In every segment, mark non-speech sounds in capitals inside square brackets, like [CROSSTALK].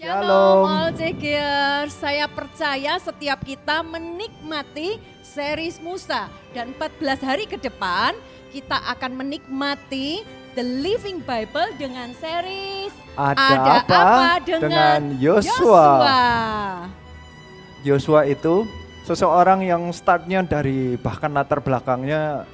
Shalom all Cegers. Saya percaya setiap kita menikmati series Musa dan 14 hari ke depan kita akan menikmati The Living Bible dengan series Ada, apa, dengan Yosua? Yosua. Yosua itu seseorang yang startnya dari bahkan latar belakangnya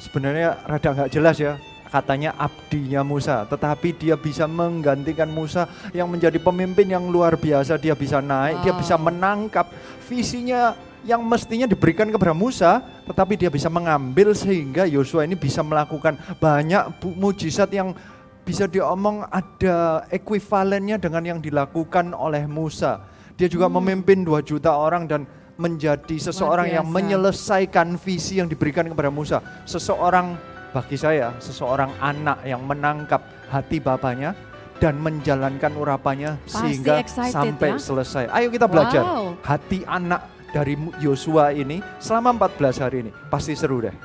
sebenarnya rada nggak jelas ya. Katanya abdinya Musa, tetapi dia bisa menggantikan Musa yang menjadi pemimpin yang luar biasa. Dia bisa naik, dia Wow. bisa menangkap visinya yang mestinya diberikan kepada Musa, tetapi dia bisa mengambil sehingga Yosua ini bisa melakukan banyak mujizat yang bisa diomong ada ekuivalennya dengan yang dilakukan oleh Musa. Dia juga memimpin 2 juta orang dan menjadi seseorang yang menyelesaikan visi yang diberikan kepada Musa. Seseorang bagi saya, seseorang anak yang menangkap hati bapaknya dan menjalankan urapannya Pasti sehingga excited sampai ya. selesai. Ayo kita belajar Wow. hati anak dari Yosua ini selama 14 hari ini. Pasti seru deh.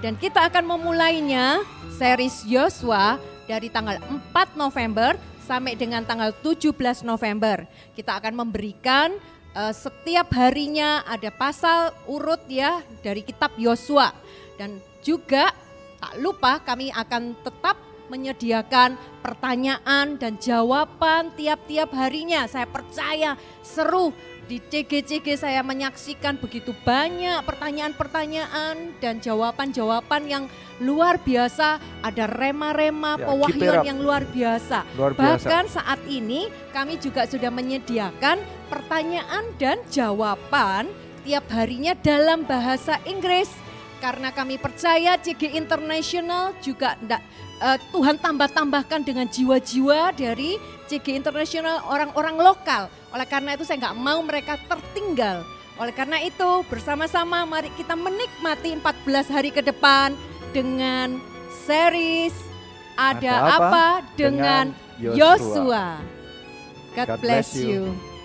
Dan kita akan memulainya series Yosua dari tanggal 4 November sampai dengan tanggal 17 November. Kita akan memberikan eh, setiap harinya ada pasal urut ya dari kitab Yosua. Dan juga tak lupa kami akan tetap menyediakan pertanyaan dan jawaban tiap-tiap harinya. Saya percaya seru di CG-CG saya menyaksikan begitu banyak pertanyaan-pertanyaan dan jawaban-jawaban yang luar biasa. Ada rema-rema, Ya, pewahyuan yang luar biasa. Luar biasa. Bahkan saat ini kami juga sudah menyediakan pertanyaan dan jawaban tiap harinya dalam bahasa Inggris. Karena kami percaya CG International juga ndak, eh, Tuhan tambah-tambahkan dengan jiwa-jiwa dari CG International orang-orang lokal. Oleh karena itu saya nggak mau mereka tertinggal. Oleh karena itu bersama-sama mari kita menikmati 14 hari ke depan dengan series Ada, Ada apa, Apa dengan, Yosua. God, God bless, bless you. you.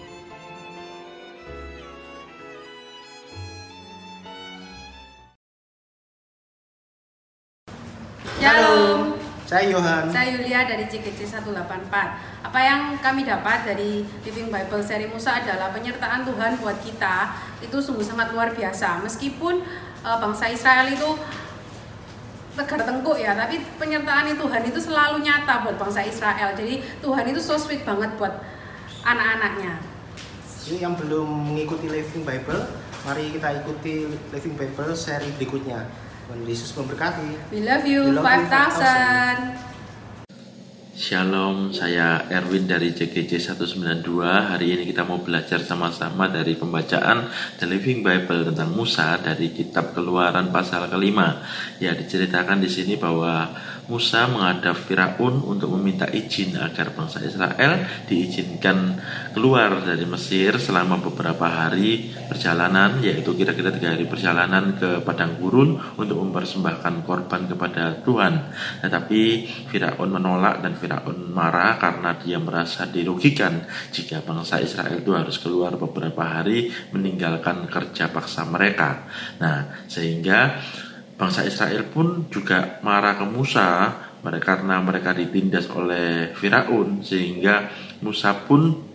Shalom, Saya Yohan. saya Yulia dari CGC 184. Apa yang kami dapat dari Living Bible seri Musa adalah penyertaan Tuhan buat kita itu sungguh sangat luar biasa. Meskipun eh, bangsa Israel itu tegar tengkuk ya, tapi penyertaan Tuhan itu selalu nyata buat bangsa Israel. Jadi Tuhan itu so sweet banget buat anak-anaknya. Ini yang belum mengikuti Living Bible, mari kita ikuti Living Bible seri berikutnya. Tuhan Yesus memberkati. We love you, you, 5000. Shalom, saya Erwin dari CGC 192. Hari ini kita mau belajar sama-sama dari pembacaan The Living Bible tentang Musa dari kitab Keluaran pasal kelima. Ya, diceritakan di sini bahwa Musa menghadap Firaun untuk meminta izin agar bangsa Israel diizinkan keluar dari Mesir selama beberapa hari perjalanan, yaitu kira-kira tiga hari perjalanan ke padang gurun untuk mempersembahkan korban kepada Tuhan. Tetapi Firaun menolak dan Firaun marah karena dia merasa dirugikan jika bangsa Israel itu harus keluar beberapa hari meninggalkan kerja paksa mereka. Nah, sehingga bangsa Israel pun juga marah ke Musa. Karena mereka ditindas oleh Firaun sehingga Musa pun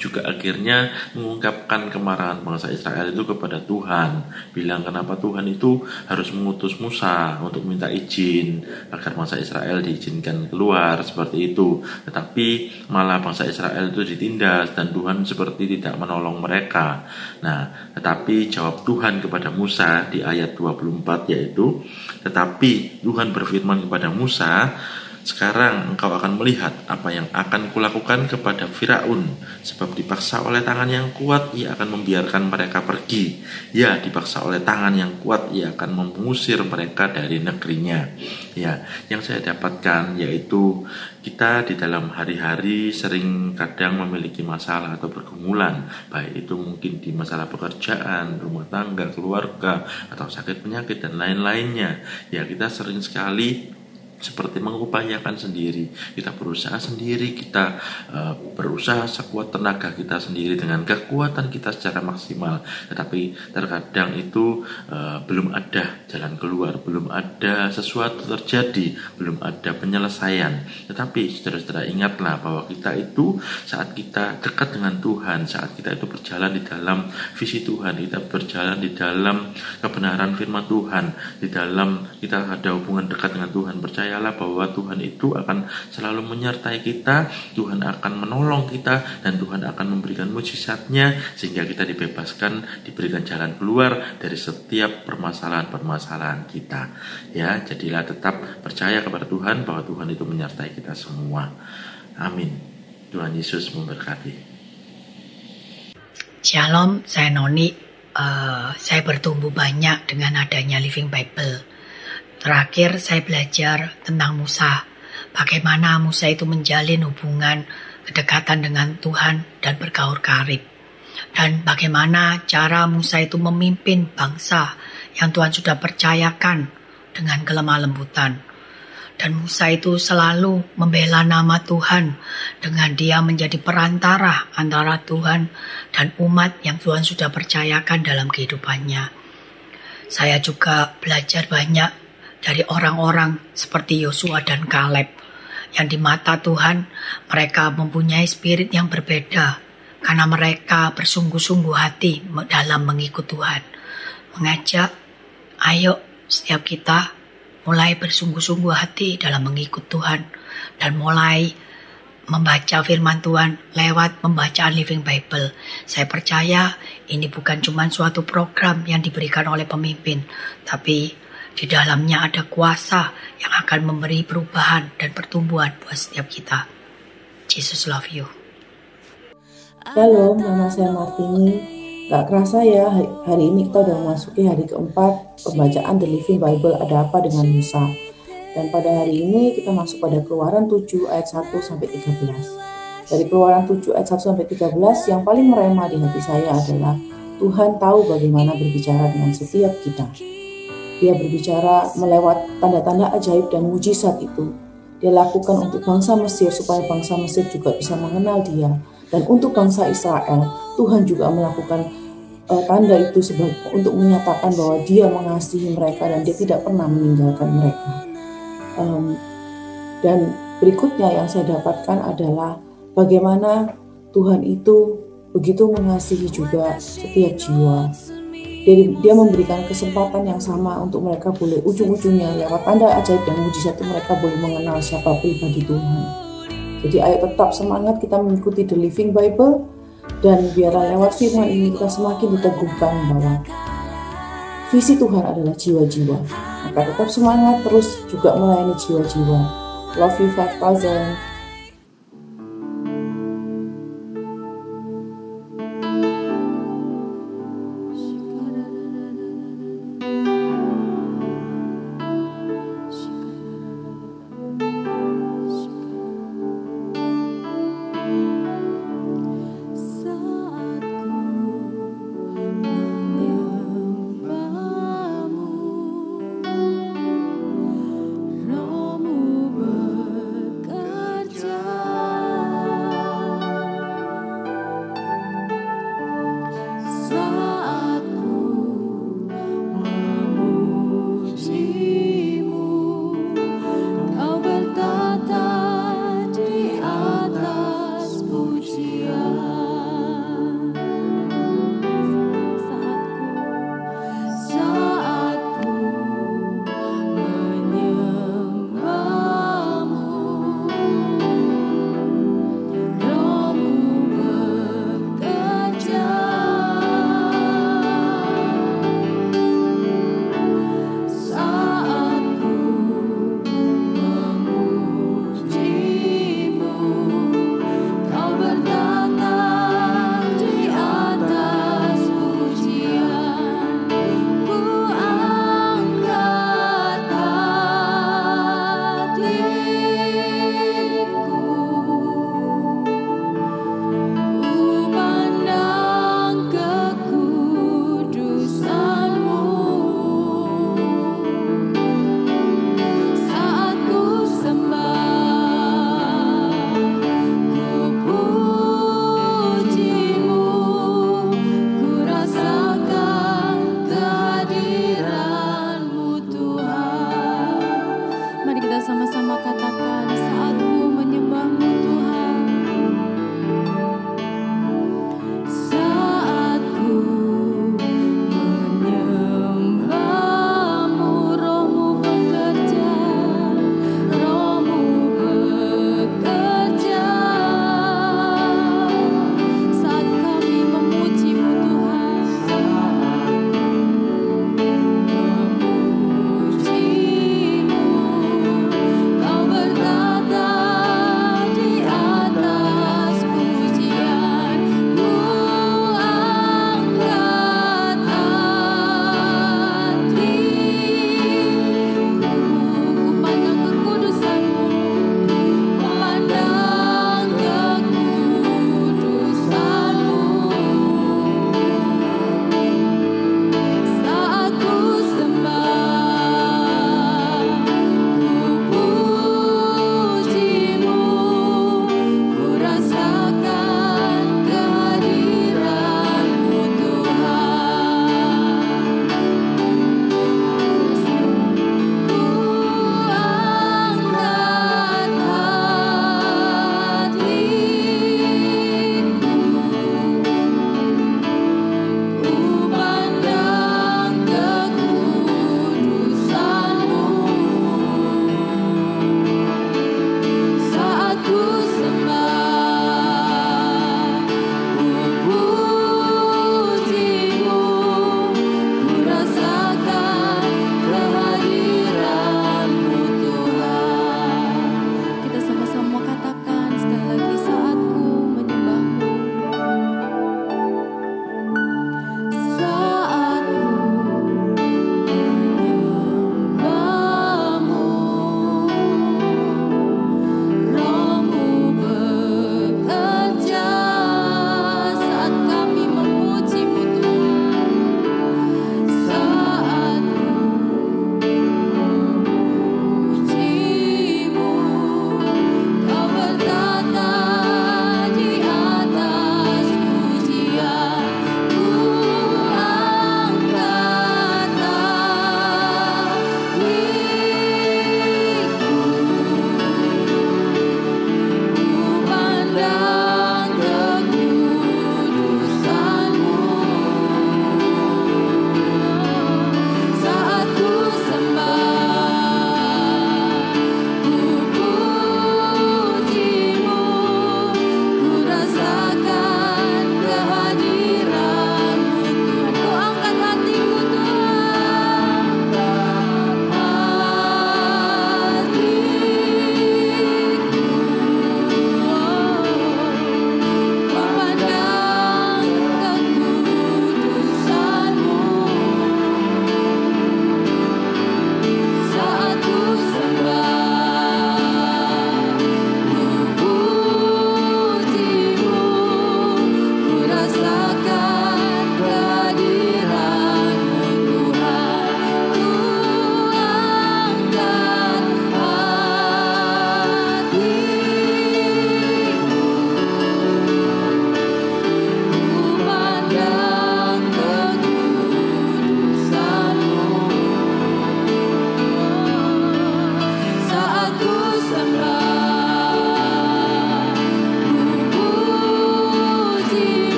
juga akhirnya mengungkapkan kemarahan bangsa Israel itu kepada Tuhan. Bilang kenapa Tuhan itu harus mengutus Musa untuk minta izin agar bangsa Israel diizinkan keluar seperti itu. Tetapi malah bangsa Israel itu ditindas dan Tuhan seperti tidak menolong mereka. Nah tetapi jawab Tuhan kepada Musa di ayat 24 yaitu tetapi Tuhan berfirman kepada Musa sekarang engkau akan melihat apa yang akan kulakukan kepada Firaun. Sebab dipaksa oleh tangan yang kuat ia akan membiarkan mereka pergi. Ya dipaksa oleh tangan yang kuat ia akan mengusir mereka dari negerinya. Ya yang saya dapatkan yaitu kita di dalam hari-hari sering kadang memiliki masalah atau pergumulan. Baik itu mungkin di masalah pekerjaan, rumah tangga, keluarga Atau sakit penyakit dan lain-lainnya. Ya kita sering sekali seperti mengupayakan sendiri. Kita berusaha sendiri, kita uh, berusaha sekuat tenaga kita sendiri dengan kekuatan kita secara maksimal. Tetapi terkadang itu uh, belum ada jalan keluar, belum ada sesuatu terjadi, belum ada penyelesaian. Tetapi saudara-saudara ingatlah bahwa kita itu saat kita dekat dengan Tuhan, saat kita itu berjalan di dalam visi Tuhan, kita berjalan di dalam kebenaran firman Tuhan, di dalam kita ada hubungan dekat dengan Tuhan, percaya percayalah bahwa Tuhan itu akan selalu menyertai kita, Tuhan akan menolong kita, dan Tuhan akan memberikan mujizatnya sehingga kita dibebaskan, diberikan jalan keluar dari setiap permasalahan-permasalahan kita. Ya, jadilah tetap percaya kepada Tuhan bahwa Tuhan itu menyertai kita semua. Amin. Tuhan Yesus memberkati. Shalom, saya Noni. Uh, saya bertumbuh banyak dengan adanya Living Bible. Terakhir saya belajar tentang Musa. Bagaimana Musa itu menjalin hubungan kedekatan dengan Tuhan dan bergaul karib. Dan bagaimana cara Musa itu memimpin bangsa yang Tuhan sudah percayakan dengan kelemah lembutan. Dan Musa itu selalu membela nama Tuhan dengan dia menjadi perantara antara Tuhan dan umat yang Tuhan sudah percayakan dalam kehidupannya. Saya juga belajar banyak dari orang-orang seperti Yosua dan Kaleb yang di mata Tuhan mereka mempunyai spirit yang berbeda karena mereka bersungguh-sungguh hati dalam mengikut Tuhan. Mengajak, ayo setiap kita mulai bersungguh-sungguh hati dalam mengikut Tuhan dan mulai membaca firman Tuhan lewat pembacaan Living Bible. Saya percaya ini bukan cuma suatu program yang diberikan oleh pemimpin, tapi di dalamnya ada kuasa yang akan memberi perubahan dan pertumbuhan buat setiap kita. Jesus love you. Halo, nama saya Martini. Gak kerasa ya, hari ini kita udah memasuki hari keempat pembacaan The Living Bible ada apa dengan Musa. Dan pada hari ini kita masuk pada keluaran 7 ayat 1 sampai 13. Dari keluaran 7 ayat 1 sampai 13 yang paling merema di hati saya adalah Tuhan tahu bagaimana berbicara dengan setiap kita. Dia berbicara melewat tanda-tanda ajaib dan mujizat itu. Dia lakukan untuk bangsa Mesir supaya bangsa Mesir juga bisa mengenal dia. Dan untuk bangsa Israel, Tuhan juga melakukan uh, tanda itu sebagai untuk menyatakan bahwa dia mengasihi mereka dan dia tidak pernah meninggalkan mereka. Um, dan berikutnya yang saya dapatkan adalah bagaimana Tuhan itu begitu mengasihi juga setiap jiwa dia, dia memberikan kesempatan yang sama untuk mereka boleh ujung-ujungnya lewat tanda ajaib dan mujizat itu mereka boleh mengenal siapa pribadi Tuhan. Jadi ayo tetap semangat kita mengikuti The Living Bible dan biarlah lewat firman ini kita semakin diteguhkan bahwa visi Tuhan adalah jiwa-jiwa. Maka tetap semangat terus juga melayani jiwa-jiwa. Love you 5000.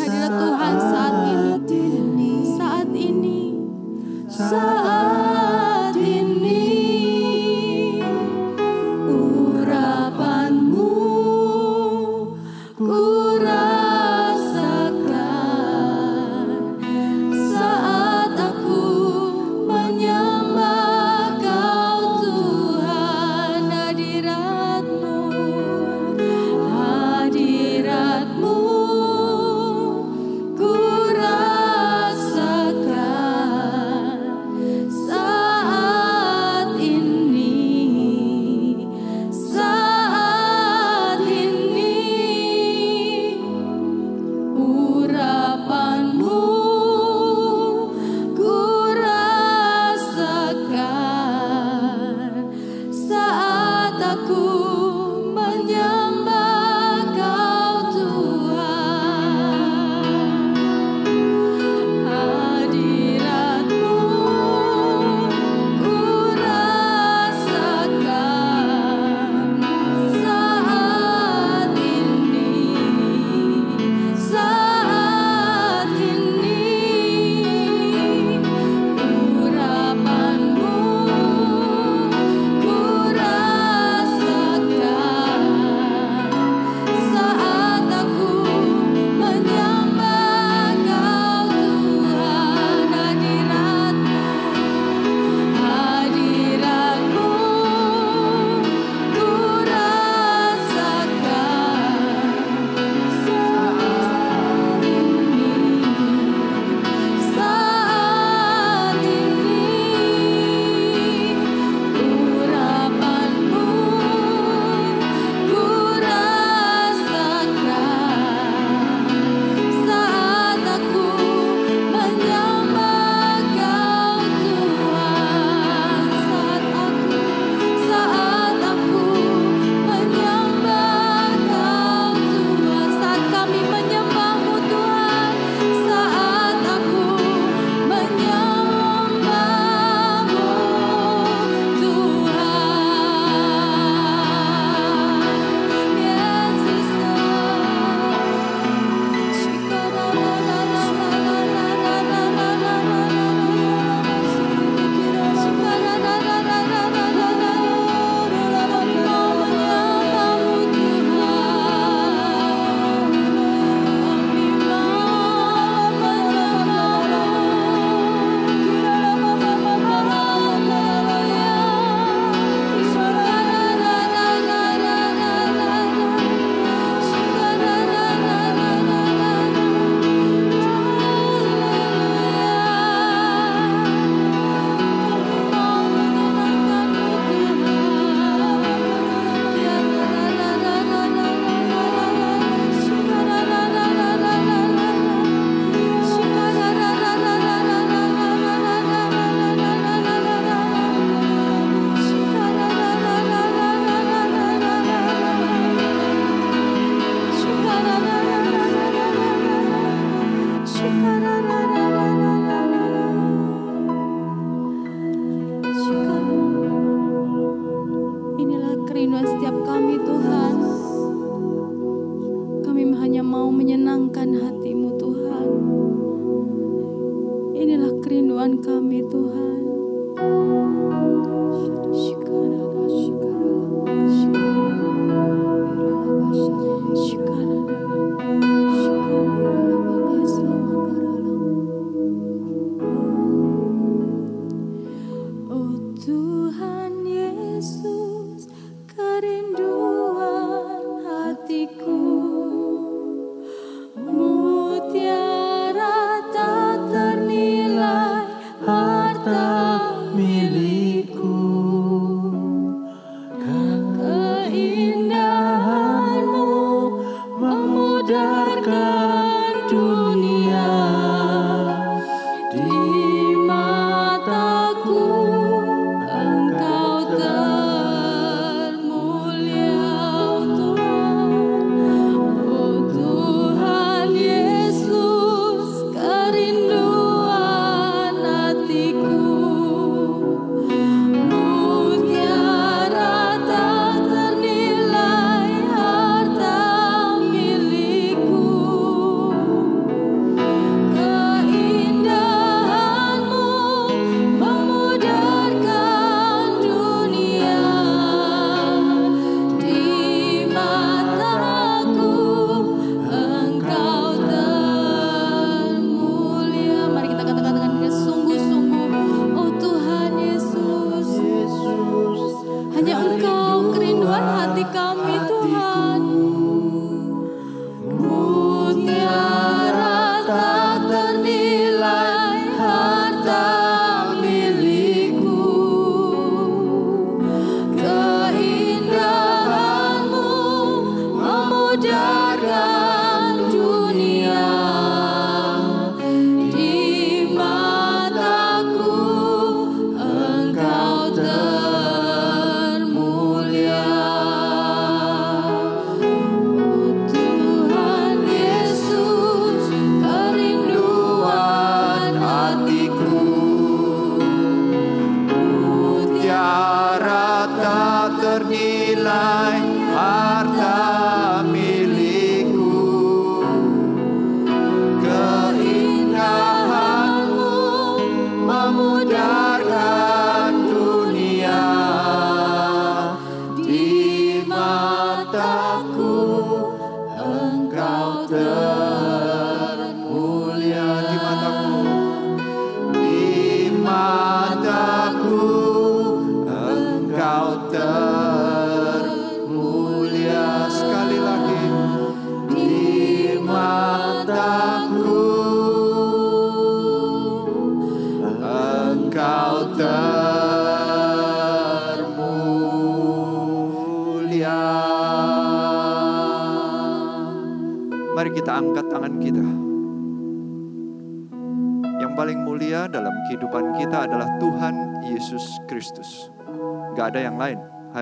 Hadirat Tuhan saat ini. Saat ini. Saat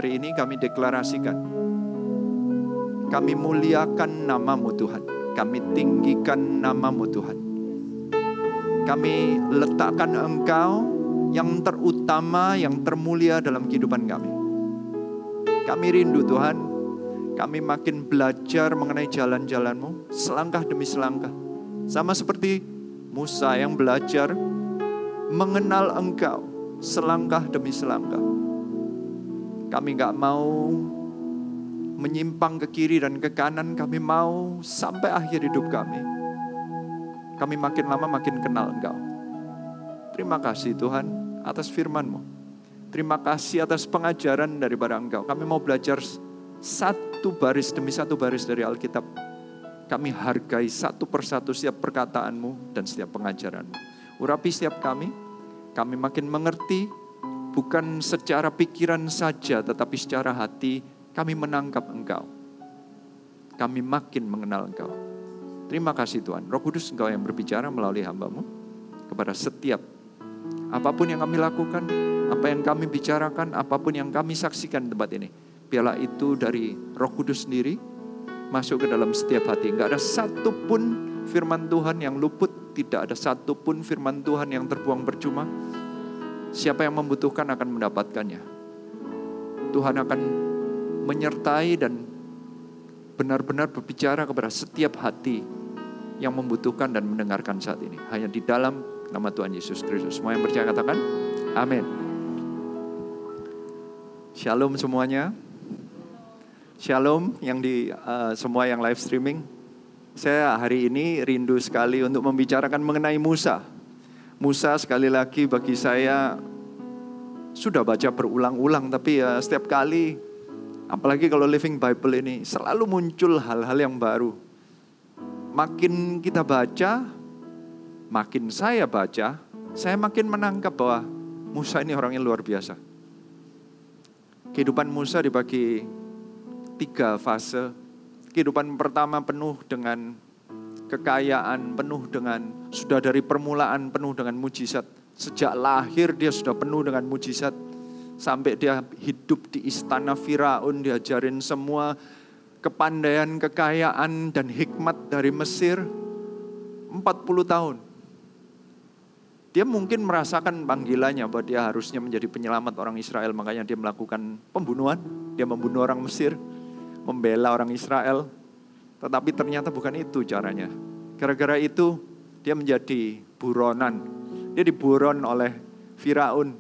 Hari ini kami deklarasikan. Kami muliakan namamu Tuhan. Kami tinggikan namamu Tuhan. Kami letakkan engkau yang terutama, yang termulia dalam kehidupan kami. Kami rindu Tuhan. Kami makin belajar mengenai jalan-jalanmu. Selangkah demi selangkah. Sama seperti Musa yang belajar mengenal engkau selangkah demi selangkah. Kami nggak mau menyimpang ke kiri dan ke kanan, kami mau sampai akhir hidup kami. Kami makin lama makin kenal engkau. Terima kasih Tuhan atas firman-Mu. Terima kasih atas pengajaran daripada engkau. Kami mau belajar satu baris demi satu baris dari Alkitab kami hargai satu persatu setiap perkataanmu dan setiap pengajaranmu. Urapi setiap kami, kami makin mengerti, bukan secara pikiran saja, tetapi secara hati kami menangkap engkau. Kami makin mengenal engkau. Terima kasih Tuhan. Roh Kudus engkau yang berbicara melalui hambamu kepada setiap apa pun yang kami lakukan, apa yang kami bicarakan, apa pun yang kami saksikan di tempat ini. Biarlah itu dari Roh Kudus sendiri masuk ke dalam setiap hati. Enggak ada satupun firman Tuhan yang luput, tidak ada satupun firman Tuhan yang terbuang percuma. Siapa yang membutuhkan akan mendapatkannya. Tuhan akan menyertai dan benar-benar berbicara kepada setiap hati yang membutuhkan dan mendengarkan saat ini. Hanya di dalam nama Tuhan Yesus Kristus. Semua yang percaya katakan, amin. Shalom semuanya. Shalom yang di uh, semua yang live streaming. Saya hari ini rindu sekali untuk membicarakan mengenai Musa. Musa sekali lagi bagi saya sudah baca berulang-ulang tapi ya setiap kali apalagi kalau Living Bible ini selalu muncul hal-hal yang baru. Makin kita baca, makin saya baca, saya makin menangkap bahwa Musa ini orang yang luar biasa. Kehidupan Musa dibagi tiga fase. Kehidupan pertama penuh dengan kekayaan, penuh dengan sudah dari permulaan penuh dengan mujizat. Sejak lahir dia sudah penuh dengan mujizat. Sampai dia hidup di istana Firaun, diajarin semua kepandaian, kekayaan, dan hikmat dari Mesir. 40 tahun. Dia mungkin merasakan panggilannya bahwa dia harusnya menjadi penyelamat orang Israel. Makanya dia melakukan pembunuhan. Dia membunuh orang Mesir membela orang Israel. Tetapi ternyata bukan itu caranya. Gara-gara itu dia menjadi buronan. Dia diburon oleh Firaun.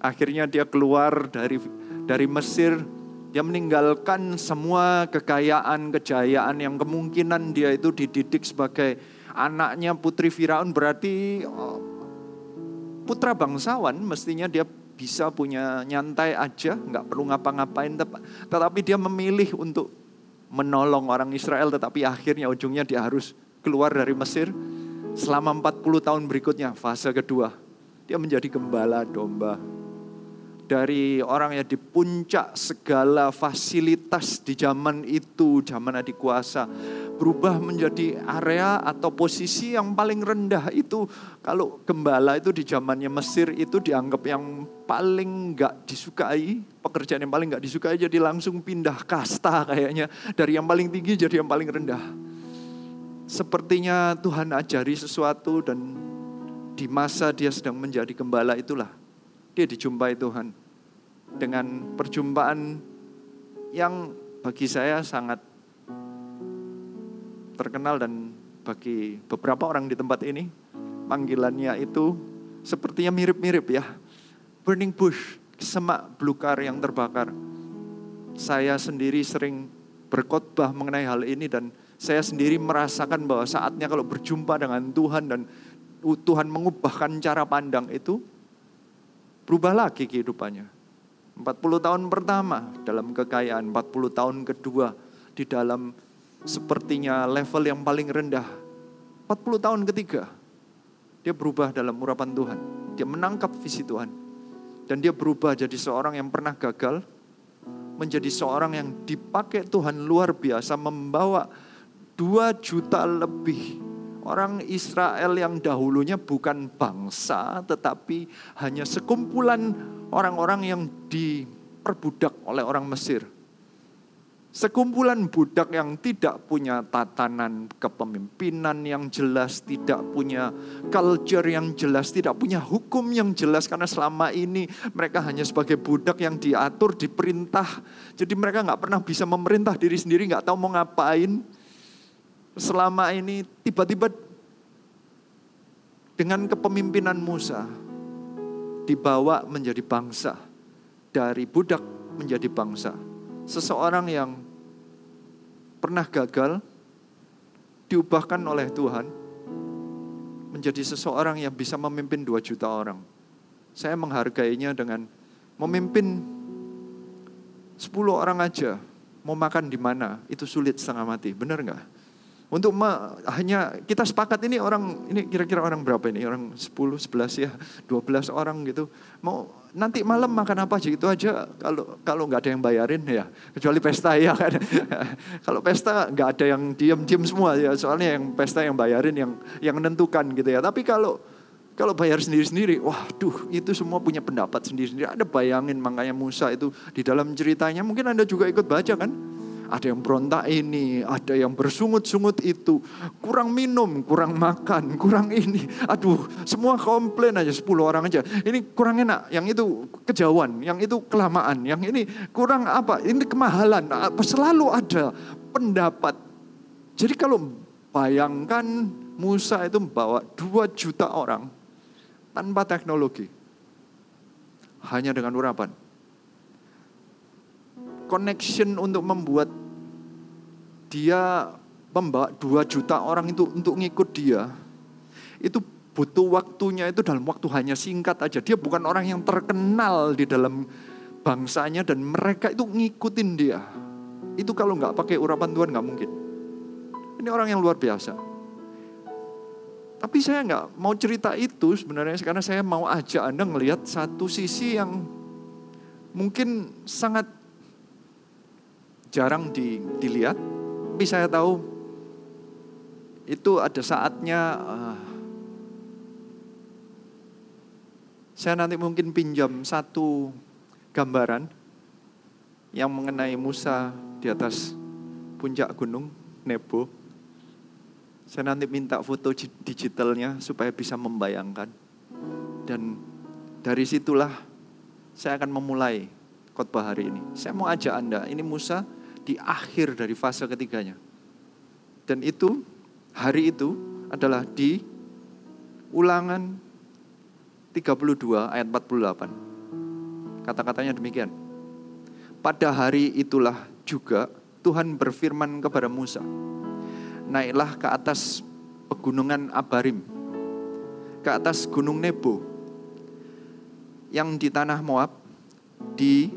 Akhirnya dia keluar dari dari Mesir. Dia meninggalkan semua kekayaan, kejayaan yang kemungkinan dia itu dididik sebagai anaknya putri Firaun. Berarti oh, putra bangsawan mestinya dia bisa punya nyantai aja, nggak perlu ngapa-ngapain. Tetapi dia memilih untuk menolong orang Israel, tetapi akhirnya ujungnya dia harus keluar dari Mesir. Selama 40 tahun berikutnya, fase kedua, dia menjadi gembala domba. Dari orang yang di puncak segala fasilitas di zaman itu, zaman adik kuasa, berubah menjadi area atau posisi yang paling rendah itu. Kalau gembala itu di zamannya Mesir itu dianggap yang paling nggak disukai pekerjaan yang paling nggak disukai jadi langsung pindah kasta kayaknya. Dari yang paling tinggi jadi yang paling rendah. Sepertinya Tuhan ajari sesuatu dan di masa dia sedang menjadi gembala itulah dia dijumpai Tuhan dengan perjumpaan yang bagi saya sangat terkenal dan bagi beberapa orang di tempat ini panggilannya itu sepertinya mirip-mirip ya. Burning bush, semak belukar yang terbakar. Saya sendiri sering berkhotbah mengenai hal ini dan saya sendiri merasakan bahwa saatnya kalau berjumpa dengan Tuhan dan Tuhan mengubahkan cara pandang itu, berubah lagi kehidupannya. 40 tahun pertama dalam kekayaan, 40 tahun kedua di dalam sepertinya level yang paling rendah. 40 tahun ketiga, dia berubah dalam urapan Tuhan. Dia menangkap visi Tuhan. Dan dia berubah jadi seorang yang pernah gagal, menjadi seorang yang dipakai Tuhan luar biasa, membawa Dua juta lebih orang Israel yang dahulunya bukan bangsa tetapi hanya sekumpulan orang-orang yang diperbudak oleh orang Mesir. Sekumpulan budak yang tidak punya tatanan kepemimpinan yang jelas, tidak punya culture yang jelas, tidak punya hukum yang jelas karena selama ini mereka hanya sebagai budak yang diatur, diperintah. Jadi mereka nggak pernah bisa memerintah diri sendiri, nggak tahu mau ngapain selama ini tiba-tiba dengan kepemimpinan Musa dibawa menjadi bangsa. Dari budak menjadi bangsa. Seseorang yang pernah gagal diubahkan oleh Tuhan menjadi seseorang yang bisa memimpin dua juta orang. Saya menghargainya dengan memimpin sepuluh orang aja. Mau makan di mana? Itu sulit setengah mati. Benar nggak? Untuk me, hanya kita sepakat ini orang ini kira-kira orang berapa ini? Orang 10, 11 ya, 12 orang gitu. Mau nanti malam makan apa aja itu aja kalau kalau nggak ada yang bayarin ya kecuali pesta ya kan [LAUGHS] kalau pesta nggak ada yang diam-diam semua ya soalnya yang pesta yang bayarin yang yang menentukan gitu ya tapi kalau kalau bayar sendiri-sendiri, waduh itu semua punya pendapat sendiri-sendiri. Ada bayangin makanya Musa itu di dalam ceritanya mungkin Anda juga ikut baca kan? Ada yang berontak ini, ada yang bersungut-sungut itu. Kurang minum, kurang makan, kurang ini. Aduh, semua komplain aja 10 orang aja. Ini kurang enak, yang itu kejauhan, yang itu kelamaan, yang ini kurang apa, ini kemahalan. Selalu ada pendapat. Jadi kalau bayangkan Musa itu membawa 2 juta orang tanpa teknologi. Hanya dengan urapan connection untuk membuat dia membawa dua juta orang itu untuk ngikut dia. Itu butuh waktunya itu dalam waktu hanya singkat aja. Dia bukan orang yang terkenal di dalam bangsanya dan mereka itu ngikutin dia. Itu kalau nggak pakai urapan Tuhan nggak mungkin. Ini orang yang luar biasa. Tapi saya nggak mau cerita itu sebenarnya karena saya mau ajak Anda melihat satu sisi yang mungkin sangat jarang di, dilihat, tapi saya tahu itu ada saatnya uh, saya nanti mungkin pinjam satu gambaran yang mengenai Musa di atas puncak gunung Nebo. Saya nanti minta foto digitalnya supaya bisa membayangkan. Dan dari situlah saya akan memulai khotbah hari ini. Saya mau ajak Anda, ini Musa di akhir dari fase ketiganya. Dan itu, hari itu adalah di ulangan 32 ayat 48. Kata-katanya demikian. Pada hari itulah juga Tuhan berfirman kepada Musa, naiklah ke atas pegunungan Abarim, ke atas gunung Nebo, yang di tanah Moab, di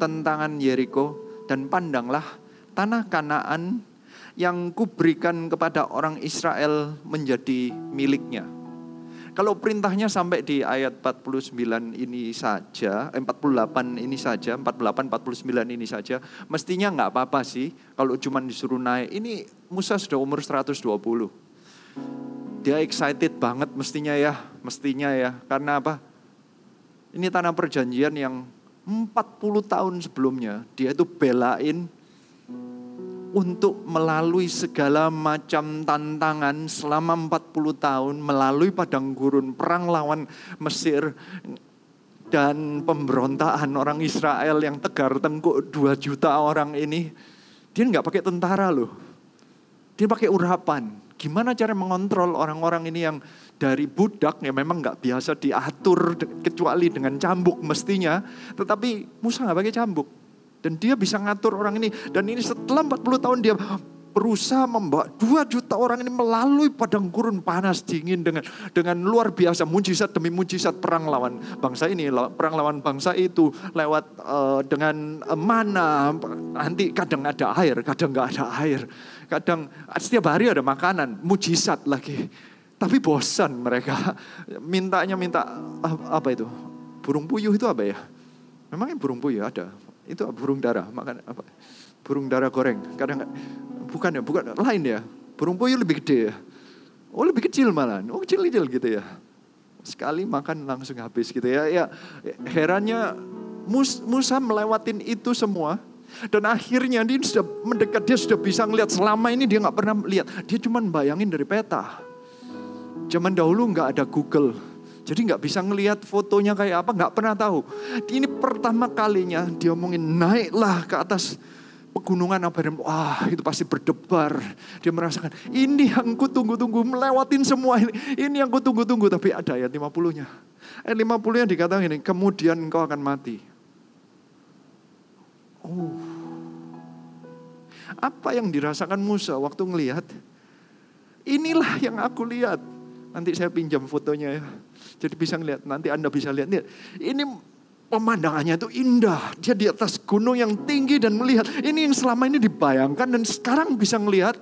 tentangan Yeriko dan pandanglah tanah Kanaan yang kuberikan kepada orang Israel menjadi miliknya. Kalau perintahnya sampai di ayat 49 ini saja, 48 eh, ini saja, 48, 49 ini saja, mestinya nggak apa-apa sih kalau cuma disuruh naik. Ini Musa sudah umur 120. Dia excited banget mestinya ya, mestinya ya. Karena apa? Ini tanah perjanjian yang 40 tahun sebelumnya dia itu belain untuk melalui segala macam tantangan selama 40 tahun melalui padang gurun perang lawan Mesir dan pemberontakan orang Israel yang tegar tengkuk 2 juta orang ini. Dia nggak pakai tentara loh. Dia pakai urapan gimana cara mengontrol orang-orang ini yang dari budak ya memang nggak biasa diatur kecuali dengan cambuk mestinya. Tetapi Musa nggak pakai cambuk. Dan dia bisa ngatur orang ini. Dan ini setelah 40 tahun dia berusaha membawa 2 juta orang ini melalui padang gurun panas dingin dengan dengan luar biasa mujizat demi mujizat perang lawan bangsa ini perang lawan bangsa itu lewat uh, dengan uh, mana nanti kadang ada air kadang nggak ada air kadang setiap hari ada makanan mujizat lagi tapi bosan mereka mintanya minta apa itu burung puyuh itu apa ya memangnya burung puyuh ada itu burung darah makan apa burung darah goreng kadang bukan ya, bukan lain ya. Burung puyuh lebih gede ya. Oh lebih kecil malah. Oh kecil-kecil gitu ya. Sekali makan langsung habis gitu ya. Ya herannya Musa melewatin itu semua. Dan akhirnya dia sudah mendekat, dia sudah bisa ngelihat. Selama ini dia nggak pernah lihat. Dia cuma bayangin dari peta. Zaman dahulu nggak ada Google. Jadi nggak bisa ngelihat fotonya kayak apa, nggak pernah tahu. Ini pertama kalinya dia omongin naiklah ke atas pegunungan Abraham, wah itu pasti berdebar. Dia merasakan, ini yang ku tunggu-tunggu, melewatin semua ini. Ini yang ku tunggu-tunggu, tapi ada ayat 50-nya. Ayat 50-nya dikatakan ini, kemudian engkau akan mati. Oh. Apa yang dirasakan Musa waktu ngelihat? Inilah yang aku lihat. Nanti saya pinjam fotonya ya. Jadi bisa ngelihat, nanti Anda bisa lihat. Ini pemandangannya itu indah. Dia di atas gunung yang tinggi dan melihat. Ini yang selama ini dibayangkan dan sekarang bisa melihat.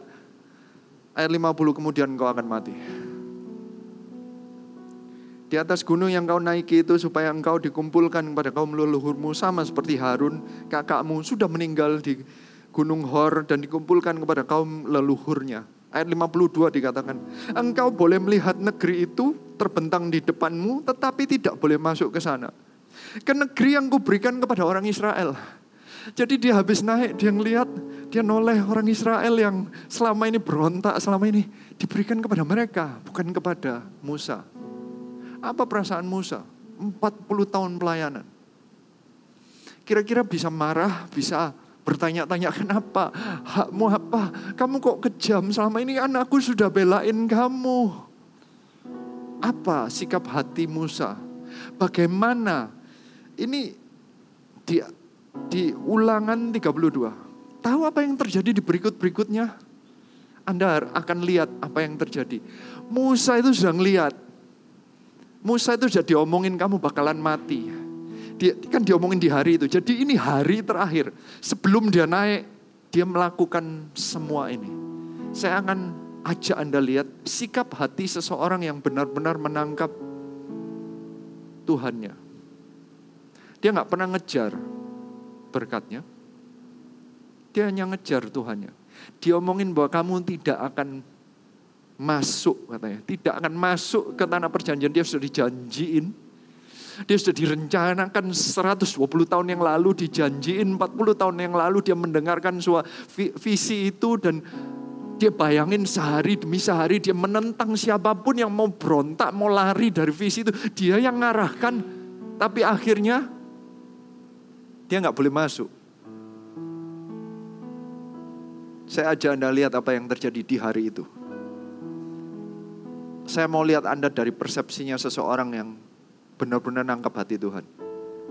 Ayat 50 kemudian kau akan mati. Di atas gunung yang kau naiki itu supaya engkau dikumpulkan kepada kaum leluhurmu sama seperti Harun kakakmu sudah meninggal di gunung Hor dan dikumpulkan kepada kaum leluhurnya. Ayat 52 dikatakan, engkau boleh melihat negeri itu terbentang di depanmu tetapi tidak boleh masuk ke sana ke negeri yang kuberikan kepada orang Israel. Jadi dia habis naik, dia ngelihat, dia noleh orang Israel yang selama ini berontak, selama ini diberikan kepada mereka, bukan kepada Musa. Apa perasaan Musa? 40 tahun pelayanan. Kira-kira bisa marah, bisa bertanya-tanya [LAUGHS] kenapa, hakmu apa, kamu kok kejam selama ini anakku sudah belain kamu. Apa sikap hati Musa? Bagaimana ini di di ulangan 32. Tahu apa yang terjadi di berikut-berikutnya? Anda akan lihat apa yang terjadi. Musa itu sudah ngelihat. Musa itu sudah diomongin kamu bakalan mati. Dia, kan diomongin di hari itu. Jadi ini hari terakhir. Sebelum dia naik, dia melakukan semua ini. Saya akan ajak Anda lihat sikap hati seseorang yang benar-benar menangkap Tuhannya. Dia nggak pernah ngejar berkatnya. Dia hanya ngejar Tuhannya. Dia omongin bahwa kamu tidak akan masuk katanya. Tidak akan masuk ke tanah perjanjian. Dia sudah dijanjiin. Dia sudah direncanakan 120 tahun yang lalu, dijanjiin 40 tahun yang lalu dia mendengarkan suara visi itu dan dia bayangin sehari demi sehari dia menentang siapa pun yang mau berontak, mau lari dari visi itu. Dia yang ngarahkan, tapi akhirnya dia nggak boleh masuk. Saya ajak Anda lihat apa yang terjadi di hari itu. Saya mau lihat Anda dari persepsinya seseorang yang benar-benar nangkap hati Tuhan.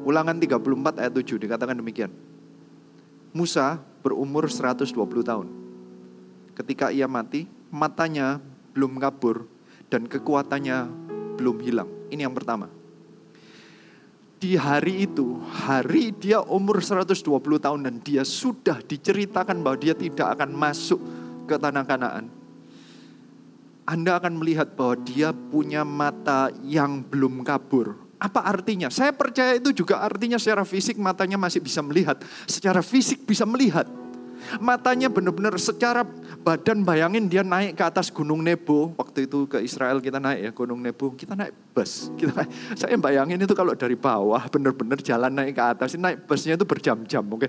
Ulangan 34 ayat 7 dikatakan demikian. Musa berumur 120 tahun. Ketika ia mati, matanya belum kabur dan kekuatannya belum hilang. Ini yang pertama di hari itu, hari dia umur 120 tahun dan dia sudah diceritakan bahwa dia tidak akan masuk ke tanah kanaan. Anda akan melihat bahwa dia punya mata yang belum kabur. Apa artinya? Saya percaya itu juga artinya secara fisik matanya masih bisa melihat. Secara fisik bisa melihat. Matanya benar-benar secara badan bayangin dia naik ke atas Gunung Nebo. Waktu itu ke Israel kita naik ya Gunung Nebo. Kita naik bus. [LAUGHS] Kita naik, saya bayangin itu kalau dari bawah benar-benar jalan naik ke atas. Naik busnya itu berjam-jam mungkin.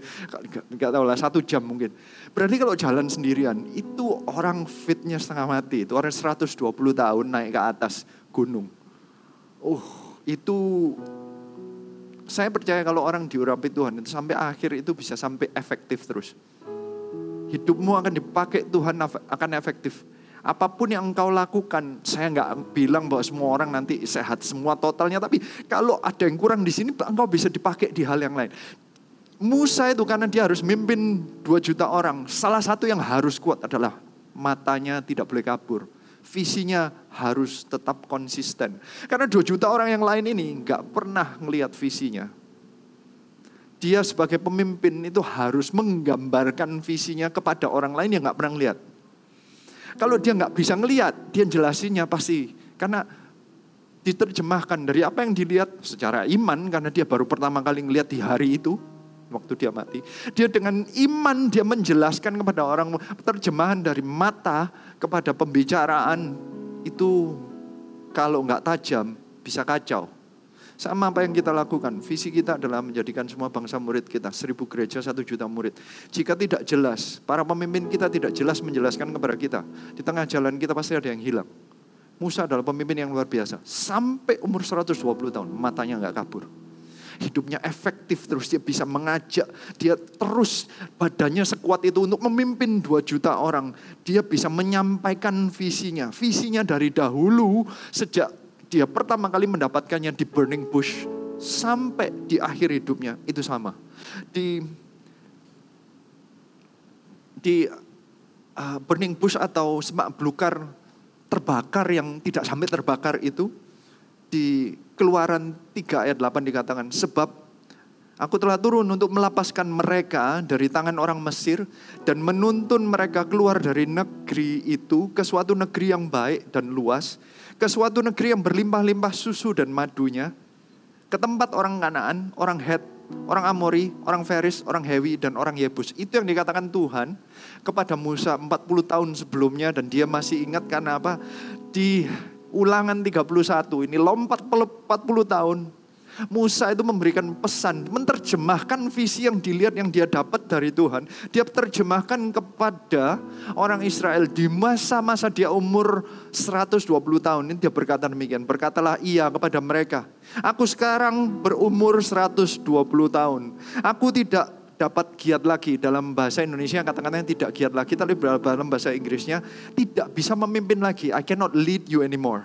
Enggak tahu lah satu jam mungkin. Berarti kalau jalan sendirian itu orang fitnya setengah mati. Itu orang 120 tahun naik ke atas gunung. Uh itu saya percaya kalau orang diurapi Tuhan itu sampai akhir itu bisa sampai efektif terus. Hidupmu akan dipakai Tuhan akan efektif. Apa pun yang engkau lakukan, saya nggak bilang bahwa semua orang nanti sehat semua totalnya, tapi kalau ada yang kurang di sini, engkau bisa dipakai di hal yang lain. Musa itu karena dia harus mimpin 2 juta orang, salah satu yang harus kuat adalah matanya tidak boleh kabur. Visinya harus tetap konsisten. Karena 2 juta orang yang lain ini nggak pernah ngelihat visinya. Dia sebagai pemimpin itu harus menggambarkan visinya kepada orang lain yang nggak pernah ngelihat. Kalau dia nggak bisa ngelihat, dia jelasinnya pasti karena diterjemahkan dari apa yang dilihat secara iman karena dia baru pertama kali ngelihat di hari itu waktu dia mati. Dia dengan iman dia menjelaskan kepada orang terjemahan dari mata kepada pembicaraan itu kalau nggak tajam bisa kacau. Sama apa yang kita lakukan, visi kita adalah menjadikan semua bangsa murid kita, seribu gereja, satu juta murid. Jika tidak jelas, para pemimpin kita tidak jelas menjelaskan kepada kita, di tengah jalan kita pasti ada yang hilang. Musa adalah pemimpin yang luar biasa. Sampai umur 120 tahun, matanya nggak kabur hidupnya efektif terus dia bisa mengajak dia terus badannya sekuat itu untuk memimpin 2 juta orang dia bisa menyampaikan visinya visinya dari dahulu sejak dia pertama kali mendapatkannya di burning bush sampai di akhir hidupnya itu sama. Di di uh, burning bush atau semak belukar terbakar yang tidak sampai terbakar itu di keluaran 3 ayat 8 dikatakan, sebab aku telah turun untuk melepaskan mereka dari tangan orang Mesir dan menuntun mereka keluar dari negeri itu ke suatu negeri yang baik dan luas, ke suatu negeri yang berlimpah-limpah susu dan madunya, ke tempat orang Kanaan, orang Het, orang Amori, orang Feris, orang Hewi, dan orang Yebus. Itu yang dikatakan Tuhan kepada Musa 40 tahun sebelumnya dan dia masih ingat karena apa? Di Ulangan 31 ini lompat 40 tahun. Musa itu memberikan pesan, menerjemahkan visi yang dilihat yang dia dapat dari Tuhan. Dia terjemahkan kepada orang Israel di masa-masa dia umur 120 tahun. Ini dia berkata demikian, berkatalah ia kepada mereka. Aku sekarang berumur 120 tahun. Aku tidak dapat giat lagi dalam bahasa Indonesia kata-katanya tidak giat lagi tapi dalam bahasa Inggrisnya tidak bisa memimpin lagi I cannot lead you anymore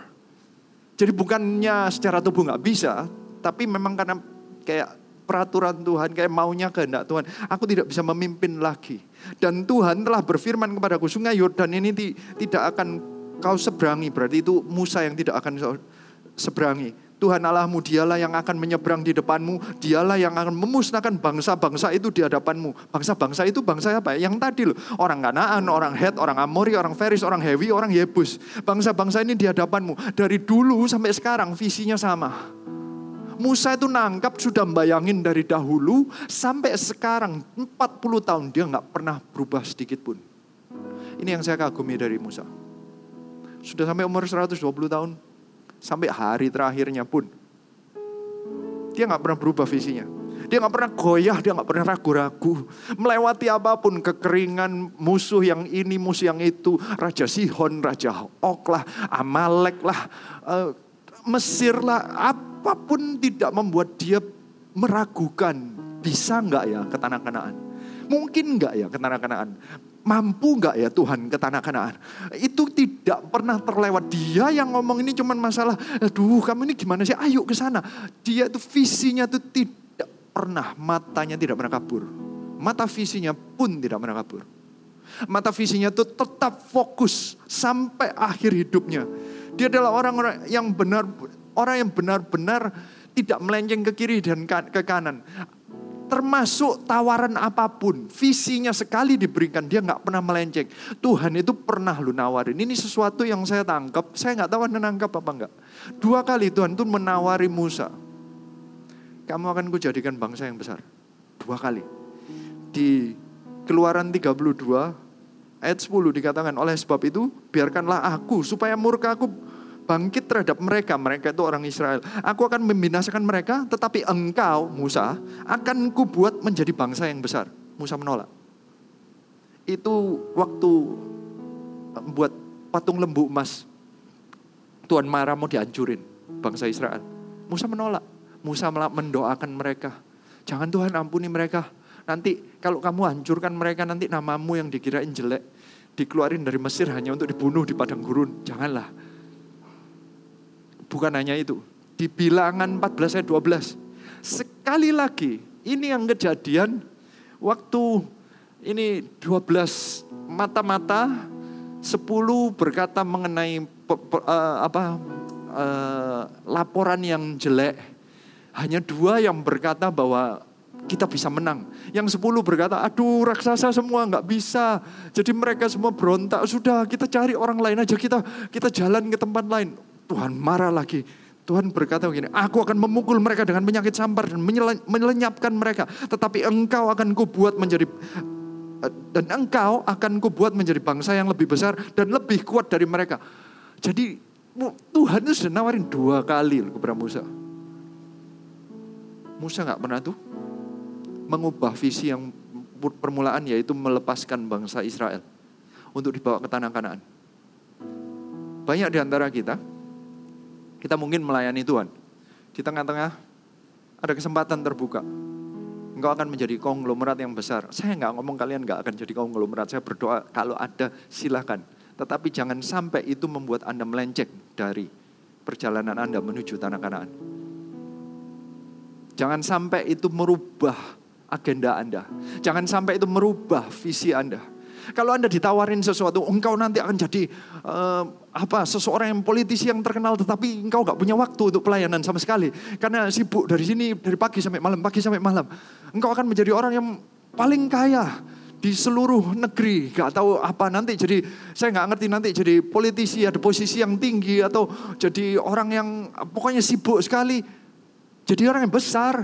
jadi bukannya secara tubuh nggak bisa tapi memang karena kayak peraturan Tuhan kayak maunya kehendak Tuhan aku tidak bisa memimpin lagi dan Tuhan telah berfirman kepadaku sungai Yordan ini tidak akan kau seberangi berarti itu Musa yang tidak akan seberangi Tuhan Allahmu dialah yang akan menyeberang di depanmu, dialah yang akan memusnahkan bangsa-bangsa itu di hadapanmu. Bangsa-bangsa itu bangsa apa? Yang tadi loh, orang Kanaan, orang Het, orang Amori, orang Feris, orang Hewi, orang Yebus. Bangsa-bangsa ini di hadapanmu. Dari dulu sampai sekarang visinya sama. Musa itu nangkap sudah bayangin dari dahulu sampai sekarang 40 tahun dia nggak pernah berubah sedikit pun. Ini yang saya kagumi dari Musa. Sudah sampai umur 120 tahun, Sampai hari terakhirnya pun. Dia nggak pernah berubah visinya. Dia nggak pernah goyah, dia nggak pernah ragu-ragu. Melewati apa pun, kekeringan, musuh yang ini, musuh yang itu. Raja Sihon, Raja Ok lah, Amalek lah, uh, Mesir lah. Apa pun tidak membuat dia meragukan. Bisa nggak ya ke tanah kanaan? Mungkin nggak ya ke tanah kanaan? Mampu nggak ya Tuhan ke tanah kanaan? Itu tidak pernah terlewat. Dia yang ngomong ini cuma masalah, aduh kamu ini gimana sih? Ayo ke sana. Dia itu visinya itu tidak pernah, matanya tidak pernah kabur. Mata visinya pun tidak pernah kabur. Mata visinya itu tetap fokus sampai akhir hidupnya. Dia adalah orang-orang yang benar, orang yang benar-benar tidak melenceng ke kiri dan ke kanan termasuk tawaran apa pun, visinya sekali diberikan, dia nggak pernah melenceng. Tuhan itu pernah lu nawarin. Ini sesuatu yang saya tangkap, saya nggak tahu anda nangkap apa enggak. Dua kali Tuhan itu menawari Musa. Kamu akan kujadikan bangsa yang besar. Dua kali. Di keluaran 32 ayat 10 dikatakan oleh sebab itu biarkanlah aku supaya murka aku bangkit terhadap mereka. Mereka itu orang Israel. Aku akan membinasakan mereka, tetapi engkau, Musa, akan kubuat menjadi bangsa yang besar. Musa menolak. Itu waktu buat patung lembu emas. Tuhan marah mau dihancurin bangsa Israel. Musa menolak. Musa mendoakan mereka. Jangan Tuhan ampuni mereka. Nanti kalau kamu hancurkan mereka nanti namamu yang dikirain jelek. Dikeluarin dari Mesir hanya untuk dibunuh di padang gurun. Janganlah Bukan hanya itu. Di bilangan 14 ayat 12. Sekali lagi Ini yang kejadian waktu ini 12 mata-mata 10 berkata mengenai pe, pe, uh, apa uh, laporan yang jelek. Hanya dua yang berkata bahwa kita bisa menang. Yang sepuluh berkata, aduh raksasa semua nggak bisa. Jadi mereka semua berontak. Sudah kita cari orang lain aja. Kita kita jalan ke tempat lain. Tuhan marah lagi. Tuhan berkata begini, aku akan memukul mereka dengan penyakit sampar dan melenyapkan mereka. Tetapi engkau akan kubuat menjadi dan engkau akan kubuat menjadi bangsa yang lebih besar dan lebih kuat dari mereka. Jadi Tuhan itu sudah nawarin dua kali kepada Musa. Musa nggak pernah tuh mengubah visi yang permulaan yaitu melepaskan bangsa Israel untuk dibawa ke tanah Kanaan. Banyak di antara kita, kita mungkin melayani Tuhan. Di tengah-tengah ada kesempatan terbuka engkau akan menjadi konglomerat yang besar. Saya nggak ngomong kalian nggak akan jadi konglomerat. Saya berdoa kalau ada silahkan. Tetapi jangan sampai itu membuat Anda melenceng dari perjalanan Anda menuju tanah kanaan. Jangan sampai itu merubah agenda Anda. Jangan sampai itu merubah visi Anda. Kalau Anda ditawarin sesuatu, engkau nanti akan jadi uh, apa seseorang yang politisi yang terkenal tetapi engkau nggak punya waktu untuk pelayanan sama sekali karena sibuk dari sini dari pagi sampai malam, pagi sampai malam. Engkau akan menjadi orang yang paling kaya di seluruh negeri. Gak tahu apa nanti jadi, saya nggak ngerti nanti jadi politisi ada posisi yang tinggi atau jadi orang yang pokoknya sibuk sekali. Jadi orang yang besar.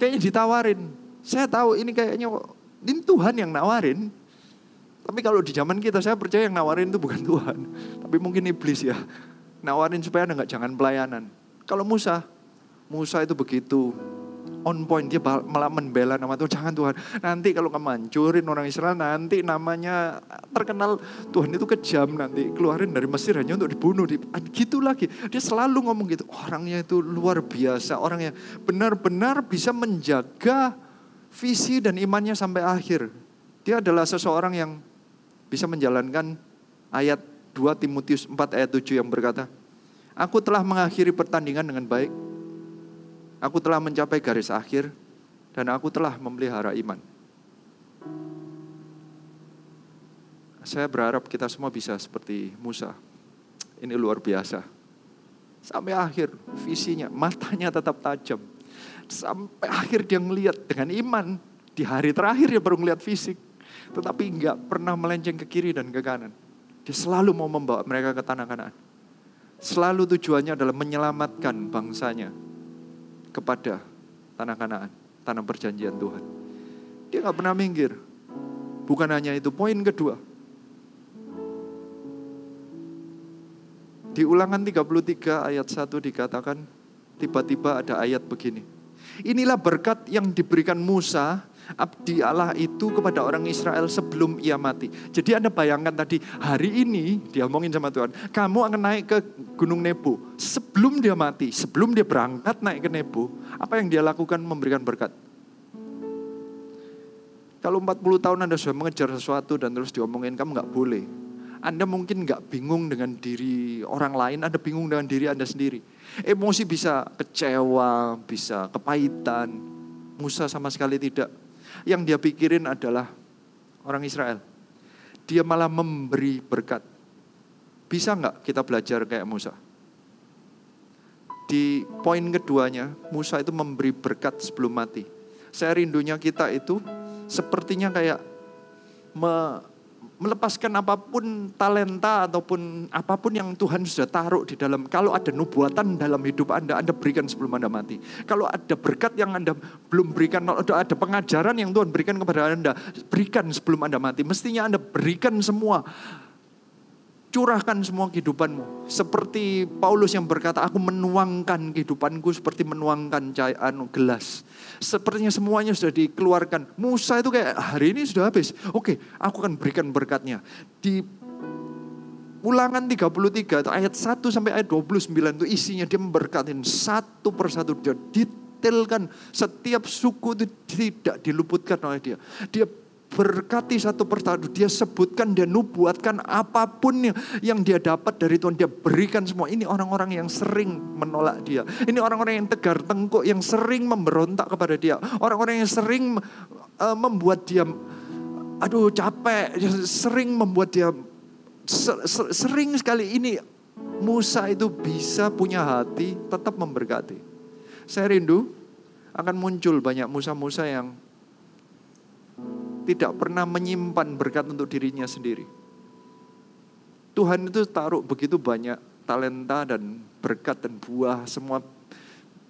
Kayaknya ditawarin. Saya tahu ini kayaknya ini Tuhan yang nawarin. Tapi kalau di zaman kita saya percaya yang nawarin itu bukan Tuhan. Tapi mungkin iblis ya. Nawarin supaya anda nggak jangan pelayanan. Kalau Musa, Musa itu begitu. On point dia malah membela nama Tuhan. Jangan Tuhan. Nanti kalau kamu hancurin orang Israel nanti namanya terkenal. Tuhan itu kejam nanti. Keluarin dari Mesir hanya untuk dibunuh. Di, gitu lagi. Dia selalu ngomong gitu. Orangnya itu luar biasa. Orang yang benar-benar bisa menjaga visi dan imannya sampai akhir. Dia adalah seseorang yang bisa menjalankan ayat 2 Timotius 4 ayat 7 yang berkata, Aku telah mengakhiri pertandingan dengan baik, aku telah mencapai garis akhir, dan aku telah memelihara iman. Saya berharap kita semua bisa seperti Musa. Ini luar biasa. Sampai akhir visinya, matanya tetap tajam. Sampai akhir dia ngelihat dengan iman. Di hari terakhir dia baru ngelihat fisik tetapi nggak pernah melenceng ke kiri dan ke kanan. Dia selalu mau membawa mereka ke tanah kanan. Selalu tujuannya adalah menyelamatkan bangsanya kepada tanah kanaan, tanah perjanjian Tuhan. Dia nggak pernah minggir. Bukan hanya itu, poin kedua. Di ulangan 33 ayat 1 dikatakan, tiba-tiba ada ayat begini. Inilah berkat yang diberikan Musa abdi Allah itu kepada orang Israel sebelum ia mati. Jadi Anda bayangkan tadi hari ini dia omongin sama Tuhan, kamu akan naik ke Gunung Nebo. Sebelum dia mati, sebelum dia berangkat naik ke Nebo, apa yang dia lakukan memberikan berkat? Kalau 40 tahun Anda sudah mengejar sesuatu dan terus diomongin kamu nggak boleh. Anda mungkin nggak bingung dengan diri orang lain, Anda bingung dengan diri Anda sendiri. Emosi bisa kecewa, bisa kepahitan. Musa sama sekali tidak yang dia pikirin adalah orang Israel. Dia malah memberi berkat. Bisa nggak kita belajar kayak Musa? Di poin keduanya, Musa itu memberi berkat sebelum mati. Saya rindunya kita itu sepertinya kayak melepaskan apa pun talenta ataupun apa pun yang Tuhan sudah taruh di dalam. Kalau ada nubuatan dalam hidup Anda, Anda berikan sebelum Anda mati. Kalau ada berkat yang Anda belum berikan, ada pengajaran yang Tuhan berikan kepada Anda, berikan sebelum Anda mati. Mestinya Anda berikan semua curahkan semua kehidupanmu. Seperti Paulus yang berkata, aku menuangkan kehidupanku seperti menuangkan anu gelas. Sepertinya semuanya sudah dikeluarkan. Musa itu kayak hari ini sudah habis. Oke, aku akan berikan berkatnya. Di Ulangan 33 ayat 1 sampai ayat 29 itu isinya dia memberkatin satu persatu dia detailkan setiap suku itu tidak diluputkan oleh dia. Dia berkati satu persatu. Dia sebutkan, dia nubuatkan apa pun yang, dia dapat dari Tuhan. Dia berikan semua. Ini orang-orang yang sering menolak dia. Ini orang-orang yang tegar tengkuk, yang sering memberontak kepada dia. Orang-orang yang sering uh, membuat dia, aduh capek, sering membuat dia, ser, sering sekali ini Musa itu bisa punya hati tetap memberkati. Saya rindu akan muncul banyak Musa-Musa yang tidak pernah menyimpan berkat untuk dirinya sendiri. Tuhan itu taruh begitu banyak talenta dan berkat dan buah semua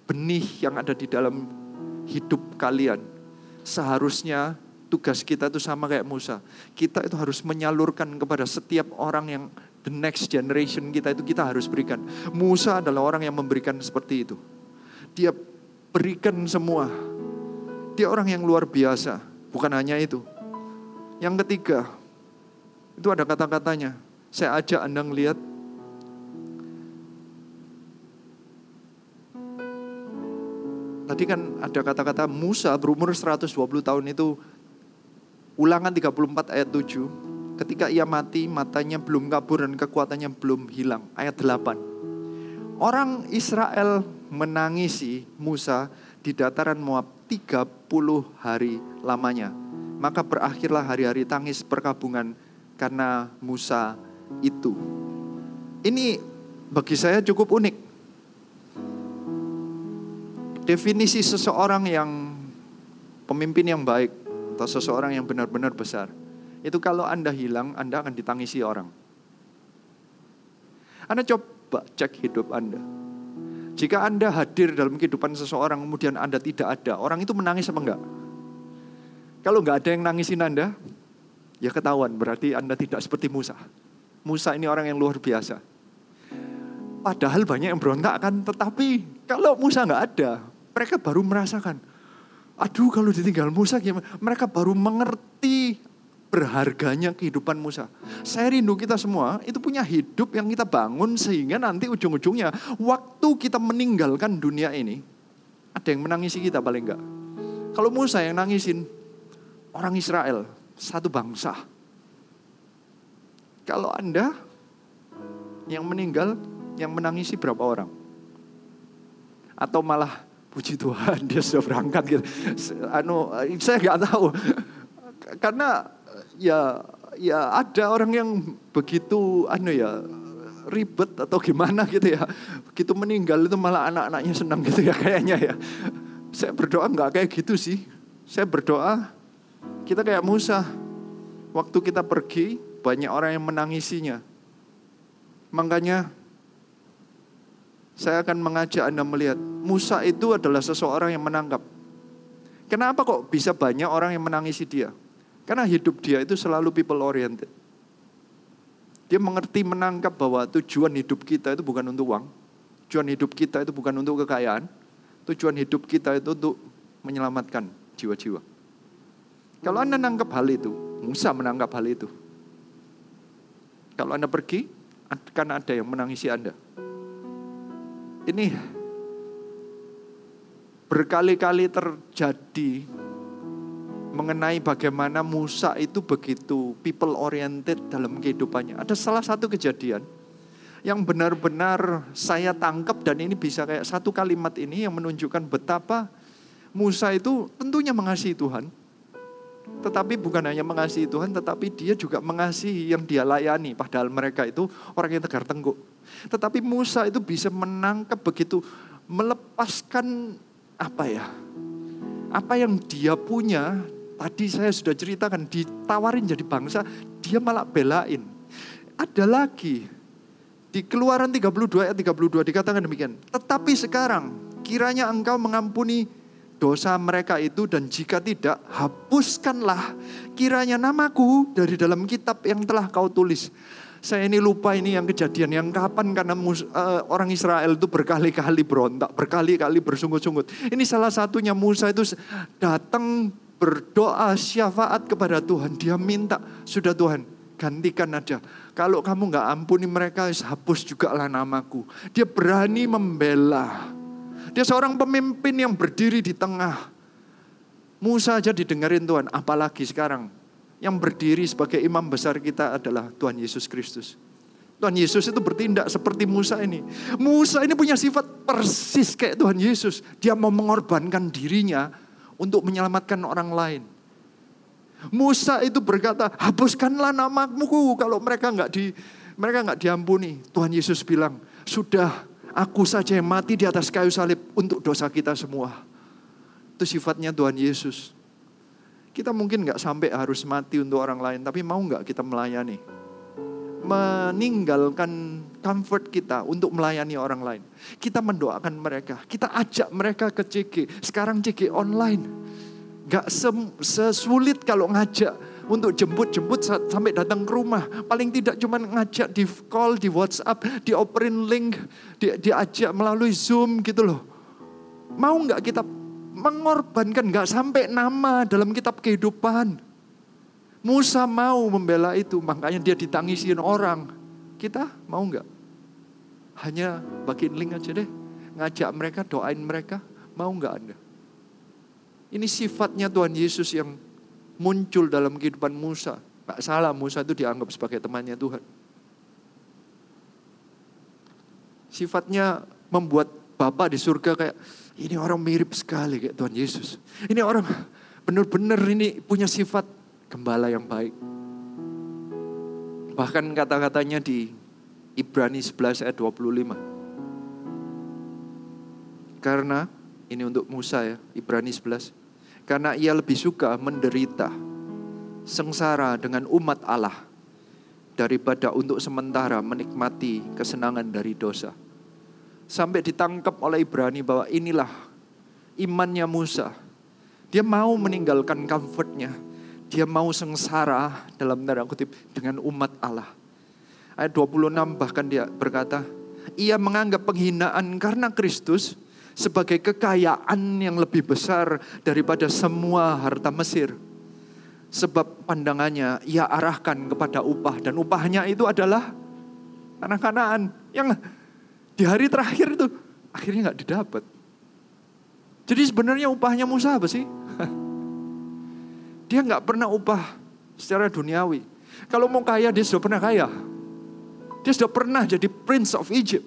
benih yang ada di dalam hidup kalian. Seharusnya tugas kita itu sama kayak Musa. Kita itu harus menyalurkan kepada setiap orang yang the next generation kita itu kita harus berikan. Musa adalah orang yang memberikan seperti itu. Dia berikan semua. Dia orang yang luar biasa. Bukan hanya itu. Yang ketiga, itu ada kata-katanya. Saya ajak Anda melihat Tadi kan ada kata-kata Musa berumur 120 tahun itu Ulangan 34 ayat 7 Ketika ia mati matanya belum kabur dan kekuatannya belum hilang. Ayat 8 Orang Israel menangisi Musa di dataran Moab 30 hari lamanya. Maka berakhirlah hari-hari tangis perkabungan karena Musa itu. Ini bagi saya cukup unik. Definisi seseorang yang pemimpin yang baik atau seseorang yang benar-benar besar. Itu kalau Anda hilang, Anda akan ditangisi orang. Anda coba cek hidup Anda jika Anda hadir dalam kehidupan seseorang, kemudian Anda tidak ada, orang itu menangis apa enggak? Kalau enggak ada yang nangisin Anda, ya ketahuan berarti Anda tidak seperti Musa. Musa ini orang yang luar biasa. Padahal banyak yang berontak kan, tetapi kalau Musa enggak ada, mereka baru merasakan, aduh kalau ditinggal Musa gimana? Mereka baru mengerti berharganya kehidupan Musa. Saya rindu kita semua itu punya hidup yang kita bangun sehingga nanti ujung-ujungnya waktu kita meninggalkan dunia ini ada yang menangisi kita paling enggak. Kalau Musa yang nangisin orang Israel, satu bangsa. Kalau Anda yang meninggal, yang menangisi berapa orang? Atau malah puji Tuhan dia sudah berangkat gitu. Anu, saya nggak tahu. [LAUGHS] Karena ya ya ada orang yang begitu anu ya ribet atau gimana gitu ya. Begitu meninggal itu malah anak-anaknya senang gitu ya kayaknya ya. Saya berdoa nggak kayak gitu sih. Saya berdoa kita kayak Musa. Waktu kita pergi banyak orang yang menangisinya. Makanya saya akan mengajak Anda melihat Musa itu adalah seseorang yang menangkap. Kenapa kok bisa banyak orang yang menangisi dia? Karena hidup dia itu selalu people oriented. Dia mengerti menangkap bahwa tujuan hidup kita itu bukan untuk uang. Tujuan hidup kita itu bukan untuk kekayaan. Tujuan hidup kita itu untuk menyelamatkan jiwa-jiwa. Kalau Anda menangkap hal itu, Musa menangkap hal itu. Kalau Anda pergi, akan ada yang menangisi Anda. Ini berkali-kali terjadi mengenai bagaimana Musa itu begitu people oriented dalam kehidupannya. Ada salah satu kejadian yang benar-benar saya tangkap dan ini bisa kayak satu kalimat ini yang menunjukkan betapa Musa itu tentunya mengasihi Tuhan. Tetapi bukan hanya mengasihi Tuhan, tetapi dia juga mengasihi yang dia layani. Padahal mereka itu orang yang tegar tengkuk. Tetapi Musa itu bisa menangkap begitu, melepaskan apa ya, apa yang dia punya Tadi saya sudah ceritakan, ditawarin jadi bangsa, dia malah belain. Ada lagi, di keluaran 32 ayat 32 dikatakan demikian. Tetapi sekarang, kiranya engkau mengampuni dosa mereka itu dan jika tidak, hapuskanlah kiranya namaku dari dalam kitab yang telah kau tulis. Saya ini lupa ini yang kejadian yang kapan karena mus, uh, orang Israel itu berkali-kali berontak, berkali-kali bersungut-sungut. Ini salah satunya Musa itu datang berdoa syafaat kepada Tuhan. Dia minta, sudah Tuhan gantikan aja. Kalau kamu nggak ampuni mereka, hapus juga lah namaku. Dia berani membela. Dia seorang pemimpin yang berdiri di tengah. Musa aja didengarin Tuhan, apalagi sekarang yang berdiri sebagai imam besar kita adalah Tuhan Yesus Kristus. Tuhan Yesus itu bertindak seperti Musa ini. Musa ini punya sifat persis kayak Tuhan Yesus. Dia mau mengorbankan dirinya untuk menyelamatkan orang lain. Musa itu berkata, hapuskanlah namamu kalau mereka nggak di mereka nggak diampuni. Tuhan Yesus bilang, sudah aku saja yang mati di atas kayu salib untuk dosa kita semua. Itu sifatnya Tuhan Yesus. Kita mungkin nggak sampai harus mati untuk orang lain, tapi mau nggak kita melayani? Meninggalkan comfort kita untuk melayani orang lain. Kita mendoakan mereka, kita ajak mereka ke CG. Sekarang CG online. Gak sesulit kalau ngajak untuk jemput-jemput sampai datang ke rumah. Paling tidak cuma ngajak di call, di WhatsApp, dioperin link, di, diajak melalui Zoom gitu loh. Mau nggak kita mengorbankan nggak sampai nama dalam kitab kehidupan Musa mau membela itu, makanya dia ditangisin orang. Kita mau nggak? Hanya bagiin link aja deh, ngajak mereka, doain mereka, mau nggak Anda? Ini sifatnya Tuhan Yesus yang muncul dalam kehidupan Musa. Gak salah Musa itu dianggap sebagai temannya Tuhan. Sifatnya membuat Bapak di surga kayak, ini orang mirip sekali kayak Tuhan Yesus. Ini orang benar-benar ini punya sifat gembala yang baik. Bahkan kata-katanya di Ibrani 11 ayat 25. Karena, ini untuk Musa ya, Ibrani 11. Karena ia lebih suka menderita, sengsara dengan umat Allah, daripada untuk sementara menikmati kesenangan dari dosa. Sampai ditangkap oleh Ibrani bahwa inilah imannya Musa. Dia mau meninggalkan comfortnya, dia mau sengsara dalam tanda kutip dengan umat Allah. Ayat 26 bahkan dia berkata, ia menganggap penghinaan karena Kristus sebagai kekayaan yang lebih besar daripada semua harta Mesir. Sebab pandangannya ia arahkan kepada upah dan upahnya itu adalah anak-anakan yang di hari terakhir itu akhirnya nggak didapat. Jadi sebenarnya upahnya Musa apa sih? Dia nggak pernah upah secara duniawi. Kalau mau kaya, dia sudah pernah kaya. Dia sudah pernah jadi Prince of Egypt.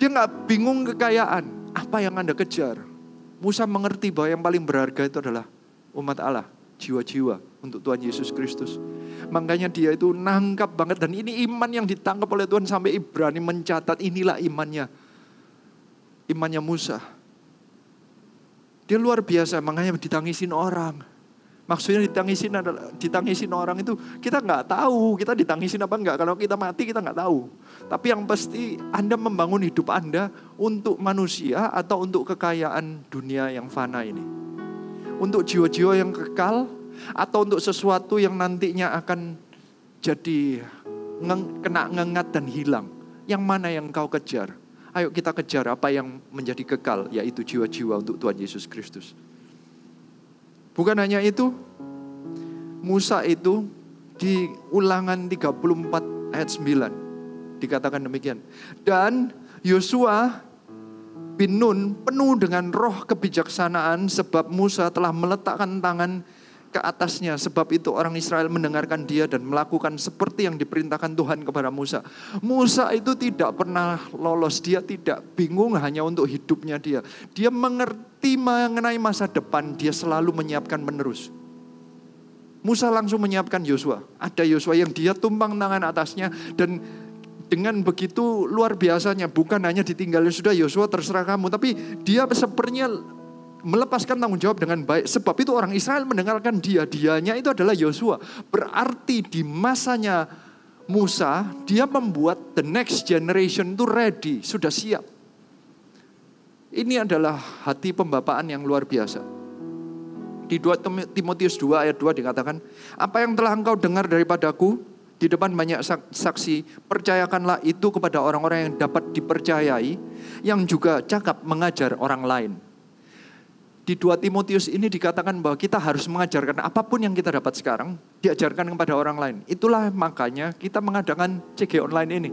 Dia nggak bingung kekayaan. Apa yang Anda kejar? Musa mengerti bahwa yang paling berharga itu adalah umat Allah, jiwa-jiwa untuk Tuhan Yesus Kristus. Makanya dia itu nangkap banget dan ini iman yang ditangkap oleh Tuhan sampai Ibrani mencatat inilah imannya. Imannya Musa. Dia luar biasa, makanya ditangisin orang. Maksudnya ditangisin adalah ditangisin orang itu kita nggak tahu kita ditangisin apa enggak. Kalau kita mati kita nggak tahu. Tapi yang pasti Anda membangun hidup Anda untuk manusia atau untuk kekayaan dunia yang fana ini. Untuk jiwa-jiwa yang kekal atau untuk sesuatu yang nantinya akan jadi ngeng, kena ngengat dan hilang. Yang mana yang kau kejar? Ayo kita kejar apa yang menjadi kekal, yaitu jiwa-jiwa untuk Tuhan Yesus Kristus. Bukan hanya itu, Musa itu di ulangan 34 ayat 9 dikatakan demikian. Dan Yosua bin Nun penuh dengan roh kebijaksanaan sebab Musa telah meletakkan tangan ke atasnya. Sebab itu orang Israel mendengarkan dia dan melakukan seperti yang diperintahkan Tuhan kepada Musa. Musa itu tidak pernah lolos, dia tidak bingung hanya untuk hidupnya dia. Dia mengerti mengenai masa depan, dia selalu menyiapkan menerus. Musa langsung menyiapkan Yosua. Ada Yosua yang dia tumpang tangan atasnya dan dengan begitu luar biasanya bukan hanya ditinggalin sudah Yosua terserah kamu tapi dia sepertinya melepaskan tanggung jawab dengan baik. Sebab itu orang Israel mendengarkan dia. Dianya itu adalah Yosua. Berarti di masanya Musa, dia membuat the next generation itu ready, sudah siap. Ini adalah hati pembapaan yang luar biasa. Di 2 Timotius 2 ayat 2 dikatakan, apa yang telah engkau dengar daripadaku di depan banyak saksi, percayakanlah itu kepada orang-orang yang dapat dipercayai, yang juga cakap mengajar orang lain di 2 Timotius ini dikatakan bahwa kita harus mengajarkan apa pun yang kita dapat sekarang, diajarkan kepada orang lain. Itulah makanya kita mengadakan CG online ini.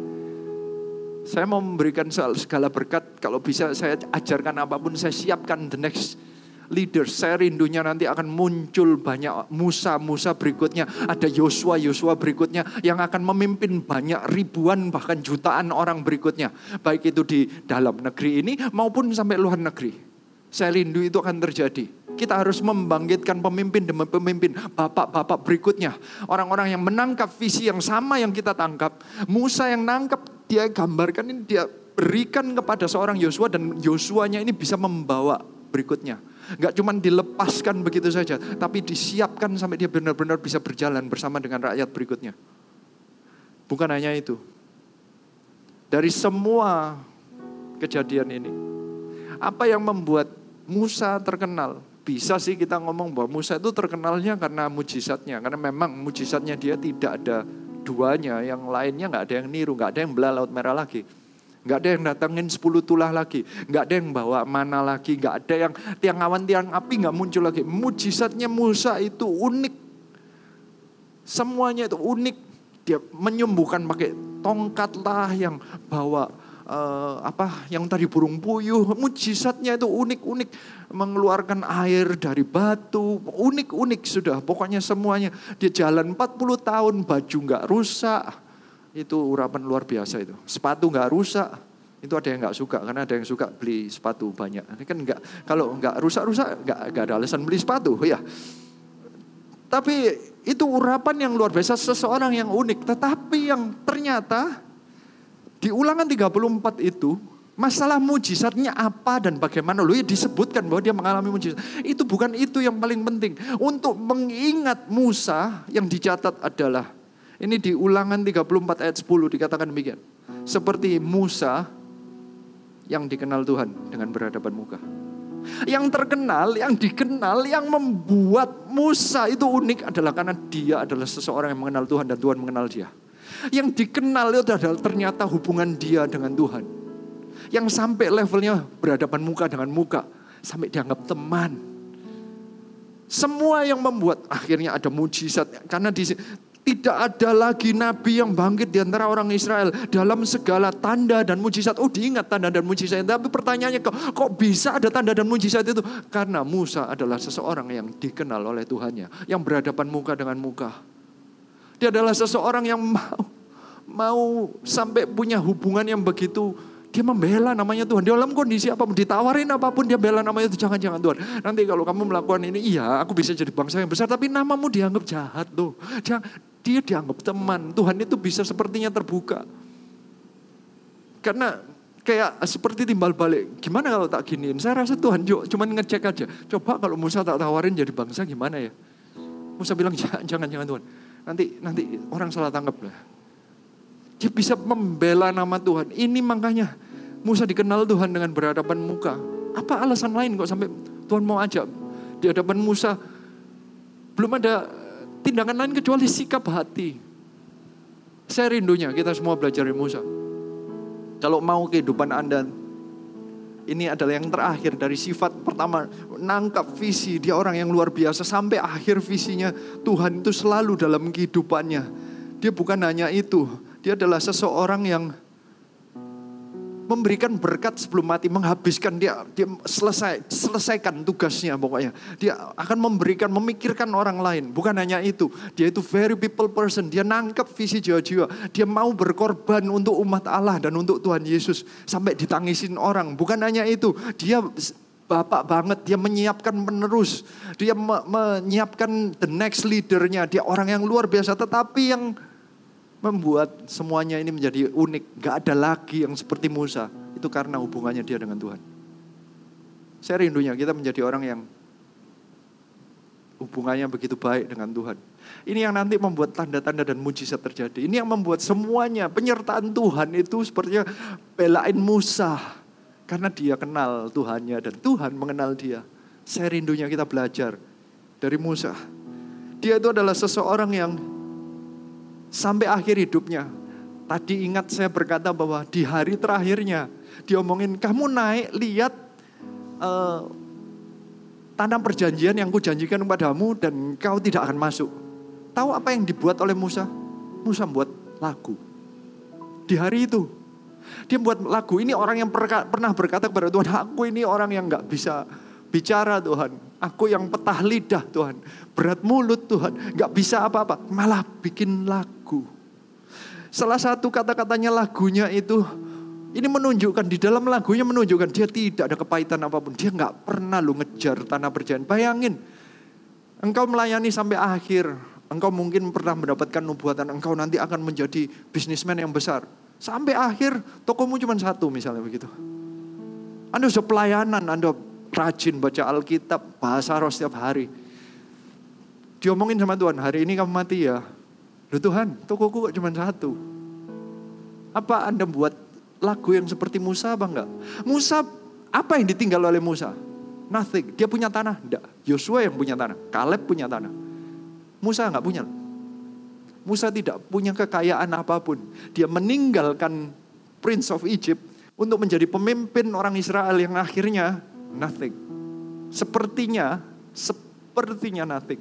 Saya mau memberikan segala berkat, kalau bisa saya ajarkan apa pun, saya siapkan the next leader. Saya rindunya nanti akan muncul banyak Musa-Musa berikutnya. Ada Yosua-Yosua berikutnya yang akan memimpin banyak ribuan bahkan jutaan orang berikutnya. Baik itu di dalam negeri ini maupun sampai luar negeri. Saya rindu itu akan terjadi. Kita harus membangkitkan pemimpin demi pemimpin, bapak-bapak berikutnya. Orang-orang yang menangkap visi yang sama yang kita tangkap. Musa yang nangkap, dia gambarkan ini, dia berikan kepada seorang Yosua dan Yosuanya ini bisa membawa berikutnya. Gak cuma dilepaskan begitu saja, tapi disiapkan sampai dia benar-benar bisa berjalan bersama dengan rakyat berikutnya. Bukan hanya itu. Dari semua kejadian ini, apa yang membuat Musa terkenal? Bisa sih kita ngomong bahwa Musa itu terkenalnya karena mujizatnya. Karena memang mujizatnya dia tidak ada duanya. Yang lainnya nggak ada yang niru, nggak ada yang belah laut merah lagi. Nggak ada yang datengin 10 tulah lagi. Nggak ada yang bawa mana lagi. Nggak ada yang tiang awan, tiang api nggak muncul lagi. Mujizatnya Musa itu unik. Semuanya itu unik. Dia menyembuhkan pakai tongkat lah yang bawa uh, apa yang tadi burung puyuh, mujizatnya itu unik-unik, mengeluarkan air dari batu, unik-unik sudah, pokoknya semuanya. Dia jalan 40 tahun, baju nggak rusak, itu urapan luar biasa itu. Sepatu nggak rusak, itu ada yang nggak suka karena ada yang suka beli sepatu banyak. Ini kan nggak kalau nggak rusak-rusak nggak ada alasan beli sepatu ya. Tapi itu urapan yang luar biasa seseorang yang unik. Tetapi yang ternyata di ulangan 34 itu masalah mujizatnya apa dan bagaimana. Loh ya disebutkan bahwa dia mengalami mujizat. Itu bukan itu yang paling penting. Untuk mengingat Musa yang dicatat adalah. Ini di ulangan 34 ayat 10 dikatakan demikian. Seperti Musa yang dikenal Tuhan dengan berhadapan muka. Yang terkenal, yang dikenal, yang membuat Musa itu unik adalah karena dia adalah seseorang yang mengenal Tuhan dan Tuhan mengenal dia. Yang dikenal itu adalah ternyata hubungan dia dengan Tuhan. Yang sampai levelnya berhadapan muka dengan muka. Sampai dianggap teman. Semua yang membuat akhirnya ada mujizat. Karena di, tidak ada lagi nabi yang bangkit di antara orang Israel dalam segala tanda dan mujizat. Oh diingat tanda dan mujizat. Tapi pertanyaannya kok, kok bisa ada tanda dan mujizat itu? Karena Musa adalah seseorang yang dikenal oleh Tuhannya. Yang berhadapan muka dengan muka. Dia adalah seseorang yang mau mau sampai punya hubungan yang begitu dia membela namanya Tuhan. Di dalam kondisi apa pun, ditawarin apa pun dia bela namanya itu. Jangan-jangan Tuhan. Nanti kalau kamu melakukan ini, iya aku bisa jadi bangsa yang besar. Tapi namamu dianggap jahat loh. Dia, dia dianggap teman. Tuhan itu bisa sepertinya terbuka. Karena kayak seperti timbal balik. Gimana kalau tak giniin? Saya rasa Tuhan cuma ngecek aja. Coba kalau Musa tak tawarin jadi bangsa gimana ya? Musa bilang jangan, jangan Tuhan. Nanti nanti orang salah tangkap lah. Dia bisa membela nama Tuhan. Ini makanya Musa dikenal Tuhan dengan berhadapan muka. Apa alasan lain kok sampai Tuhan mau ajak di hadapan Musa? Belum ada tindakan lain kecuali sikap hati. Saya rindunya kita semua belajar dari Musa. Kalau mau kehidupan Anda ini adalah yang terakhir dari sifat pertama nangkap visi. Dia orang yang luar biasa. Sampai akhir visinya Tuhan itu selalu dalam kehidupannya. Dia bukan hanya itu. Dia adalah seseorang yang memberikan berkat sebelum mati, menghabiskan dia, dia selesai selesaikan tugasnya pokoknya. Dia akan memberikan, memikirkan orang lain. Bukan hanya itu, dia itu very people person. Dia nangkep visi jiwa-jiwa. Dia mau berkorban untuk umat Allah dan untuk Tuhan Yesus sampai ditangisin orang. Bukan hanya itu, dia bapak banget, dia menyiapkan penerus, dia me menyiapkan the next leadernya, dia orang yang luar biasa. Tetapi yang membuat semuanya ini menjadi unik. Gak ada lagi yang seperti Musa. Itu karena hubungannya dia dengan Tuhan. Saya rindunya kita menjadi orang yang hubungannya begitu baik dengan Tuhan. Ini yang nanti membuat tanda-tanda dan mujizat terjadi. Ini yang membuat semuanya penyertaan Tuhan itu sepertinya belain Musa. Karena dia kenal Tuhannya dan Tuhan mengenal dia. Saya rindunya kita belajar dari Musa. Dia itu adalah seseorang yang sampai akhir hidupnya. Tadi ingat saya berkata bahwa di hari terakhirnya diomongin kamu naik lihat uh, tanah perjanjian yang kujanjikan kepadamu dan kau tidak akan masuk. Tahu apa yang dibuat oleh Musa? Musa membuat lagu. Di hari itu dia buat lagu ini orang yang pernah berkata kepada Tuhan, aku ini orang yang nggak bisa bicara Tuhan. Aku yang petah lidah Tuhan. Berat mulut Tuhan. Gak bisa apa-apa. Malah bikin lagu. Salah satu kata-katanya lagunya itu ini menunjukkan di dalam lagunya menunjukkan dia tidak ada kepahitan apa pun. Dia nggak pernah lu ngejar tanah perjanjian. Bayangin, engkau melayani sampai akhir. Engkau mungkin pernah mendapatkan nubuatan. Engkau nanti akan menjadi bisnismen yang besar. Sampai akhir tokomu cuma satu misalnya begitu. Anda sudah pelayanan, Anda rajin baca Alkitab, bahasa roh setiap hari. Diomongin sama Tuhan, hari ini kamu mati ya. Loh Tuhan, tokoku kok cuma satu. Apa Anda buat lagu yang seperti Musa apa enggak? Musa, apa yang ditinggal oleh Musa? Nothing. Dia punya tanah? Enggak. Yosua yang punya tanah. Kaleb punya tanah. Musa enggak punya. Musa tidak punya kekayaan apa pun. Dia meninggalkan Prince of Egypt untuk menjadi pemimpin orang Israel yang akhirnya nothing. Sepertinya, sepertinya nothing.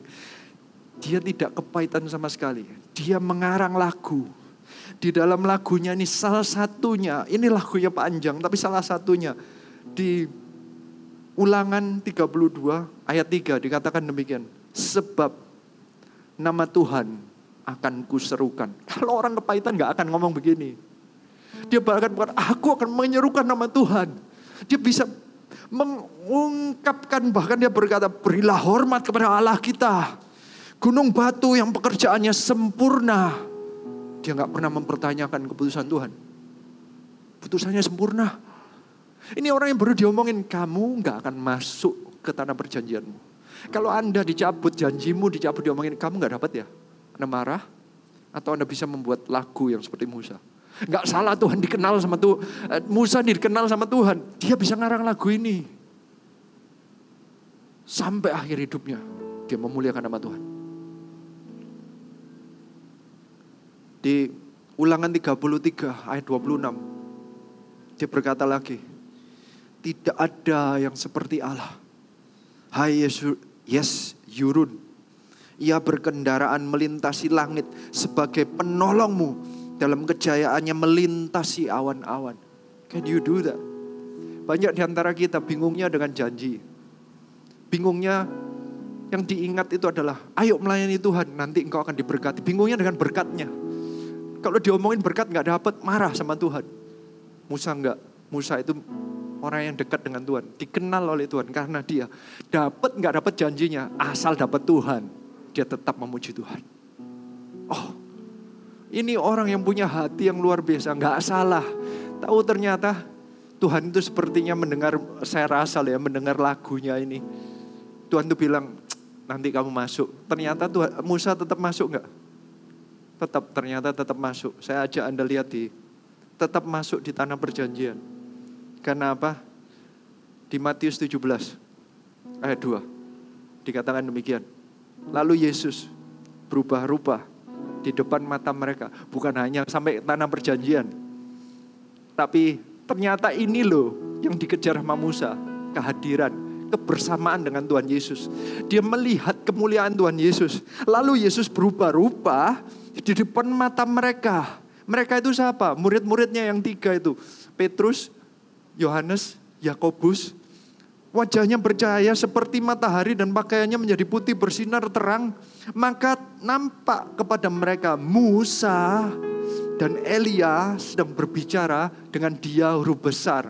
Dia tidak kepahitan sama sekali. Dia mengarang lagu. Di dalam lagunya ini salah satunya, ini lagunya panjang, tapi salah satunya di ulangan 32 ayat 3 dikatakan demikian. Sebab nama Tuhan akan kuserukan. Kalau orang kepahitan nggak akan ngomong begini. Dia bahkan bukan aku akan menyerukan nama Tuhan. Dia bisa mengungkapkan bahkan dia berkata berilah hormat kepada Allah kita. Gunung batu yang pekerjaannya sempurna. Dia nggak pernah mempertanyakan keputusan Tuhan. Putusannya sempurna. Ini orang yang baru diomongin, kamu nggak akan masuk ke tanah perjanjianmu. Kalau Anda dicabut janjimu, dicabut diomongin, kamu nggak dapat ya? Anda marah? Atau Anda bisa membuat lagu yang seperti Musa? Nggak salah Tuhan dikenal sama Tuhan. Musa dikenal sama Tuhan. Dia bisa ngarang lagu ini. Sampai akhir hidupnya. Dia memuliakan nama Tuhan. Di ulangan 33 ayat 26. Dia berkata lagi. Tidak ada yang seperti Allah. Hai Yesus, yes, Yurun. Ia berkendaraan melintasi langit sebagai penolongmu dalam kejayaannya melintasi awan-awan. Can you do that? Banyak di antara kita bingungnya dengan janji. Bingungnya yang diingat itu adalah, ayo melayani Tuhan, nanti engkau akan diberkati. Bingungnya dengan berkatnya. Kalau diomongin berkat nggak dapat, marah sama Tuhan. Musa enggak. Musa itu orang yang dekat dengan Tuhan, dikenal oleh Tuhan karena dia dapat nggak dapat janjinya, asal dapat Tuhan, dia tetap memuji Tuhan. Oh, ini orang yang punya hati yang luar biasa, nggak salah. Tahu ternyata Tuhan itu sepertinya mendengar, saya rasa ya, mendengar lagunya ini. Tuhan tuh bilang, nanti kamu masuk. Ternyata Tuhan, Musa tetap masuk nggak? Tetap, ternyata tetap masuk. Saya ajak Anda lihat di, tetap masuk di tanah perjanjian. Karena apa? Di Matius 17 ayat 2 dikatakan demikian. Lalu Yesus berubah-ubah di depan mata mereka. Bukan hanya sampai tanah perjanjian. Tapi ternyata ini loh yang dikejar sama Musa. Kehadiran, kebersamaan dengan Tuhan Yesus. Dia melihat kemuliaan Tuhan Yesus. Lalu Yesus berubah rupa di depan mata mereka. Mereka itu siapa? Murid-muridnya yang tiga itu. Petrus, Yohanes, Yakobus, Wajahnya bercahaya seperti matahari dan pakaiannya menjadi putih bersinar terang. Maka nampak kepada mereka Musa dan Elia sedang berbicara dengan dia huruf besar.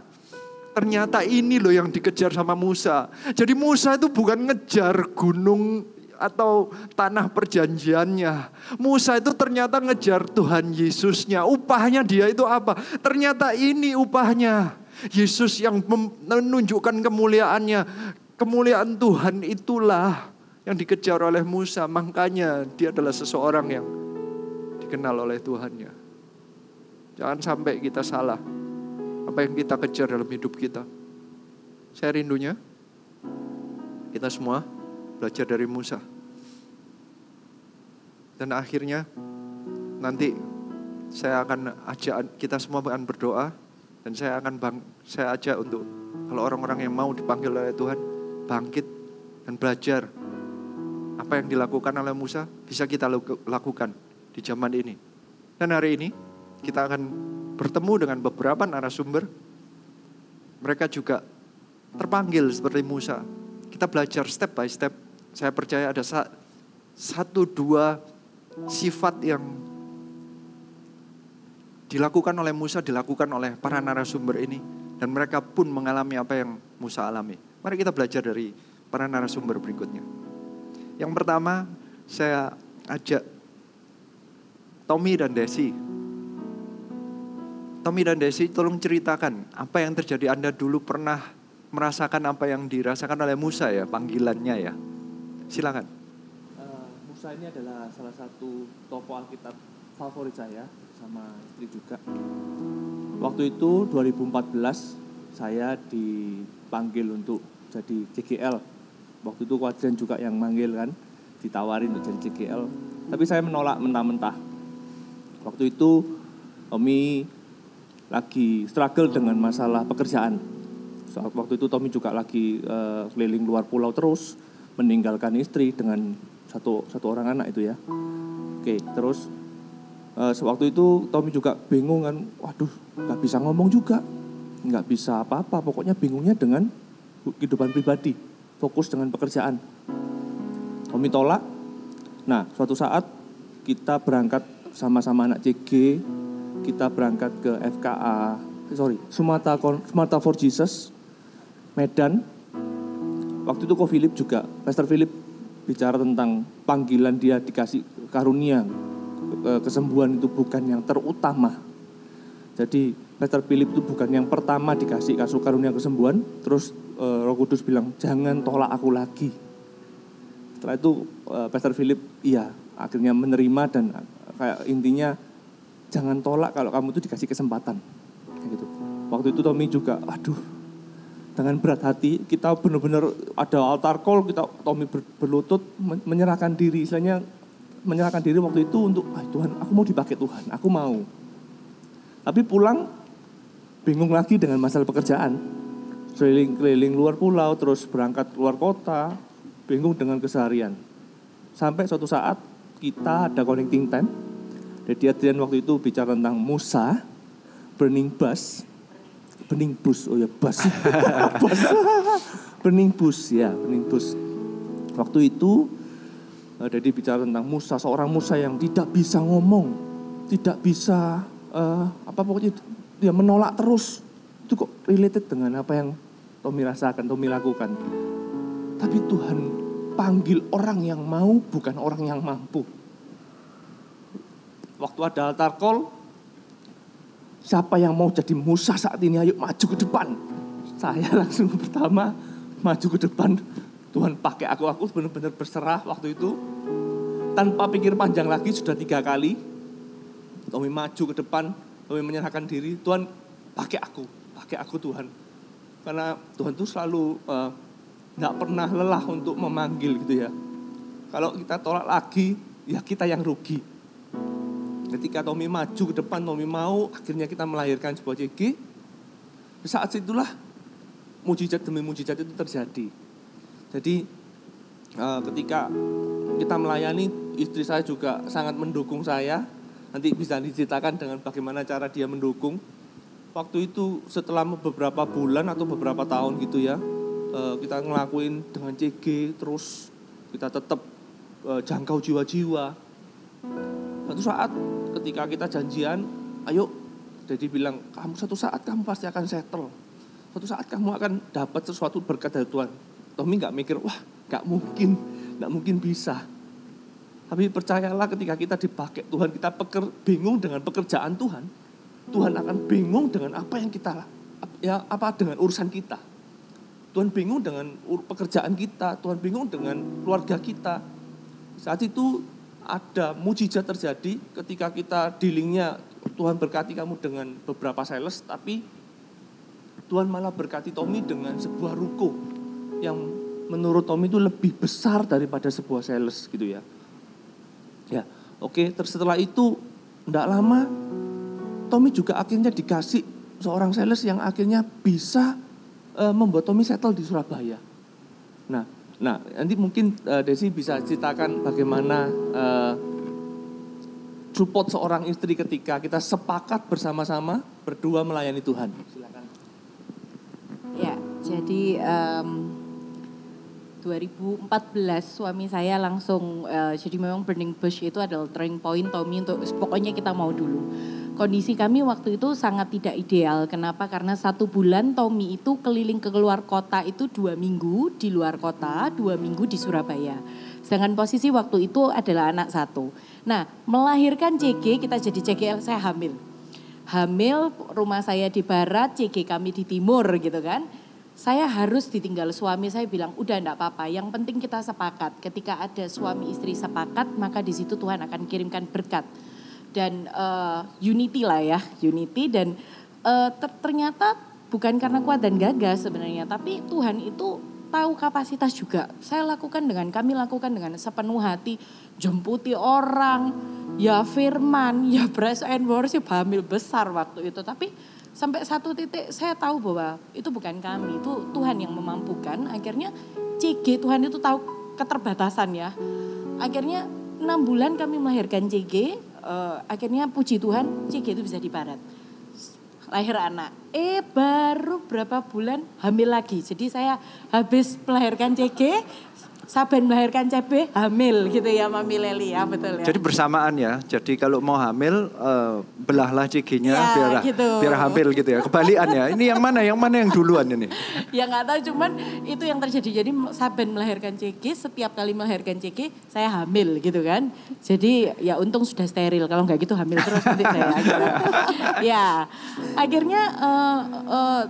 Ternyata ini loh yang dikejar sama Musa. Jadi Musa itu bukan ngejar gunung atau tanah perjanjiannya. Musa itu ternyata ngejar Tuhan Yesusnya. Upahnya dia itu apa? Ternyata ini upahnya. Yesus yang menunjukkan kemuliaannya. Kemuliaan Tuhan itulah yang dikejar oleh Musa. Makanya dia adalah seseorang yang dikenal oleh Tuhannya. Jangan sampai kita salah. Apa yang kita kejar dalam hidup kita. Saya rindunya kita semua belajar dari Musa. Dan akhirnya nanti saya akan ajak kita semua akan berdoa dan saya akan bang, saya ajak untuk kalau orang-orang yang mau dipanggil oleh Tuhan bangkit dan belajar apa yang dilakukan oleh Musa bisa kita lakukan di zaman ini. Dan hari ini kita akan bertemu dengan beberapa narasumber. Mereka juga terpanggil seperti Musa kita belajar step by step. Saya percaya ada sa- satu dua sifat yang dilakukan oleh Musa, dilakukan oleh para narasumber ini. Dan mereka pun mengalami apa yang Musa alami. Mari kita belajar dari para narasumber berikutnya. Yang pertama, saya ajak Tommy dan Desi. Tommy dan Desi tolong ceritakan apa yang terjadi Anda dulu pernah merasakan apa yang dirasakan oleh Musa ya, panggilannya ya. Silakan. Uh, Musa ini adalah salah satu tokoh Alkitab favorit saya sama istri juga. Waktu itu 2014 saya dipanggil untuk jadi CGL. Waktu itu Kuadran juga yang manggil kan, ditawarin untuk jadi CGL. Tapi saya menolak mentah-mentah. Waktu itu Tommy lagi struggle dengan masalah pekerjaan. Saat waktu itu Tommy juga lagi uh, keliling luar pulau terus, meninggalkan istri dengan satu satu orang anak itu ya. Oke, terus uh, sewaktu itu Tommy juga bingung kan, waduh nggak bisa ngomong juga, nggak bisa apa-apa, pokoknya bingungnya dengan kehidupan pribadi, fokus dengan pekerjaan. Tommy tolak. Nah, suatu saat kita berangkat sama-sama anak CG, kita berangkat ke FKA, sorry, Sumatera, Sumatera for Jesus, Medan. Waktu itu kok Philip juga, Pastor Philip bicara tentang panggilan dia dikasih karunia, kesembuhan itu bukan yang terutama. Jadi Pastor Philip itu bukan yang pertama dikasih kasus karunia kesembuhan, terus uh, Roh Kudus bilang jangan tolak aku lagi. Setelah itu uh, Pastor Philip iya akhirnya menerima dan kayak intinya jangan tolak kalau kamu itu dikasih kesempatan. Kayak gitu. Waktu itu Tommy juga, aduh, dengan berat hati kita benar-benar ada altar call kita Tommy ber, berlutut menyerahkan diri, istilahnya menyerahkan diri waktu itu untuk, ah Tuhan, aku mau dipakai Tuhan, aku mau. Tapi pulang bingung lagi dengan masalah pekerjaan. Keliling-keliling luar pulau, terus berangkat keluar kota, bingung dengan keseharian. Sampai suatu saat kita ada connecting time. Jadi Adrian waktu itu bicara tentang Musa, burning bus, burning bus, oh ya bus, [LAUGHS] bus. [LAUGHS] burning bus ya, burning bus. Waktu itu jadi bicara tentang Musa, seorang Musa yang tidak bisa ngomong, tidak bisa uh, apa pokoknya dia menolak terus. Itu kok related dengan apa yang Tommy rasakan, Tommy lakukan. Tapi Tuhan panggil orang yang mau, bukan orang yang mampu. Waktu ada altar call, siapa yang mau jadi Musa saat ini, ayo maju ke depan. Saya langsung pertama maju ke depan. Tuhan pakai aku, aku benar-benar berserah waktu itu. Tanpa pikir panjang lagi, sudah tiga kali. Tommy maju ke depan, Tommy menyerahkan diri. Tuhan pakai aku, pakai aku Tuhan. Karena Tuhan itu selalu uh, nggak pernah lelah untuk memanggil gitu ya. Kalau kita tolak lagi, ya kita yang rugi. Ketika Tommy maju ke depan, Tommy mau, akhirnya kita melahirkan sebuah CG. Saat itulah mujizat demi mujizat itu terjadi. Jadi uh, ketika kita melayani, istri saya juga sangat mendukung saya. Nanti bisa diceritakan dengan bagaimana cara dia mendukung. Waktu itu setelah beberapa bulan atau beberapa tahun gitu ya, uh, kita ngelakuin dengan CG terus kita tetap uh, jangkau jiwa-jiwa. Satu saat ketika kita janjian, ayo, jadi bilang kamu satu saat kamu pasti akan settle. Satu saat kamu akan dapat sesuatu berkat dari Tuhan. Tommy nggak mikir, wah nggak mungkin, nggak mungkin bisa. Tapi percayalah ketika kita dipakai Tuhan, kita peker, bingung dengan pekerjaan Tuhan. Tuhan akan bingung dengan apa yang kita, ya apa dengan urusan kita. Tuhan bingung dengan pekerjaan kita, Tuhan bingung dengan keluarga kita. Saat itu ada mujizat terjadi ketika kita dealingnya Tuhan berkati kamu dengan beberapa sales, tapi Tuhan malah berkati Tommy dengan sebuah ruko yang menurut Tommy itu lebih besar daripada sebuah sales gitu ya. Ya, oke. Terus setelah itu tidak lama Tommy juga akhirnya dikasih seorang sales yang akhirnya bisa uh, membuat Tommy settle di Surabaya. Nah, nah nanti mungkin uh, Desi bisa ceritakan bagaimana uh, support seorang istri ketika kita sepakat bersama-sama berdua melayani Tuhan. Silakan. Ya, jadi um, 2014 suami saya langsung uh, jadi memang Burning Bush itu adalah turning point Tommy untuk pokoknya kita mau dulu. Kondisi kami waktu itu sangat tidak ideal. Kenapa? Karena satu bulan Tommy itu keliling ke luar kota itu dua minggu di luar kota, dua minggu di Surabaya. Sedangkan posisi waktu itu adalah anak satu. Nah melahirkan CG kita jadi CGL saya hamil. Hamil rumah saya di barat, CG kami di timur gitu kan saya harus ditinggal. Suami saya bilang udah enggak apa-apa. Yang penting kita sepakat. Ketika ada suami istri sepakat maka di situ Tuhan akan kirimkan berkat dan uh, unity lah ya unity. Dan uh, ter ternyata bukan karena kuat dan gagah sebenarnya tapi Tuhan itu tahu kapasitas juga. Saya lakukan dengan kami lakukan dengan sepenuh hati. Jemputi orang ya firman ya press and worship hamil besar waktu itu. Tapi sampai satu titik saya tahu bahwa itu bukan kami, itu Tuhan yang memampukan. Akhirnya CG Tuhan itu tahu keterbatasan ya. Akhirnya enam bulan kami melahirkan CG, uh, eh, akhirnya puji Tuhan CG itu bisa dibarat. Lahir anak, eh baru berapa bulan hamil lagi. Jadi saya habis melahirkan CG, Saben melahirkan CB hamil gitu ya Mami Leli ya betul ya. Jadi bersamaan ya. Jadi kalau mau hamil uh, belahlah CG-nya ya, biar gitu. biar hamil gitu ya. Kebalian ya. Ini yang mana? Yang mana yang duluan ini? ya nggak tahu cuman itu yang terjadi. Jadi Saben melahirkan CG setiap kali melahirkan CG saya hamil gitu kan. Jadi ya untung sudah steril. Kalau nggak gitu hamil terus nanti saya. Gitu. [LAUGHS] ya akhirnya uh, uh,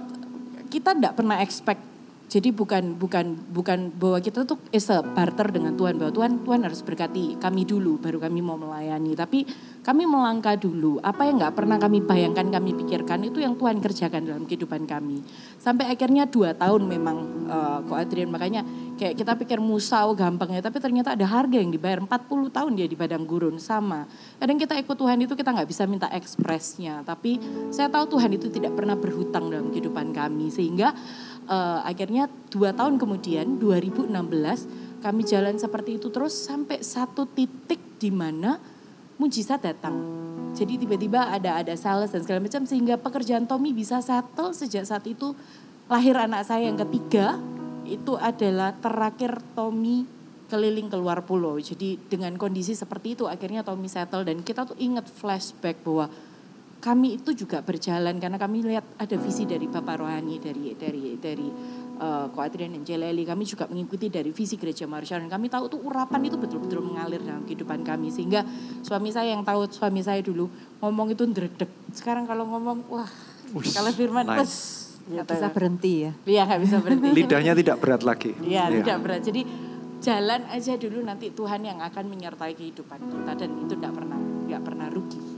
kita tidak pernah expect jadi bukan bukan bukan bahwa kita tuh is a barter dengan Tuhan bahwa Tuhan Tuhan harus berkati kami dulu baru kami mau melayani. Tapi kami melangkah dulu. Apa yang nggak pernah kami bayangkan kami pikirkan itu yang Tuhan kerjakan dalam kehidupan kami. Sampai akhirnya dua tahun memang uh, kok Adrian makanya kayak kita pikir Musa oh gampang ya tapi ternyata ada harga yang dibayar 40 tahun dia di padang gurun sama. Kadang kita ikut Tuhan itu kita nggak bisa minta ekspresnya tapi saya tahu Tuhan itu tidak pernah berhutang dalam kehidupan kami sehingga uh, akhirnya dua tahun kemudian 2016 kami jalan seperti itu terus sampai satu titik di mana mujizat datang. Jadi tiba-tiba ada ada sales dan segala macam sehingga pekerjaan Tommy bisa settle sejak saat itu lahir anak saya yang ketiga itu adalah terakhir Tommy keliling keluar pulau. Jadi dengan kondisi seperti itu akhirnya Tommy settle dan kita tuh ingat flashback bahwa kami itu juga berjalan karena kami lihat ada visi dari Bapak Rohani dari dari dari uh, Ko Adrian dan Jeleli. Kami juga mengikuti dari visi gereja Marsha. Dan kami tahu tuh urapan itu betul-betul mengalir dalam kehidupan kami. Sehingga suami saya yang tahu suami saya dulu ngomong itu ndredeg. Sekarang kalau ngomong wah Ush, kalau firman nice. nggak bisa berhenti ya. Iya nggak bisa berhenti. Lidahnya tidak berat lagi. Iya ya. tidak berat. Jadi jalan aja dulu nanti Tuhan yang akan menyertai kehidupan kita. Dan itu tidak pernah nggak pernah rugi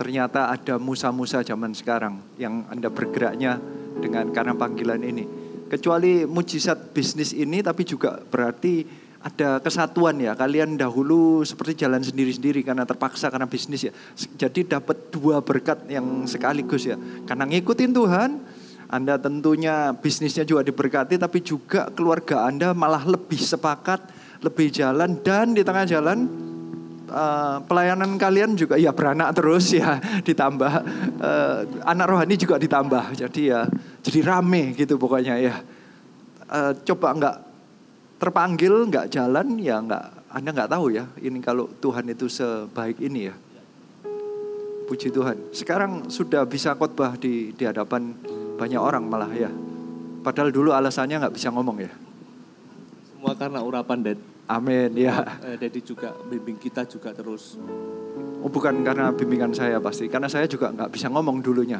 ternyata ada musa-musa zaman sekarang yang Anda bergeraknya dengan karena panggilan ini. Kecuali mujizat bisnis ini tapi juga berarti ada kesatuan ya. Kalian dahulu seperti jalan sendiri-sendiri karena terpaksa karena bisnis ya. Jadi dapat dua berkat yang sekaligus ya. Karena ngikutin Tuhan, Anda tentunya bisnisnya juga diberkati tapi juga keluarga Anda malah lebih sepakat, lebih jalan dan di tengah jalan uh, pelayanan kalian juga ya beranak terus ya [LAUGHS] ditambah. Uh, anak rohani juga ditambah. Jadi ya jadi rame gitu pokoknya ya. Uh, coba nggak terpanggil nggak jalan ya nggak anda nggak tahu ya ini kalau Tuhan itu sebaik ini ya. Puji Tuhan. Sekarang sudah bisa khotbah di di hadapan banyak orang malah ya. Padahal dulu alasannya nggak bisa ngomong ya. Semua karena urapan dan Amin ya. Eh, Dedi juga bimbing kita juga terus. Oh bukan karena bimbingan saya pasti, karena saya juga nggak bisa ngomong dulunya.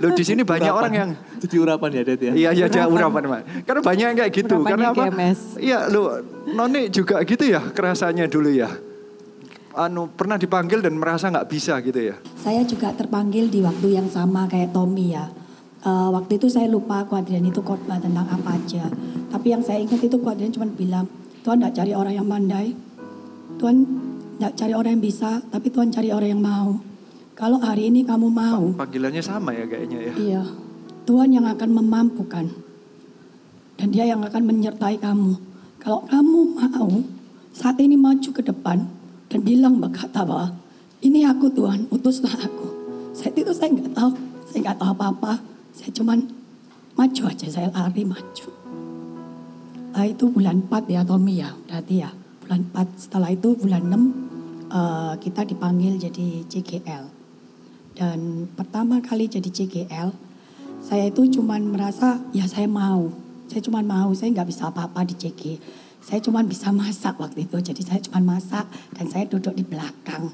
Lo di sini banyak orang yang jadi urapan ya Ded ya. Iya iya urapan, urapan Pak. Karena banyak yang kayak gitu. Urapannya karena apa? Iya lo Noni juga gitu ya kerasanya dulu ya. Anu pernah dipanggil dan merasa nggak bisa gitu ya. Saya juga terpanggil di waktu yang sama kayak Tommy ya. Uh, waktu itu saya lupa kuadrian itu khotbah tentang apa aja. Tapi yang saya ingat itu kuadrian cuma bilang Tuhan tidak cari orang yang pandai. Tuhan tidak cari orang yang bisa, tapi Tuhan cari orang yang mau. Kalau hari ini kamu mau. Panggilannya sama ya kayaknya ya. Iya. Tuhan yang akan memampukan. Dan dia yang akan menyertai kamu. Kalau kamu mau saat ini maju ke depan dan bilang berkata bahwa ini aku Tuhan, utuslah aku. Saat itu saya nggak tahu, saya nggak tahu apa-apa. Saya cuman maju aja, saya lari maju. Eh, itu bulan 4 ya Tommy ya, berarti ya. Bulan 4 setelah itu bulan 6 eh, kita dipanggil jadi CGL. Dan pertama kali jadi CGL, saya itu cuman merasa ya saya mau. Saya cuman mau, saya nggak bisa apa-apa di CG. Saya cuman bisa masak waktu itu, jadi saya cuman masak dan saya duduk di belakang.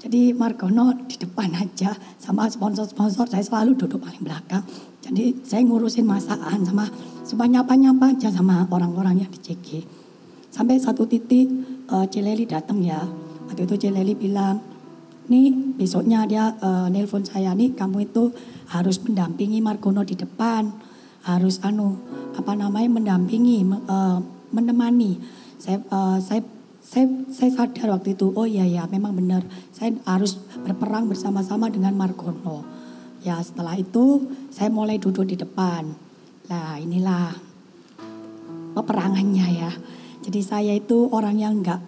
Jadi Margono di depan aja sama sponsor-sponsor saya selalu duduk paling belakang. Jadi saya ngurusin masakan sama cuma nyapa-nyapa aja sama orang-orang yang di CG. Sampai satu titik uh, Celeli datang ya. Waktu itu Celeli bilang, nih besoknya dia uh, nelpon saya nih kamu itu harus mendampingi Margono di depan. Harus anu apa namanya mendampingi, uh, menemani. Saya uh, saya saya, saya sadar waktu itu, oh iya ya memang benar, saya harus berperang bersama-sama dengan Margono. Ya setelah itu saya mulai duduk di depan. Nah inilah peperangannya ya. Jadi saya itu orang yang enggak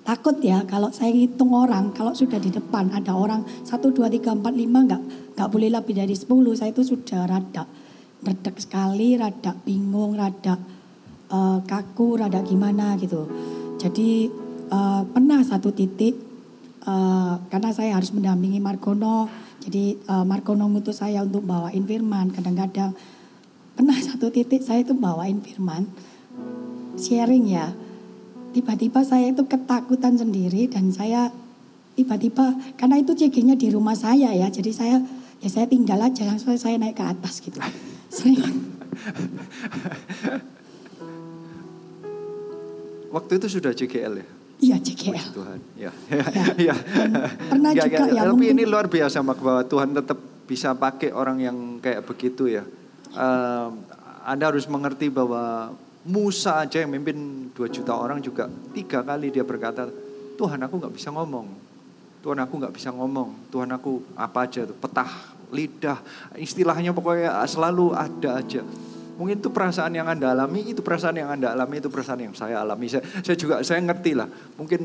takut ya kalau saya hitung orang kalau sudah di depan ada orang 1, 2, 3, 4, 5 enggak, enggak boleh lebih dari 10 saya itu sudah rada redek sekali, rada bingung, rada uh, kaku, rada gimana gitu. Jadi uh, pernah satu titik uh, karena saya harus mendampingi Margono, jadi uh, Margono ngutus saya untuk bawain firman. Kadang-kadang pernah satu titik saya itu bawain firman, sharing ya. Tiba-tiba saya itu ketakutan sendiri dan saya tiba-tiba karena itu CG-nya di rumah saya ya, jadi saya ya saya tinggal aja langsung saya naik ke atas gitu. [LAUGHS] Waktu itu sudah JGL ya? Iya JGL. Tuhan, ya. ya. [LAUGHS] Pernah ya, juga ya. Tapi mungkin, ini luar biasa mak bahwa Tuhan tetap bisa pakai orang yang kayak begitu ya. Uh, anda harus mengerti bahwa Musa aja yang memimpin 2 juta orang juga tiga kali dia berkata, Tuhan aku nggak bisa ngomong. Tuhan aku nggak bisa ngomong. Tuhan aku apa aja tuh petah, lidah, istilahnya pokoknya selalu ada aja. Mungkin itu perasaan yang Anda alami, itu perasaan yang Anda alami, itu perasaan yang saya alami. Saya, saya juga, saya ngerti lah. Mungkin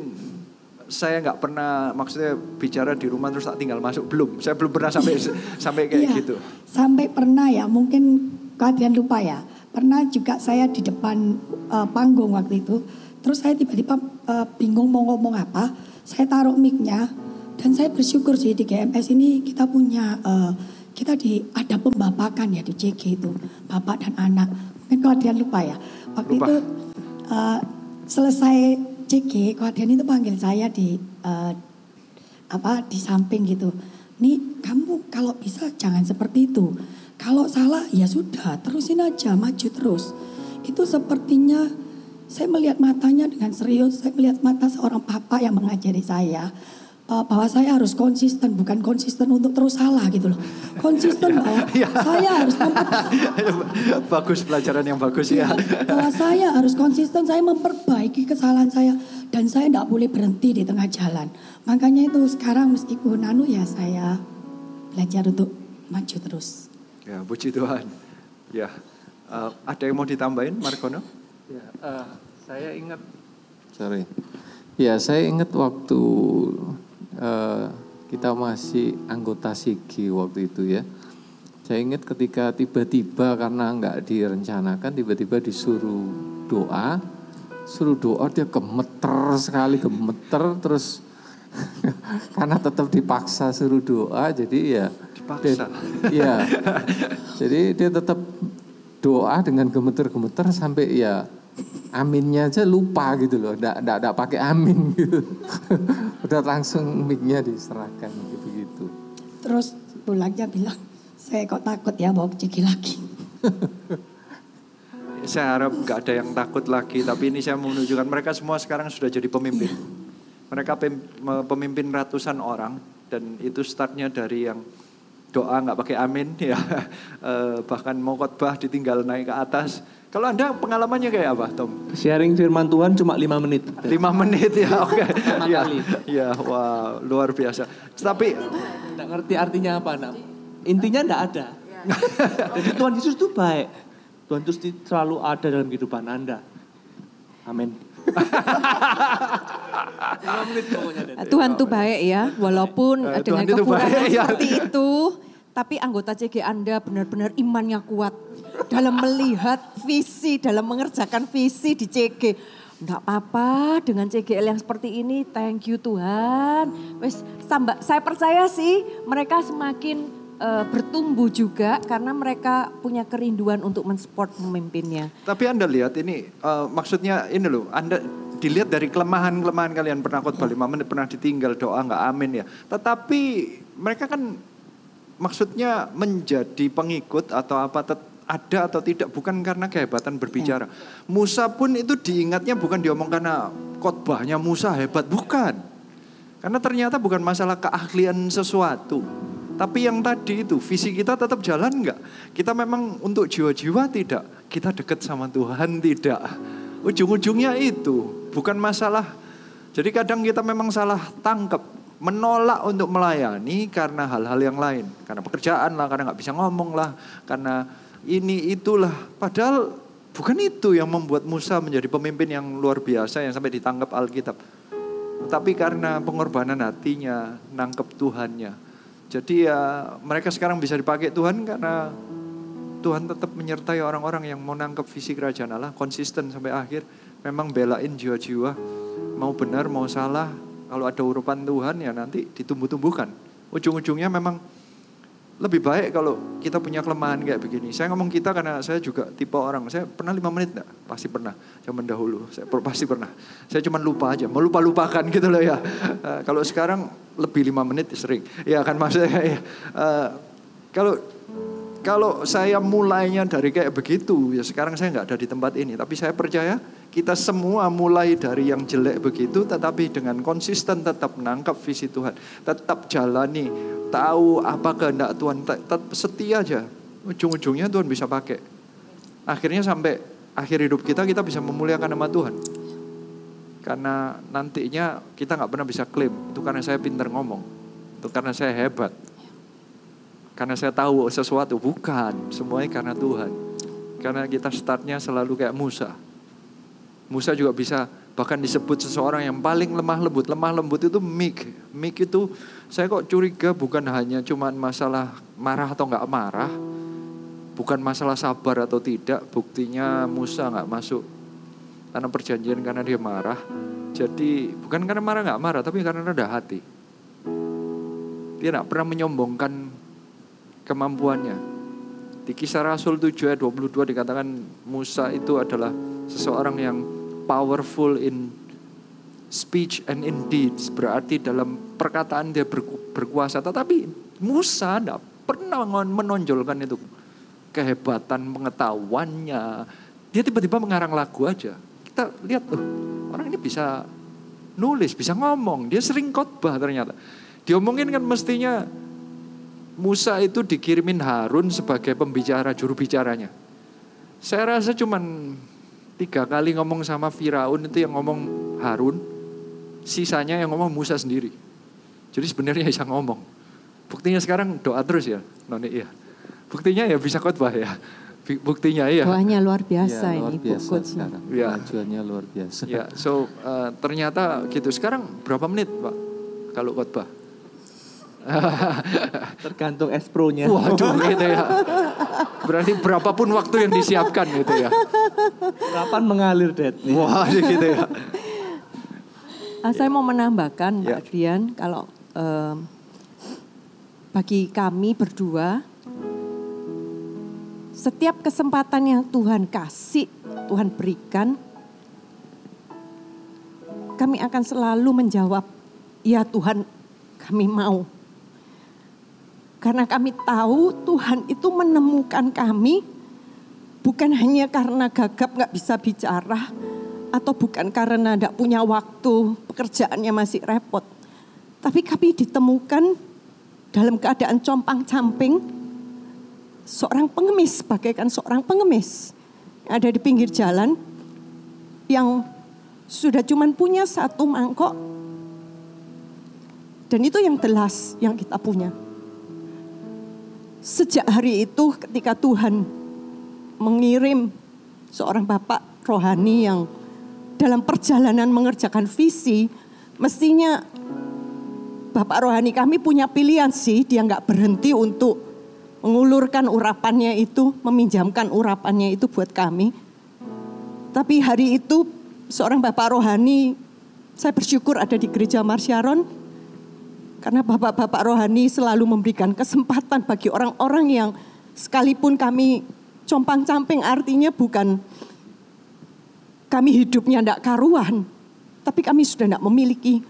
saya nggak pernah maksudnya bicara di rumah terus tak tinggal masuk belum. Saya belum pernah sampai [LAUGHS] sampai kayak iya, gitu. sampai pernah ya mungkin kalian lupa ya. Pernah juga saya di depan uh, panggung waktu itu terus saya tiba-tiba uh, bingung mau ngomong apa saya taruh micnya dan saya bersyukur sih di GMS ini kita punya uh, kita di ada pembapakan ya di CG itu bapak dan anak. Mungkin kalian lupa ya. Waktu lupa. itu uh, selesai CG kalian itu panggil saya di uh, apa di samping gitu. Nih kamu kalau bisa jangan seperti itu. Kalau salah ya sudah terusin aja maju terus. Itu sepertinya saya melihat matanya dengan serius saya melihat mata seorang papa yang mengajari saya uh, bahwa saya harus konsisten, bukan konsisten untuk terus salah gitu loh. Konsisten bahwa ya. saya harus [LAUGHS] bagus pelajaran yang bagus ya. Bahwa saya harus konsisten, saya memperbaiki kesalahan saya dan saya tidak boleh berhenti di tengah jalan. Makanya itu sekarang meskipun anu ya saya belajar untuk maju terus. Ya, puji Tuhan. Ya, uh, ada yang mau ditambahin, Margono? Ya, uh, saya ingat. Sorry. Ya, saya ingat waktu uh, kita masih anggota SIGI waktu itu ya. Saya ingat ketika tiba-tiba karena nggak direncanakan, tiba-tiba disuruh doa, suruh doa dia gemeter sekali, gemeter terus [LAUGHS] karena tetap dipaksa suruh doa, jadi ya dipaksa. Dia, ya, jadi dia tetap doa dengan gemeter-gemeter sampai ya aminnya aja lupa gitu loh, ndak ndak ndak pakai amin gitu. [LAUGHS] Udah langsung mic-nya diserahkan gitu gitu. Terus pulangnya bilang, saya kok takut ya bawa ciki lagi. [LAUGHS] saya harap nggak ada yang takut lagi, tapi ini saya menunjukkan mereka semua sekarang sudah jadi pemimpin. Iya. Mereka pemimpin ratusan orang dan itu startnya dari yang doa nggak pakai amin [LAUGHS] ya eh, bahkan mau khotbah ditinggal naik ke atas kalau anda pengalamannya kayak apa Tom? Sharing firman Tuhan cuma lima menit. Lima menit ya [LAUGHS] oke. Okay. ya ya wah luar biasa. Tapi nggak ngerti artinya apa nak. Intinya nggak ada. [LAUGHS] Jadi Tuhan Yesus itu baik. Tuhan Yesus selalu ada dalam kehidupan anda. Amin. Tuhan tuh baik ya, walaupun dengan kekurangan ya. seperti itu, tapi anggota CG Anda benar-benar imannya kuat dalam melihat visi, dalam mengerjakan visi di CG. Enggak apa-apa dengan CGL yang seperti ini, thank you Tuhan. Wes, saya percaya sih mereka semakin uh, bertumbuh juga karena mereka punya kerinduan untuk mensupport pemimpinnya. Tapi Anda lihat ini uh, maksudnya ini loh, Anda dilihat dari kelemahan-kelemahan kalian pernah khotbah lima menit pernah ditinggal doa nggak amin ya. Tetapi mereka kan maksudnya menjadi pengikut atau apa ada atau tidak bukan karena kehebatan berbicara. Musa pun itu diingatnya bukan diomong karena khotbahnya Musa hebat, bukan. Karena ternyata bukan masalah keahlian sesuatu. Tapi yang tadi itu visi kita tetap jalan enggak? Kita memang untuk jiwa-jiwa tidak. Kita dekat sama Tuhan tidak. Ujung-ujungnya itu bukan masalah. Jadi kadang kita memang salah tangkap menolak untuk melayani karena hal-hal yang lain. Karena pekerjaan lah, karena nggak bisa ngomong lah, karena ini itulah. Padahal bukan itu yang membuat Musa menjadi pemimpin yang luar biasa yang sampai ditangkap Alkitab. Tapi karena pengorbanan hatinya, nangkep Tuhannya. Jadi ya mereka sekarang bisa dipakai Tuhan karena Tuhan tetap menyertai orang-orang yang mau nangkep visi kerajaan Allah, konsisten sampai akhir. Memang belain jiwa-jiwa, mau benar mau salah, kalau ada urupan Tuhan ya nanti ditumbuh-tumbuhkan. Ujung-ujungnya memang lebih baik kalau kita punya kelemahan kayak begini. Saya ngomong kita karena saya juga tipe orang. Saya pernah lima menit enggak? Pasti pernah. Zaman dahulu. Saya pasti pernah. Saya cuma lupa aja. Mau lupa-lupakan gitu loh ya. Uh, kalau sekarang lebih lima menit sering. Ya kan maksudnya [LAUGHS] ya. Uh, kalau kalau saya mulainya dari kayak begitu, ya sekarang saya nggak ada di tempat ini. Tapi saya percaya kita semua mulai dari yang jelek begitu, tetapi dengan konsisten tetap menangkap visi Tuhan, tetap jalani tahu apa kehendak Tuhan, tetap setia aja. Ujung-ujungnya Tuhan bisa pakai. Akhirnya sampai akhir hidup kita kita bisa memuliakan nama Tuhan. Karena nantinya kita nggak pernah bisa klaim itu karena saya pintar ngomong, itu karena saya hebat, karena saya tahu sesuatu bukan semuanya karena Tuhan. Karena kita startnya selalu kayak Musa. Musa juga bisa bahkan disebut seseorang yang paling lemah lembut. Lemah lembut itu mik. Mik itu saya kok curiga bukan hanya cuma masalah marah atau nggak marah, bukan masalah sabar atau tidak. Buktinya Musa nggak masuk tanah perjanjian karena dia marah. Jadi bukan karena marah nggak marah, tapi karena ada hati. Dia nggak pernah menyombongkan kemampuannya. Di kisah Rasul 7 ayat 22 dikatakan Musa itu adalah seseorang yang powerful in speech and in deeds. Berarti dalam perkataan dia berkuasa. Tetapi Musa tidak pernah menonjolkan itu. Kehebatan pengetahuannya. Dia tiba-tiba mengarang lagu aja. Kita lihat tuh orang ini bisa nulis bisa ngomong. Dia sering khotbah ternyata. Diomongin kan mestinya Musa itu dikirimin Harun sebagai pembicara juru bicaranya saya rasa cuman tiga kali ngomong sama Firaun itu yang ngomong Harun sisanya yang ngomong Musa sendiri. Jadi sebenarnya bisa ngomong. Buktinya sekarang doa terus ya, Noni ya. Buktinya ya bisa khotbah ya. Buktinya ya. Doanya luar biasa ya, luar ini biasa sekarang. Ya. Tujuannya luar biasa. Ya, so uh, ternyata gitu. Sekarang berapa menit, Pak? Kalau khotbah? [LAUGHS] Tergantung S Pro-nya. Waduh [LAUGHS] gitu ya. Berarti berapapun waktu yang disiapkan gitu ya. Kapan mengalir, Dad? Wah, gitu ya. Uh, saya mau menambahkan Ya. Mbak Dian, kalau em, bagi kami berdua, setiap kesempatan yang Tuhan kasih, Tuhan berikan, kami akan selalu menjawab, ya Tuhan kami mau. Karena kami tahu Tuhan itu menemukan kami bukan hanya karena gagap nggak bisa bicara, atau bukan karena tidak punya waktu, pekerjaannya masih repot. Tapi kami ditemukan dalam keadaan compang-camping, seorang pengemis, bagaikan seorang pengemis ada di pinggir jalan, yang sudah cuman punya satu mangkok, dan itu yang telas yang kita punya. Sejak hari itu ketika Tuhan mengirim seorang bapak rohani yang dalam perjalanan mengerjakan visi, mestinya Bapak rohani kami punya pilihan sih, dia nggak berhenti untuk mengulurkan urapannya itu, meminjamkan urapannya itu buat kami. Tapi hari itu seorang Bapak rohani, saya bersyukur ada di gereja Marsyaron, karena Bapak-Bapak rohani selalu memberikan kesempatan bagi orang-orang yang sekalipun kami compang-camping artinya bukan kami hidupnya tidak karuan, tapi kami sudah tidak memiliki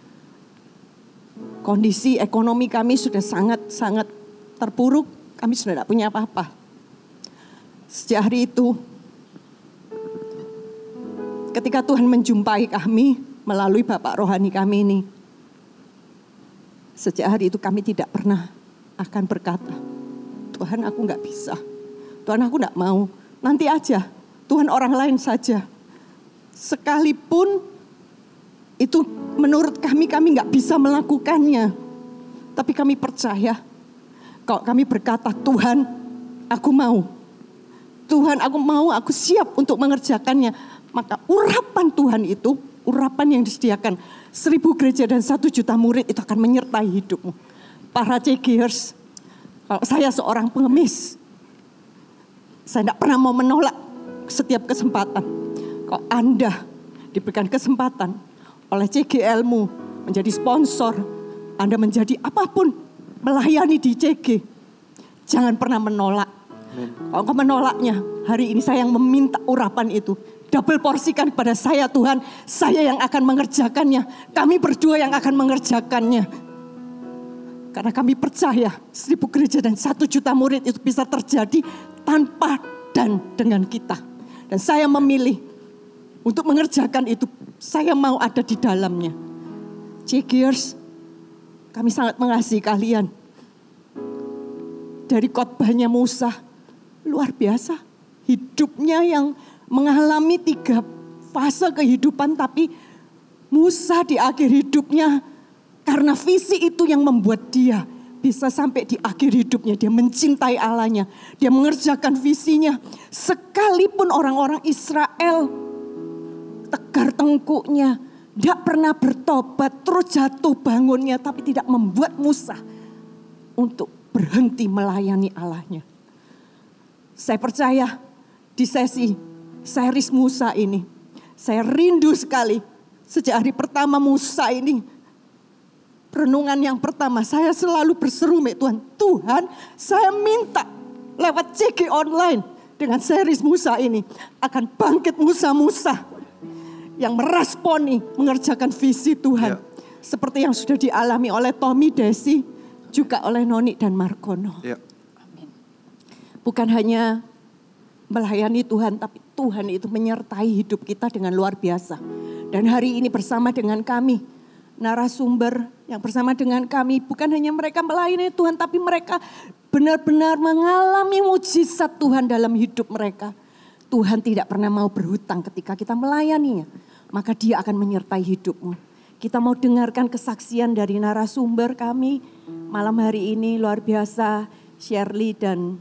kondisi ekonomi kami sudah sangat-sangat terpuruk, kami sudah tidak punya apa-apa. Sejak hari itu, ketika Tuhan menjumpai kami melalui Bapak rohani kami ini, sejak hari itu kami tidak pernah akan berkata, Tuhan aku nggak bisa, Tuhan aku nggak mau, nanti aja, Tuhan orang lain saja. Sekalipun itu menurut kami kami nggak bisa melakukannya, tapi kami percaya kalau kami berkata Tuhan aku mau, Tuhan aku mau, aku siap untuk mengerjakannya, maka urapan Tuhan itu, urapan yang disediakan seribu gereja dan satu juta murid itu akan menyertai hidupmu. Para cekers, kalau saya seorang pengemis, saya tidak pernah mau menolak setiap kesempatan kalau Anda diberikan kesempatan oleh CGLmu menjadi sponsor, Anda menjadi apa pun, melayani di CG, jangan pernah menolak. Kalau kau menolaknya, hari ini saya yang meminta urapan itu. Double porsikan kepada saya Tuhan, saya yang akan mengerjakannya. Kami berdua yang akan mengerjakannya. Karena kami percaya seribu gereja dan satu juta murid itu bisa terjadi tanpa dan dengan kita. Dan saya memilih untuk mengerjakan itu, saya mau ada di dalamnya. Cikers, kami sangat mengasihi kalian. Dari khotbahnya Musa, luar biasa. Hidupnya yang mengalami tiga fase kehidupan, tapi Musa di akhir hidupnya karena visi itu yang membuat dia bisa sampai di akhir hidupnya dia mencintai Allahnya, dia mengerjakan visinya. Sekalipun orang-orang Israel tegar tengkuknya, tidak pernah bertobat, terus jatuh bangunnya, tapi tidak membuat Musa untuk berhenti melayani Allahnya. Saya percaya di sesi series Musa ini, saya rindu sekali sejak hari pertama Musa ini, renungan yang pertama, saya selalu berseru, Tuhan, Tuhan saya minta lewat CG online dengan series Musa ini akan bangkit Musa-Musa yang meresponi mengerjakan visi Tuhan. Ya. Seperti yang sudah dialami oleh Tommy Desi, juga oleh Noni dan Markono. Ya. Bukan hanya melayani Tuhan, tapi Tuhan itu menyertai hidup kita dengan luar biasa. Dan hari ini bersama dengan kami, narasumber yang bersama dengan kami, bukan hanya mereka melayani Tuhan, tapi mereka benar-benar mengalami mujizat Tuhan dalam hidup mereka. Tuhan tidak pernah mau berhutang ketika kita melayaninya maka dia akan menyertai hidupmu. Kita mau dengarkan kesaksian dari narasumber kami malam hari ini luar biasa Shirley dan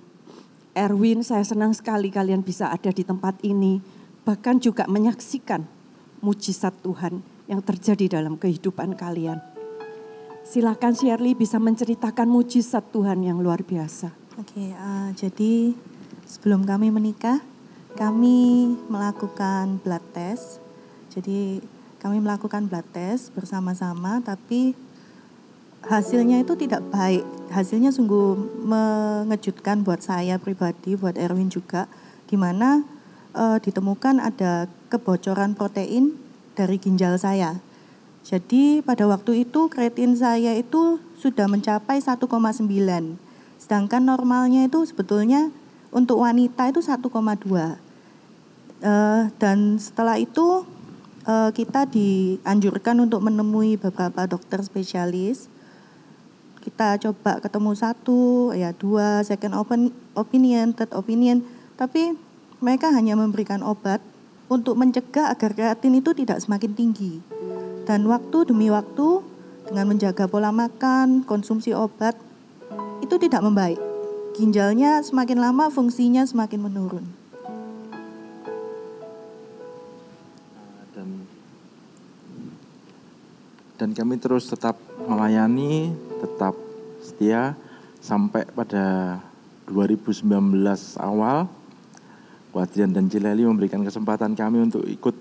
Erwin. Saya senang sekali kalian bisa ada di tempat ini. Bahkan juga menyaksikan mujizat Tuhan yang terjadi dalam kehidupan kalian. Silakan Shirley bisa menceritakan mujizat Tuhan yang luar biasa. Oke, uh, jadi sebelum kami menikah, kami melakukan blood test jadi kami melakukan blood test bersama-sama tapi hasilnya itu tidak baik. Hasilnya sungguh mengejutkan buat saya pribadi, buat Erwin juga. Gimana uh, ditemukan ada kebocoran protein dari ginjal saya. Jadi pada waktu itu kreatin saya itu sudah mencapai 1,9. Sedangkan normalnya itu sebetulnya untuk wanita itu 1,2. Uh, dan setelah itu uh, kita dianjurkan untuk menemui beberapa dokter spesialis. Kita coba ketemu satu, ya dua, second open, opinion, third opinion. Tapi mereka hanya memberikan obat untuk mencegah agar kreatin itu tidak semakin tinggi. Dan waktu demi waktu dengan menjaga pola makan, konsumsi obat, itu tidak membaik. Ginjalnya semakin lama fungsinya semakin menurun. dan kami terus tetap melayani, tetap setia sampai pada 2019 awal, Kuadrian dan Cileli memberikan kesempatan kami untuk ikut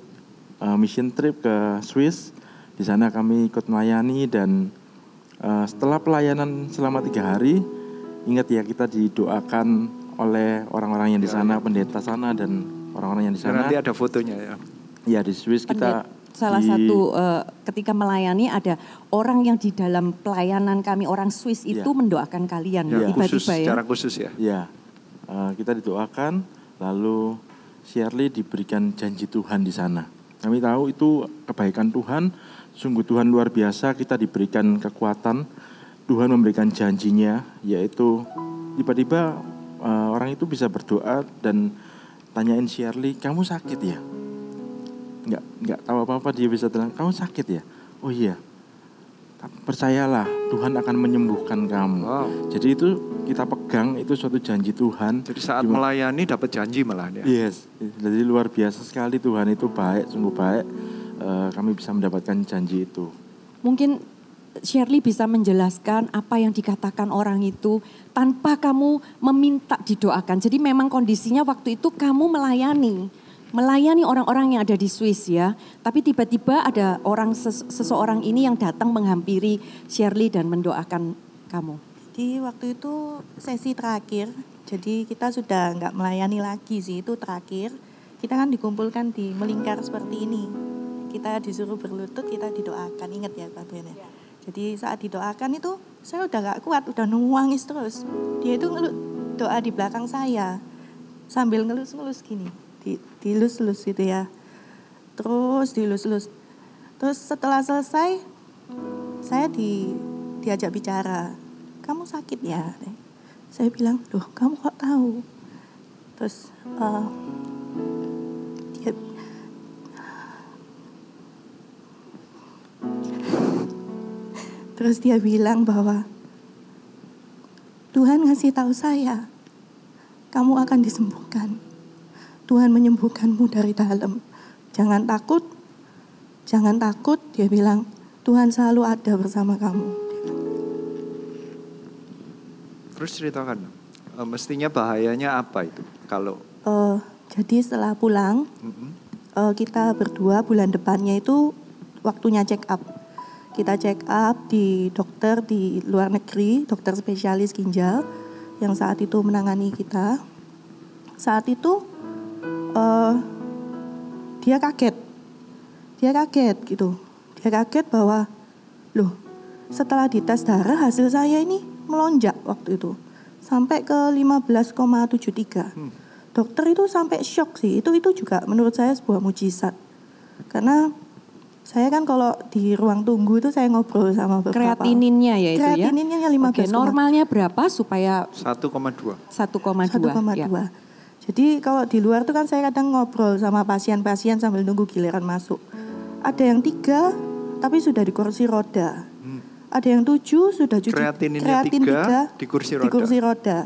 uh, mission trip ke Swiss. Di sana kami ikut melayani dan uh, setelah pelayanan selama tiga hari, ingat ya kita didoakan oleh orang-orang yang di Ya, sana, ya. pendeta sana dan orang-orang yang di sana. Nanti ada fotonya ya. Ya di Swiss kita Salah di- satu eh, ketika melayani ada orang yang di dalam pelayanan kami orang Swiss itu Ya. mendoakan kalian Ya. tiba-tiba ya. khusus ya. Ya, eh, kita didoakan, lalu Shirley diberikan janji Tuhan di sana. Kami tahu itu kebaikan Tuhan, sungguh Tuhan luar biasa. Kita diberikan kekuatan, Tuhan memberikan janjinya, yaitu tiba-tiba eh, orang itu bisa berdoa dan tanyain Shirley, kamu sakit ya? Nggak, nggak tahu apa-apa dia bisa bilang, kamu sakit ya? Oh iya, percayalah Tuhan akan menyembuhkan kamu. Jadi itu kita pegang itu suatu janji Tuhan. Jadi saat melayani dapat janji malah ya. Yes, jadi luar biasa sekali Tuhan itu baik, sungguh baik. Eh, kami bisa mendapatkan janji itu. Mungkin Shirley bisa menjelaskan apa yang dikatakan orang itu tanpa kamu meminta didoakan. Jadi memang kondisinya waktu itu kamu melayani, melayani orang-orang yang ada di Swiss ya. Tapi tiba-tiba ada orang ses- seseorang ini yang datang menghampiri Shirley dan mendoakan kamu. Di waktu itu sesi terakhir, jadi kita sudah nggak melayani lagi sih, itu terakhir. Kita kan dikumpulkan di melingkar seperti ini. Kita disuruh berlutut, kita didoakan, ingat ya Pak Brian ya? Jadi saat didoakan itu saya udah nggak kuat, udah nangis terus. Dia itu ngelut doa di belakang saya sambil ngelus-ngelus gini, di, dilus-lus gitu ya. Terus dilus-lus. Terus setelah selesai, saya di, diajak bicara. Kamu sakit ya? Saya bilang, loh kamu kok tahu? Terus eh, dia [LAUGHS] Terus dia bilang bahwa Tuhan ngasih tahu saya, kamu akan disembuhkan. Tuhan menyembuhkanmu dari dalam. Jangan takut, jangan takut. Dia bilang, Tuhan selalu ada bersama kamu. Terus ceritakan, eh, mestinya bahayanya apa itu kalau Eh, jadi setelah pulang, eh, kita berdua bulan depannya itu waktunya check up. Kita check up di dokter di luar negeri, dokter spesialis ginjal yang saat itu menangani kita. Saat itu eh, dia kaget, dia kaget gitu, dia kaget bahwa loh setelah dites darah hasil saya ini melonjak waktu itu sampai ke 15,73. Dokter itu sampai shock sih. Itu itu juga menurut saya sebuah mujizat. Karena saya kan kalau di ruang tunggu itu saya ngobrol sama beberapa Kreatininnya ya itu ya? Kreatininnya 15. Oke, normalnya berapa supaya 1,2? 1,2? 1,2. ya. Jadi kalau di luar tuh kan saya kadang ngobrol sama pasien-pasien sambil nunggu giliran masuk. Ada yang tiga tapi sudah di kursi roda. Ada yang tujuh sudah cuci Kreatininnya kreatin tiga, tiga di kursi di roda. kursi roda.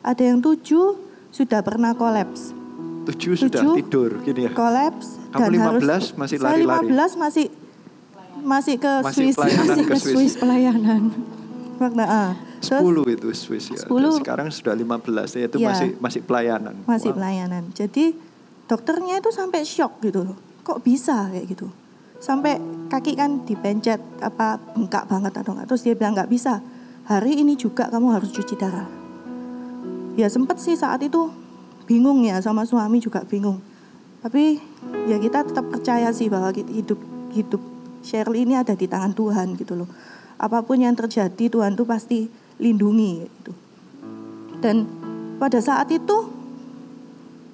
Ada yang tujuh sudah pernah kolaps. 7 sudah Tujuh, tidur gini ya. Kolaps Kamu dan 15 harus masih saya lari-lari. 15 masih masih ke Masih Swiss masih ke ke Swiss. Swiss pelayanan. [LAUGHS] Waktu ah. Terus 10 itu Swiss ya. 10. Sekarang sudah 15 ya itu Iya. masih masih pelayanan. masih Wow. pelayanan. Jadi dokternya itu sampai shock gitu loh. Kok bisa kayak gitu? Sampai kaki kan dipencet apa bengkak banget atau enggak. Terus dia bilang nggak bisa. Hari ini juga kamu harus cuci darah. Ya sempet sih saat itu bingung ya sama suami juga bingung. Tapi ya kita tetap percaya sih bahwa hidup hidup Shirley ini ada di tangan Tuhan gitu loh. Apa pun yang terjadi Tuhan tuh pasti lindungi gitu. Dan pada saat itu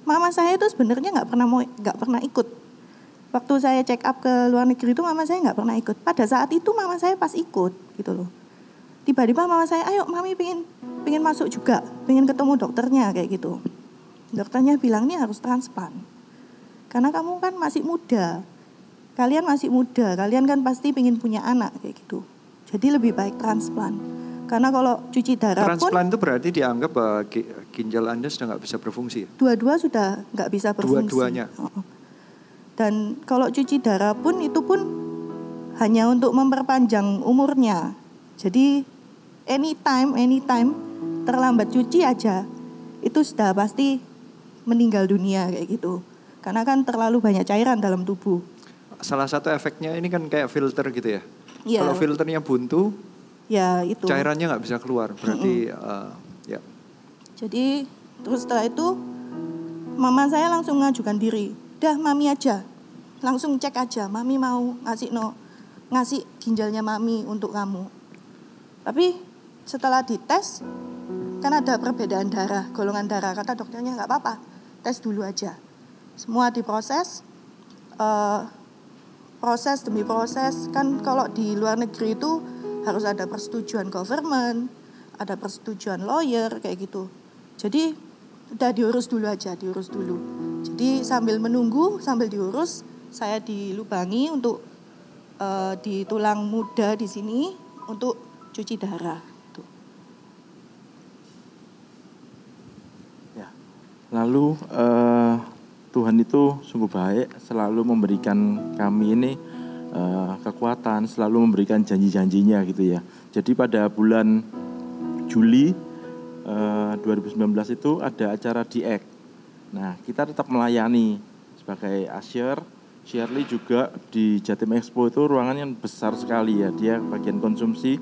mama saya itu sebenarnya nggak pernah mau nggak pernah ikut. Waktu saya check up ke luar negeri itu mama saya nggak pernah ikut. Pada saat itu mama saya pas ikut gitu loh. Tiba-tiba mama saya, ayo mami pengen pengen masuk juga, pengen ketemu dokternya kayak gitu. Dokternya bilang ini harus transplant. Karena kamu kan masih muda. Kalian masih muda, kalian kan pasti pengen punya anak kayak gitu. Jadi lebih baik transplant. Karena kalau cuci darah pun Transplant itu berarti dianggap bahwa gi- ginjal Anda sudah nggak bisa berfungsi ya? dua-dua sudah nggak bisa berfungsi. Dua-duanya. Dan kalau cuci darah pun itu pun hanya untuk memperpanjang umurnya. Jadi anytime, anytime terlambat cuci aja itu sudah pasti meninggal dunia kayak gitu. Karena kan terlalu banyak cairan dalam tubuh. Salah satu efeknya ini kan kayak filter gitu ya. Iya. Kalau filternya buntu, Ya itu. cairannya nggak bisa keluar. Berarti eh, ya. Jadi terus setelah itu mama saya langsung ngajukan diri. Dah mami aja. Langsung cek aja. Mami mau ngasih no ngasih ginjalnya mami untuk kamu. Tapi setelah dites kan ada perbedaan darah, golongan darah. Kata dokternya nggak apa-apa, tes dulu aja. Semua diproses. eh, proses demi proses kan kalau di luar negeri itu harus ada persetujuan government, ada persetujuan lawyer kayak gitu. Jadi udah diurus dulu aja, diurus dulu. Jadi sambil menunggu, sambil diurus, saya dilubangi untuk eh, di tulang muda di sini untuk cuci darah. Lalu eh, Tuhan itu sungguh baik, selalu memberikan kami ini eh, kekuatan, selalu memberikan janji-janjinya gitu ya. Jadi pada bulan Juli eh, 2019 itu ada acara DIEK. Nah kita tetap melayani sebagai usher. Shirley juga di Jatim Expo itu ruangannya besar sekali ya. Dia bagian konsumsi,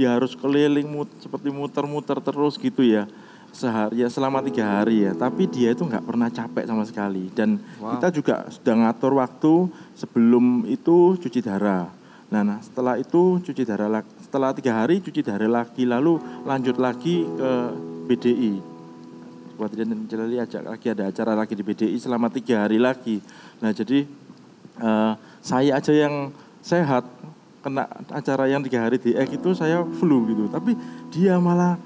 dia harus keliling mut, seperti muter-muter terus gitu ya sehari ya selama tiga hari ya. Tapi dia itu nggak pernah capek sama sekali. Dan Wow. kita juga sudah ngatur waktu sebelum itu cuci darah. Nah, nah setelah itu cuci darah setelah tiga hari cuci darah lagi lalu lanjut lagi ke BDI Kemudian Jalali ajak lagi ada acara lagi di BDI selama tiga hari lagi. Nah jadi eh, saya aja yang sehat kena acara yang tiga hari di ek itu saya flu gitu. Tapi dia malah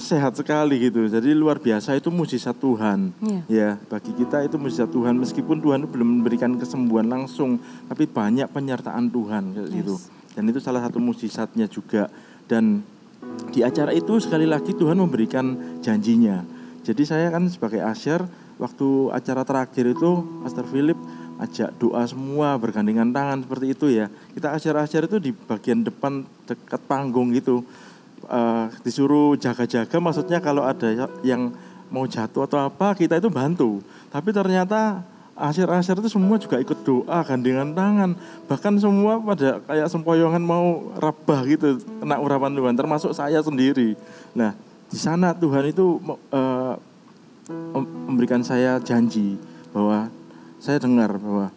sehat sekali gitu. Jadi luar biasa itu mujizat Tuhan. Iya. Ya, bagi kita itu mujizat Tuhan meskipun Tuhan belum memberikan kesembuhan langsung, tapi banyak penyertaan Tuhan kayak gitu. Dan itu salah satu mujizatnya juga. Dan di acara itu sekali lagi Tuhan memberikan janjinya. Jadi saya kan sebagai asyar waktu acara terakhir itu Pastor Philip ajak doa semua bergandengan tangan seperti itu ya. Kita asyar-asyar itu di bagian depan dekat panggung gitu eh, disuruh jaga-jaga maksudnya kalau ada yang mau jatuh atau apa kita itu bantu. Tapi ternyata asyir-asyir itu semua juga ikut doa gandengan tangan. Bahkan semua pada kayak sempoyongan mau rabah gitu kena urapan Tuhan termasuk saya sendiri. Nah di sana Tuhan itu mem- memberikan saya janji bahwa saya dengar bahwa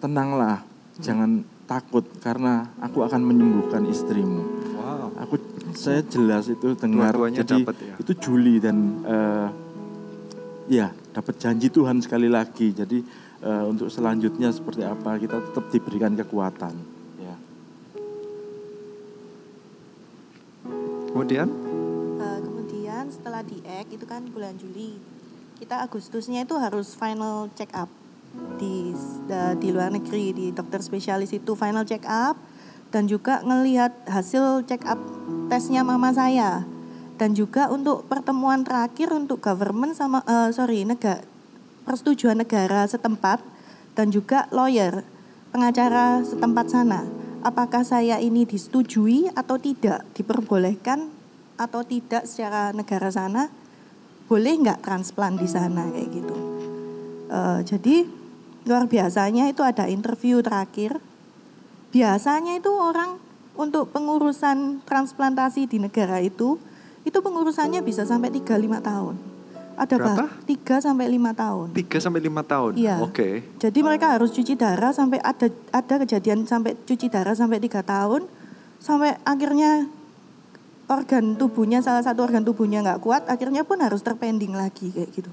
tenanglah jangan takut karena aku akan menyembuhkan istrimu saya jelas itu dengar. Dua-duanya jadi dapat ya? itu Juli dan eh, ya dapat janji Tuhan sekali lagi. Jadi eh, untuk selanjutnya seperti apa kita tetap diberikan kekuatan. Ya. Kemudian? Eh, kemudian setelah di ek itu kan bulan Juli. Kita Agustusnya itu harus final check up. Di di luar negeri di dokter spesialis itu final check up dan juga ngelihat hasil check up tesnya mama saya. Dan juga untuk pertemuan terakhir untuk government sama eh, sorry negara persetujuan negara setempat dan juga lawyer pengacara setempat sana. Apakah saya ini disetujui atau tidak? Diperbolehkan atau tidak secara negara sana? Boleh nggak transplant di sana? Kayak gitu. Eh, jadi luar biasanya itu ada interview terakhir biasanya itu orang untuk pengurusan transplantasi di negara itu itu pengurusannya bisa sampai 3-5 tahun ada Berapa? 3 sampai 5 tahun 3 sampai 5 tahun. Iya. Oke. jadi mereka harus cuci darah sampai ada ada kejadian sampai cuci darah sampai tiga tahun sampai akhirnya organ tubuhnya salah satu organ tubuhnya nggak kuat akhirnya pun harus terpending lagi kayak gitu.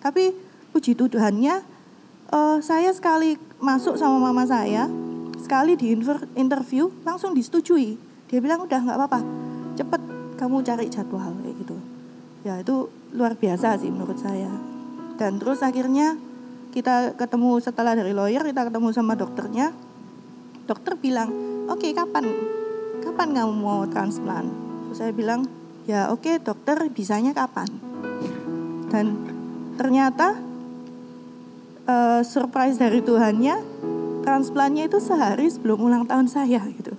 Tapi puji Tuhannya eh, saya sekali masuk sama mama saya sekali di interview langsung disetujui. Dia bilang udah nggak apa-apa cepet kamu cari jadwal kayak gitu. Ya itu luar biasa sih menurut saya. Dan terus akhirnya kita ketemu setelah dari lawyer kita ketemu sama dokternya dokter bilang oke kapan kapan kamu mau transplant Terus saya bilang ya oke dokter bisanya kapan dan ternyata eh, surprise dari Tuhannya transplantnya itu sehari sebelum ulang tahun saya gitu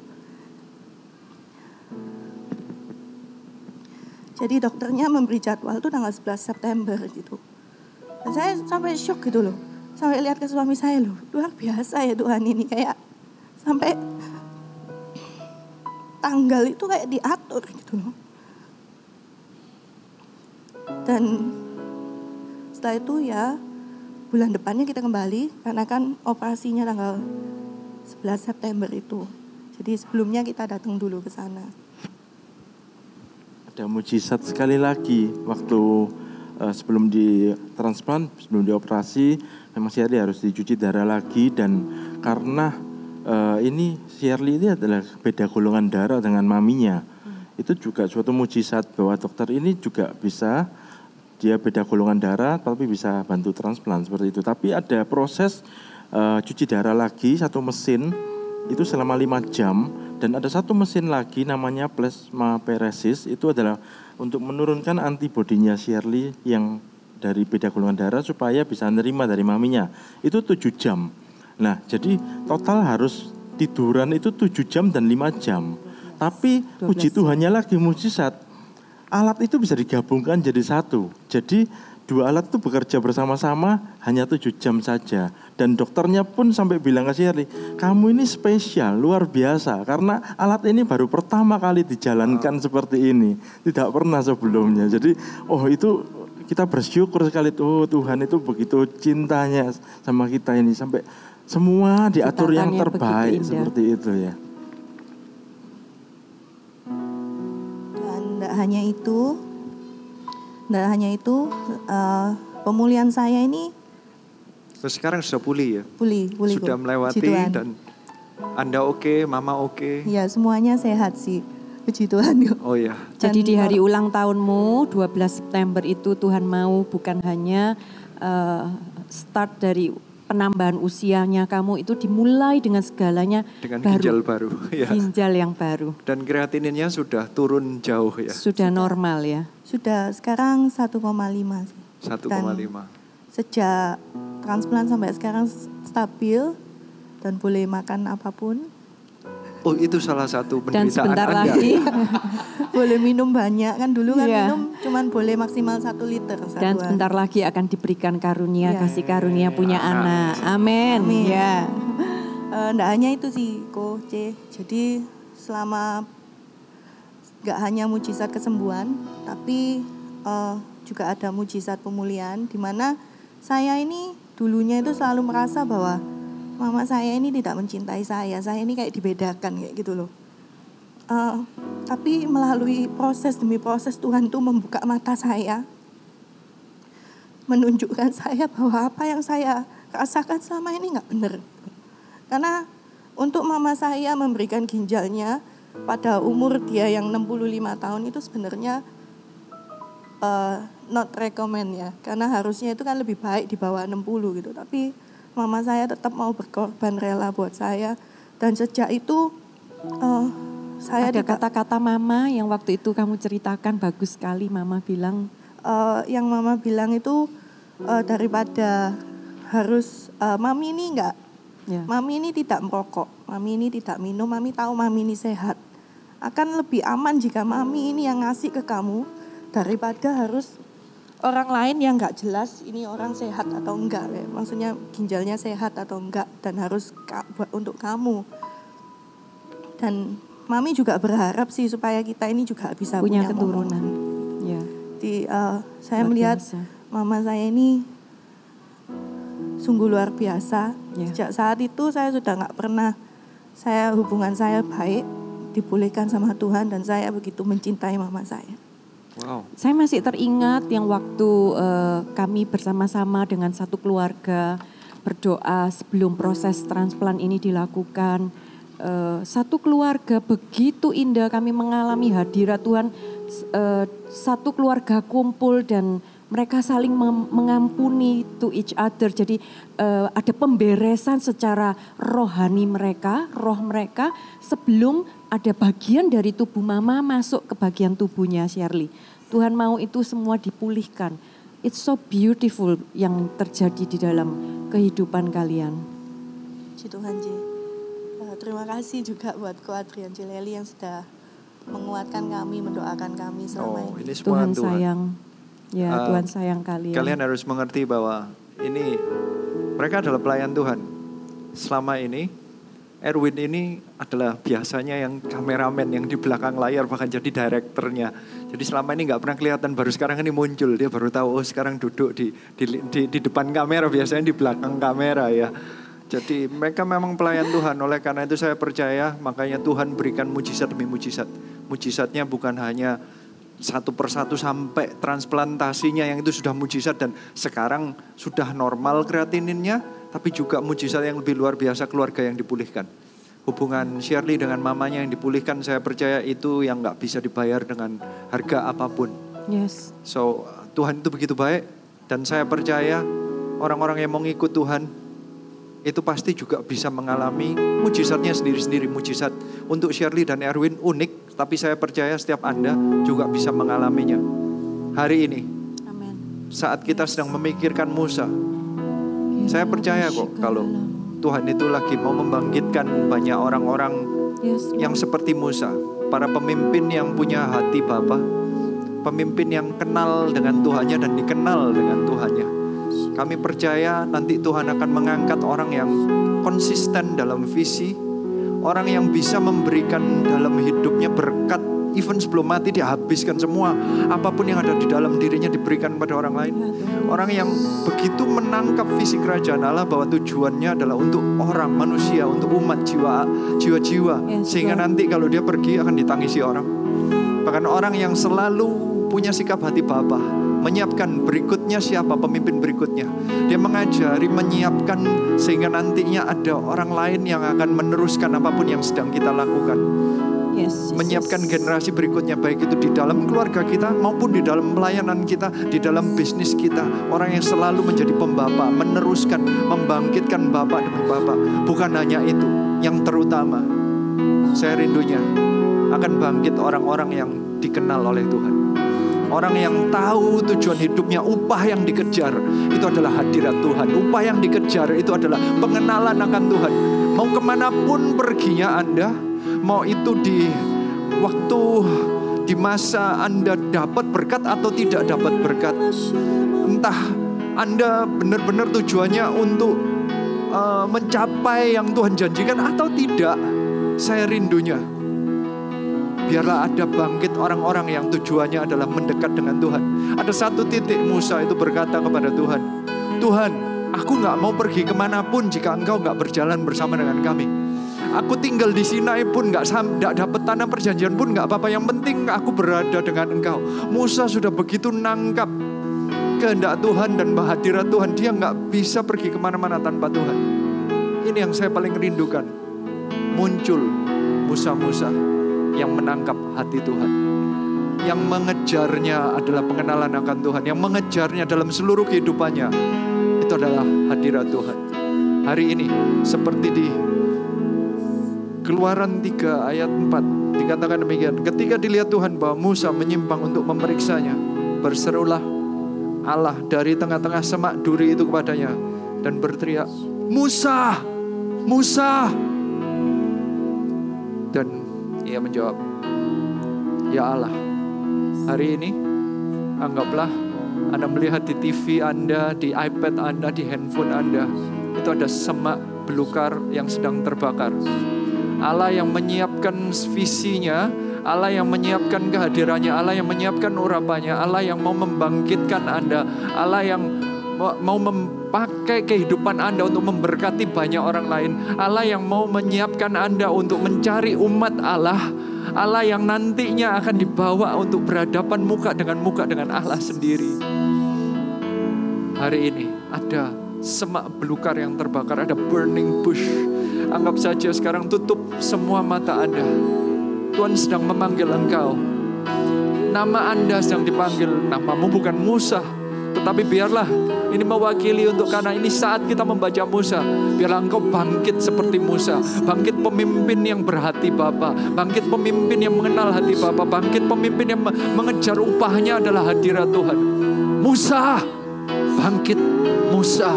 Jadi dokternya memberi jadwal itu tanggal 11 September gitu. Dan saya sampai shock gitu loh. Sampai lihat ke suami saya loh, luar biasa ya Tuhan ini kayak sampai tanggal itu kayak diatur gitu loh. Dan setelah itu ya bulan depannya kita kembali karena kan operasinya tanggal 11 September itu. Jadi sebelumnya kita datang dulu ke sana. Ada mujizat sekali lagi waktu uh, sebelum ditransplant, sebelum dioperasi, memang Shirley harus dicuci darah lagi dan karena uh, ini Shirley ini adalah beda golongan darah dengan maminya. Hmm. Itu juga suatu mujizat bahwa dokter ini juga bisa dia beda golongan darah tapi bisa bantu transplant seperti itu. Tapi ada proses uh, cuci darah lagi satu mesin itu selama lima jam dan ada satu mesin lagi namanya plasma peresis itu adalah untuk menurunkan antibodinya Shirley yang dari beda golongan darah supaya bisa nerima dari maminya itu tujuh jam. Nah jadi total harus tiduran itu tujuh jam dan lima jam. Tapi puji Tuhannya lagi mujizat alat itu bisa digabungkan jadi satu. Jadi dua alat itu bekerja bersama-sama hanya tujuh jam saja. Dan dokternya pun sampai bilang ke Shirley, kamu ini spesial, luar biasa. Karena alat ini baru pertama kali dijalankan oh. seperti ini. Tidak pernah sebelumnya. Jadi oh itu kita bersyukur sekali. Oh Tuhan itu begitu cintanya sama kita ini. Sampai semua diatur yang terbaik seperti itu ya. Hanya itu, tidak hanya itu, uh, pemulihan saya ini Terus sekarang sudah pulih ya? Pulih, pulih. Sudah melewati dan Anda oke, okay, Mama oke. Okay. Ya, semuanya sehat sih. Puji Tuhan. Oh ya. Jadi di hari ulang tahunmu 12 September itu Tuhan mau bukan hanya uh, start dari penambahan usianya kamu itu dimulai dengan segalanya dengan baru, ginjal baru [LAUGHS] ya. ginjal yang baru. Dan kreatininnya sudah turun jauh ya. Sudah, normal ya? Sudah sekarang 1,5 sih. 1,5 sejak transplant sampai sekarang stabil dan boleh makan apa pun Oh itu salah satu penderitaan Dan sebentar Anda. lagi [LAUGHS] boleh minum banyak kan dulu kan yeah. minum cuman boleh maksimal satu liter. Satu Dan sebentar lagi akan diberikan karunia yeah. kasih karunia punya anak. Amin. Amin. [LAUGHS] Ya. Uh, hanya itu sih C. Jadi selama nggak hanya mujizat kesembuhan, tapi uh, juga ada mujizat pemulihan di mana saya ini dulunya itu selalu merasa bahwa mama saya ini tidak mencintai saya, saya ini kayak dibedakan kayak gitu loh. Uh, tapi melalui proses demi proses Tuhan tuh membuka mata saya, menunjukkan saya bahwa apa yang saya rasakan selama ini nggak benar. Karena untuk mama saya memberikan ginjalnya pada umur dia yang 65 tahun itu sebenarnya uh, not recommend ya. Karena harusnya itu kan lebih baik di bawah 60 gitu. Tapi mama saya tetap mau berkorban rela buat saya. Dan sejak itu uh, saya ada kata-kata mama yang waktu itu kamu ceritakan bagus sekali mama bilang. Uh, yang mama bilang itu uh, daripada harus uh, mami ini enggak yeah. mami ini tidak merokok mami ini tidak minum mami tahu mami ini sehat. Akan lebih aman jika mami ini yang ngasih ke kamu daripada harus orang lain yang nggak jelas ini orang sehat atau enggak ya. maksudnya ginjalnya sehat atau enggak dan harus buat untuk kamu dan mami juga berharap sih supaya kita ini juga bisa punya, punya keturunan ya di uh, saya luar melihat biasa. mama saya ini sungguh luar biasa ya. sejak saat itu saya sudah nggak pernah saya hubungan saya baik dipulihkan sama Tuhan dan saya begitu mencintai mama saya Wow. Saya masih teringat yang waktu uh, kami bersama-sama dengan satu keluarga berdoa sebelum proses transplant ini dilakukan. Uh, satu keluarga begitu indah kami mengalami hadirat Tuhan. Uh, satu keluarga kumpul dan mereka saling mengampuni to each other. Jadi uh, ada pemberesan secara rohani mereka, roh mereka sebelum ada bagian dari tubuh mama masuk ke bagian tubuhnya Shirley. Tuhan mau itu semua dipulihkan. It's so beautiful yang terjadi di dalam kehidupan kalian. Puji Tuhan Ji. Uh, terima kasih juga buat Ko Adrian Cileli yang sudah menguatkan kami, mendoakan kami selama Oh, ini. ini semua Tuhan Tuhan. sayang. Ya, Uh, Tuhan sayang kalian. Kalian harus mengerti bahwa ini mereka adalah pelayan Tuhan. Selama ini Erwin ini adalah biasanya yang kameramen yang di belakang layar bahkan jadi direkturnya. Jadi selama ini nggak pernah kelihatan baru sekarang ini muncul dia baru tahu oh sekarang duduk di di, di, di depan kamera biasanya di belakang kamera ya. Jadi mereka memang pelayan Tuhan oleh karena itu saya percaya makanya Tuhan berikan mujizat demi mujizat. Mujizatnya bukan hanya satu persatu sampai transplantasinya yang itu sudah mujizat dan sekarang sudah normal kreatininnya tapi juga mujizat yang lebih luar biasa keluarga yang dipulihkan. Hubungan Shirley dengan mamanya yang dipulihkan saya percaya itu yang nggak bisa dibayar dengan harga apa pun. Yes. So Tuhan itu begitu baik dan saya percaya orang-orang yang mau ngikut Tuhan itu pasti juga bisa mengalami mujizatnya sendiri-sendiri. Mujizat untuk Shirley dan Erwin unik, tapi saya percaya setiap Anda juga bisa mengalaminya. Hari ini, saat kita sedang memikirkan Musa, saya percaya kok kalau Tuhan itu lagi mau membangkitkan banyak orang-orang yang seperti Musa, para pemimpin yang punya hati Bapa, pemimpin yang kenal dengan Tuhannya dan dikenal dengan Tuhannya. Kami percaya nanti Tuhan akan mengangkat orang yang konsisten dalam visi, orang yang bisa memberikan dalam hidupnya berkat, even sebelum mati dihabiskan semua, apa pun yang ada di dalam dirinya diberikan pada orang lain. Orang yang begitu menangkap visi kerajaan Allah bahwa tujuannya adalah untuk orang manusia, untuk umat jiwa jiwa-jiwa, sehingga nanti kalau dia pergi akan ditangisi orang. Bahkan orang yang selalu punya sikap hati Bapa, menyiapkan berikutnya siapa pemimpin berikutnya. Dia mengajari, menyiapkan sehingga nantinya ada orang lain yang akan meneruskan apa pun yang sedang kita lakukan. Yes, Menyiapkan generasi berikutnya baik itu di dalam keluarga kita maupun di dalam pelayanan kita, di dalam bisnis kita. Orang yang selalu menjadi pembapa, meneruskan, membangkitkan bapak demi bapak. Bukan hanya itu, yang terutama saya rindunya akan bangkit orang-orang yang dikenal oleh Tuhan. Orang yang tahu tujuan hidupnya, upah yang dikejar itu adalah hadirat Tuhan. Upah yang dikejar itu adalah pengenalan akan Tuhan. Mau ke mana pun perginya Anda, mau itu di waktu di masa Anda dapat berkat atau tidak dapat berkat. Entah Anda benar-benar tujuannya untuk uh, mencapai yang Tuhan janjikan atau tidak. Saya rindunya biarlah ada bangkit orang-orang yang tujuannya adalah mendekat dengan Tuhan. Ada satu titik Musa itu berkata kepada Tuhan, Tuhan, aku nggak mau pergi ke mana pun jika engkau nggak berjalan bersama dengan kami. Aku tinggal di Sinai pun nggak nggak dapat tanah perjanjian pun nggak apa-apa. Yang penting aku berada dengan engkau. Musa sudah begitu nangkap kehendak Tuhan dan hadirat Tuhan. Dia nggak bisa pergi ke mana-mana tanpa Tuhan. Ini yang saya paling rindukan. Muncul Musa-Musa yang menangkap hati Tuhan. Yang mengejarnya adalah pengenalan akan Tuhan. Yang mengejarnya dalam seluruh kehidupannya. Itu adalah hadirat Tuhan. Hari ini seperti di Keluaran 3 ayat 4 dikatakan demikian. Ketika dilihat Tuhan bahwa Musa menyimpang untuk memeriksanya. Berserulah Allah dari tengah-tengah semak duri itu kepadanya. Dan berteriak, Musa, Musa. Dan ia menjawab, Ya Allah, hari ini anggaplah Anda melihat di TV Anda, di iPad Anda, di handphone Anda. Itu ada semak belukar yang sedang terbakar. Allah yang menyiapkan visinya, Allah yang menyiapkan kehadirannya, Allah yang menyiapkan urapannya, Allah yang mau membangkitkan Anda, Allah yang mau memakai kehidupan Anda untuk memberkati banyak orang lain, Allah yang mau menyiapkan Anda untuk mencari umat Allah, Allah yang nantinya akan dibawa untuk berhadapan muka dengan muka dengan Allah sendiri. Hari ini ada semak belukar yang terbakar, ada burning bush. Anggap saja sekarang tutup semua mata Anda. Tuhan sedang memanggil engkau. Nama Anda sedang dipanggil. Namamu bukan Musa, tetapi biarlah ini mewakili untuk karena ini saat kita membaca Musa. Biarlah engkau bangkit seperti Musa. Bangkit pemimpin yang berhati Bapa. Bangkit pemimpin yang mengenal hati Bapa. Bangkit pemimpin yang mengejar upahnya adalah hadirat Tuhan. Musa, bangkit Musa.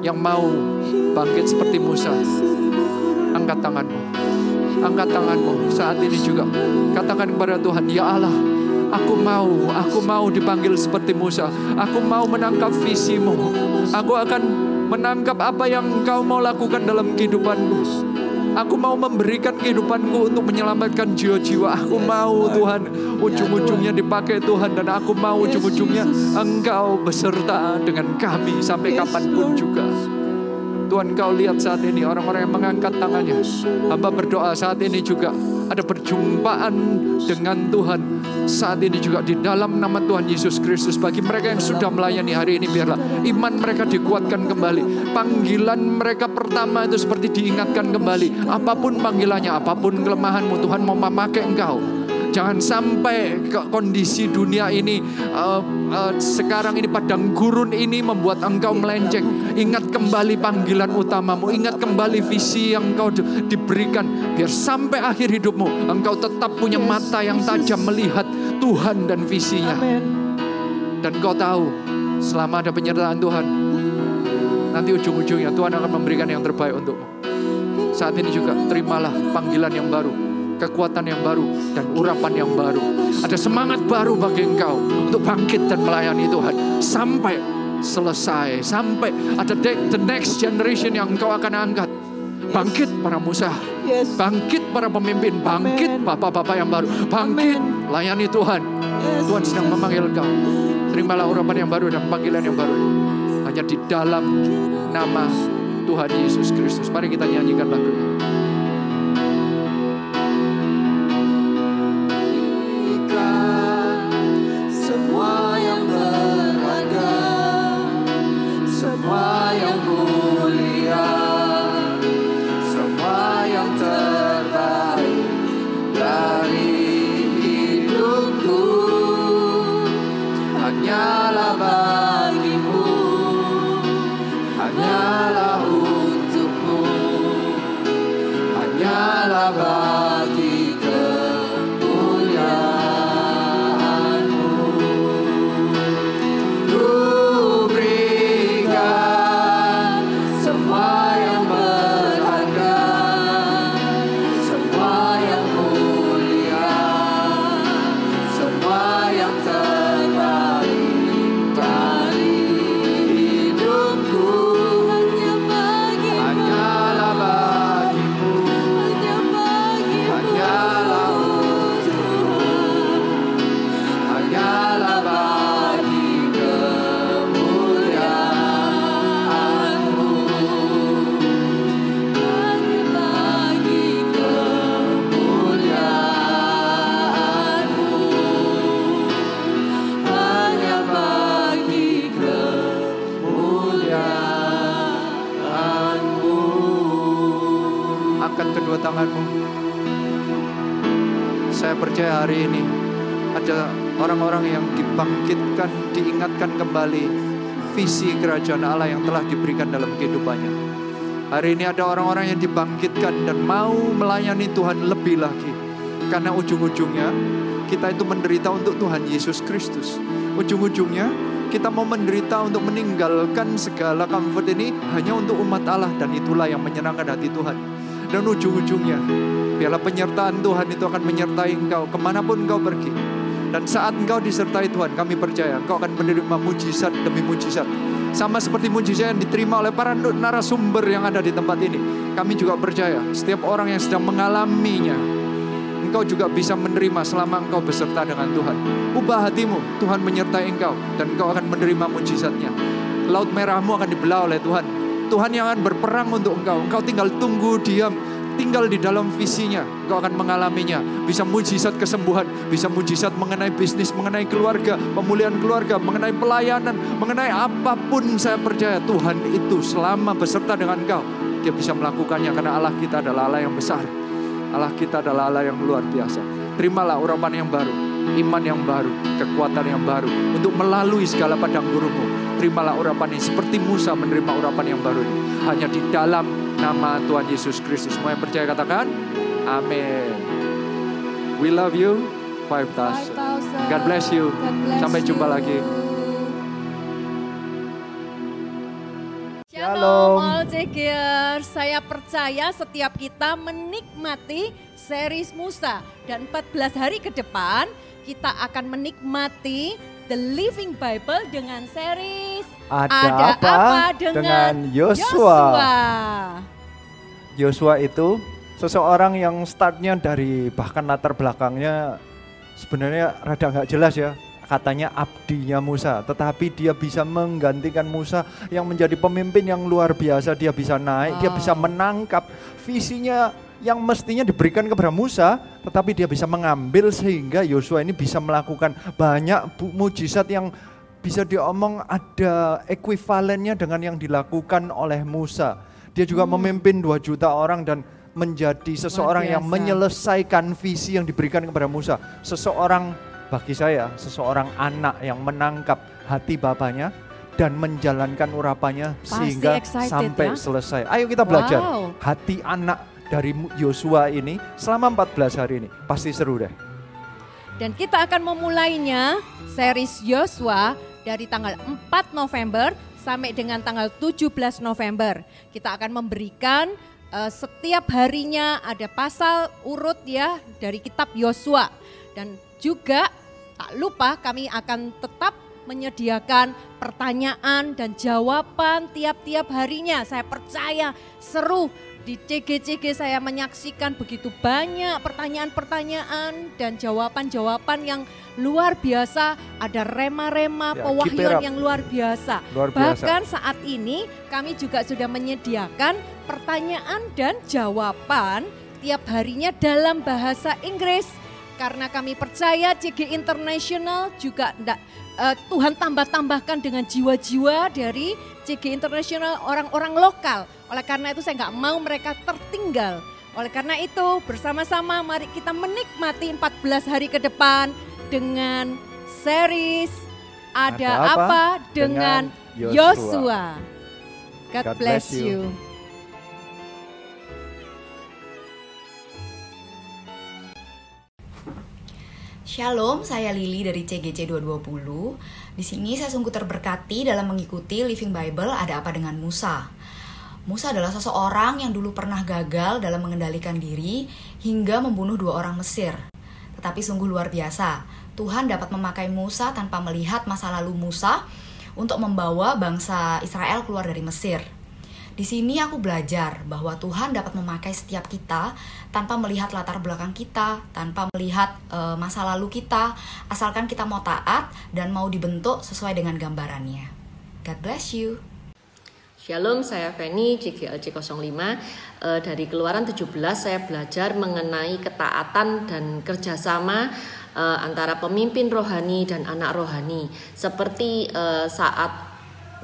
Yang mau bangkit seperti Musa. Angkat tanganmu. Angkat tanganmu saat ini juga. Katakan kepada Tuhan, Ya Allah, Aku mau, aku mau dipanggil seperti Musa. Aku mau menangkap visimu. Aku akan menangkap apa yang engkau mau lakukan dalam kehidupanku. Aku mau memberikan kehidupanku untuk menyelamatkan jiwa-jiwa. Aku mau Tuhan ujung-ujungnya dipakai Tuhan dan aku mau ujung-ujungnya Engkau beserta dengan kami sampai kapan pun juga. Tuhan kau lihat saat ini orang-orang yang mengangkat tangannya. Hamba berdoa saat ini juga ada perjumpaan dengan Tuhan saat ini juga di dalam nama Tuhan Yesus Kristus. Bagi mereka yang sudah melayani hari ini biarlah iman mereka dikuatkan kembali. Panggilan mereka pertama itu seperti diingatkan kembali. Apa pun panggilannya apa pun kelemahanmu Tuhan mau memakai engkau Jangan sampai ke kondisi dunia ini uh, uh, sekarang ini padang gurun ini membuat engkau melenceng. Ingat kembali panggilan utamamu, ingat kembali visi yang engkau di, diberikan. Biar sampai akhir hidupmu engkau tetap punya mata yang tajam melihat Tuhan dan visinya. Dan kau tahu selama ada penyertaan Tuhan, nanti ujung-ujungnya Tuhan akan memberikan yang terbaik untukmu. Saat ini juga terimalah panggilan yang baru kekuatan yang baru dan urapan yang baru. Ada semangat baru bagi engkau untuk bangkit dan melayani Tuhan sampai selesai, sampai ada the next generation yang engkau akan angkat. Bangkit para Musa, bangkit para pemimpin, bangkit bapak-bapak yang baru, bangkit layani Tuhan. Tuhan sedang memanggil engkau. Terimalah urapan yang baru dan panggilan yang baru. Hanya di dalam nama Tuhan Yesus Kristus. Mari kita nyanyikan lagu ini. kembali visi kerajaan Allah yang telah diberikan dalam kehidupannya. Hari ini ada orang-orang yang dibangkitkan dan mau melayani Tuhan lebih lagi. Karena ujung-ujungnya kita itu menderita untuk Tuhan Yesus Kristus. Ujung-ujungnya kita mau menderita untuk meninggalkan segala comfort ini hanya untuk umat Allah dan itulah yang menyenangkan hati Tuhan. Dan ujung-ujungnya biarlah penyertaan Tuhan itu akan menyertai engkau ke mana pun engkau pergi dan saat engkau disertai Tuhan, kami percaya engkau akan menerima mujizat demi mujizat. Sama seperti mujizat yang diterima oleh para narasumber yang ada di tempat ini. Kami juga percaya setiap orang yang sedang mengalaminya, engkau juga bisa menerima selama engkau beserta dengan Tuhan. Ubah hatimu, Tuhan menyertai engkau dan engkau akan menerima mujizatnya. Laut merahmu akan dibelah oleh Tuhan. Tuhan yang akan berperang untuk engkau. Engkau tinggal tunggu diam tinggal di dalam visinya, kau akan mengalaminya. Bisa mujizat kesembuhan, bisa mujizat mengenai bisnis, mengenai keluarga, pemulihan keluarga, mengenai pelayanan, mengenai apa pun saya percaya Tuhan itu selama beserta dengan kau, dia bisa melakukannya karena Allah kita adalah Allah yang besar. Allah kita adalah Allah yang luar biasa. Terimalah urapan yang baru, iman yang baru, kekuatan yang baru untuk melalui segala padang gurunmu. Terimalah urapan ini seperti Musa menerima urapan yang baru ini. Hanya di dalam nama Tuhan Yesus Kristus. Semua yang percaya katakan, amin. We love you, 5000. God bless you. Sampai jumpa lagi. Shalom. all Cegers. Saya percaya setiap kita menikmati series Musa dan 14 hari ke depan kita akan menikmati The Living Bible dengan series Ada apa dengan Yosua? Yosua itu seseorang yang startnya dari bahkan latar belakangnya sebenarnya rada nggak jelas ya. Katanya abdinya Musa tetapi dia bisa menggantikan Musa yang menjadi pemimpin yang luar biasa. Dia bisa naik dia bisa menangkap visinya yang mestinya diberikan kepada Musa tetapi dia bisa mengambil sehingga Yosua ini bisa melakukan banyak mujizat yang bisa diomong ada ekuivalennya dengan yang dilakukan oleh Musa. Dia juga memimpin 2 juta orang dan menjadi seseorang yang menyelesaikan visi yang diberikan kepada Musa. Seseorang bagi saya, seseorang anak yang menangkap hati bapaknya dan menjalankan urapannya Pasti sehingga excited sampai ya. selesai. Ayo kita belajar Wow. hati anak dari Yosua ini selama 14 hari ini. Pasti seru deh. Dan kita akan memulainya series Yosua dari tanggal 4 November sampai dengan tanggal 17 November. Kita akan memberikan eh, setiap harinya ada pasal urut ya dari kitab Yosua. Dan juga tak lupa kami akan tetap menyediakan pertanyaan dan jawaban tiap-tiap harinya. Saya percaya seru di CG-CG saya menyaksikan begitu banyak pertanyaan-pertanyaan dan jawaban-jawaban yang luar biasa. Ada rema-rema, Ya, pewahyuan yang luar biasa. Luar biasa. Bahkan saat ini kami juga sudah menyediakan pertanyaan dan jawaban tiap harinya dalam bahasa Inggris. Karena kami percaya CG International juga ndak, eh, Tuhan tambah-tambahkan dengan jiwa-jiwa dari CG International orang-orang lokal. Oleh karena itu saya nggak mau mereka tertinggal. Oleh karena itu bersama-sama mari kita menikmati 14 hari ke depan dengan series Ada, Ada apa, Apa dengan Yosua. God, God bless bless you. you. Shalom, saya Lili dari CGC 220. Di sini saya sungguh terberkati dalam mengikuti Living Bible Ada Apa Dengan Musa. Musa adalah seseorang yang dulu pernah gagal dalam mengendalikan diri hingga membunuh dua orang Mesir. Tetapi sungguh luar biasa, Tuhan dapat memakai Musa tanpa melihat masa lalu Musa untuk membawa bangsa Israel keluar dari Mesir. Di sini aku belajar bahwa Tuhan dapat memakai setiap kita tanpa melihat latar belakang kita, tanpa melihat eh, masa lalu kita, asalkan kita mau taat dan mau dibentuk sesuai dengan gambarannya. God bless you. Shalom, saya Feni, CGLC 05. Eh, dari Keluaran 17 saya belajar mengenai ketaatan dan kerjasama eh, antara pemimpin rohani dan anak rohani. Seperti eh, saat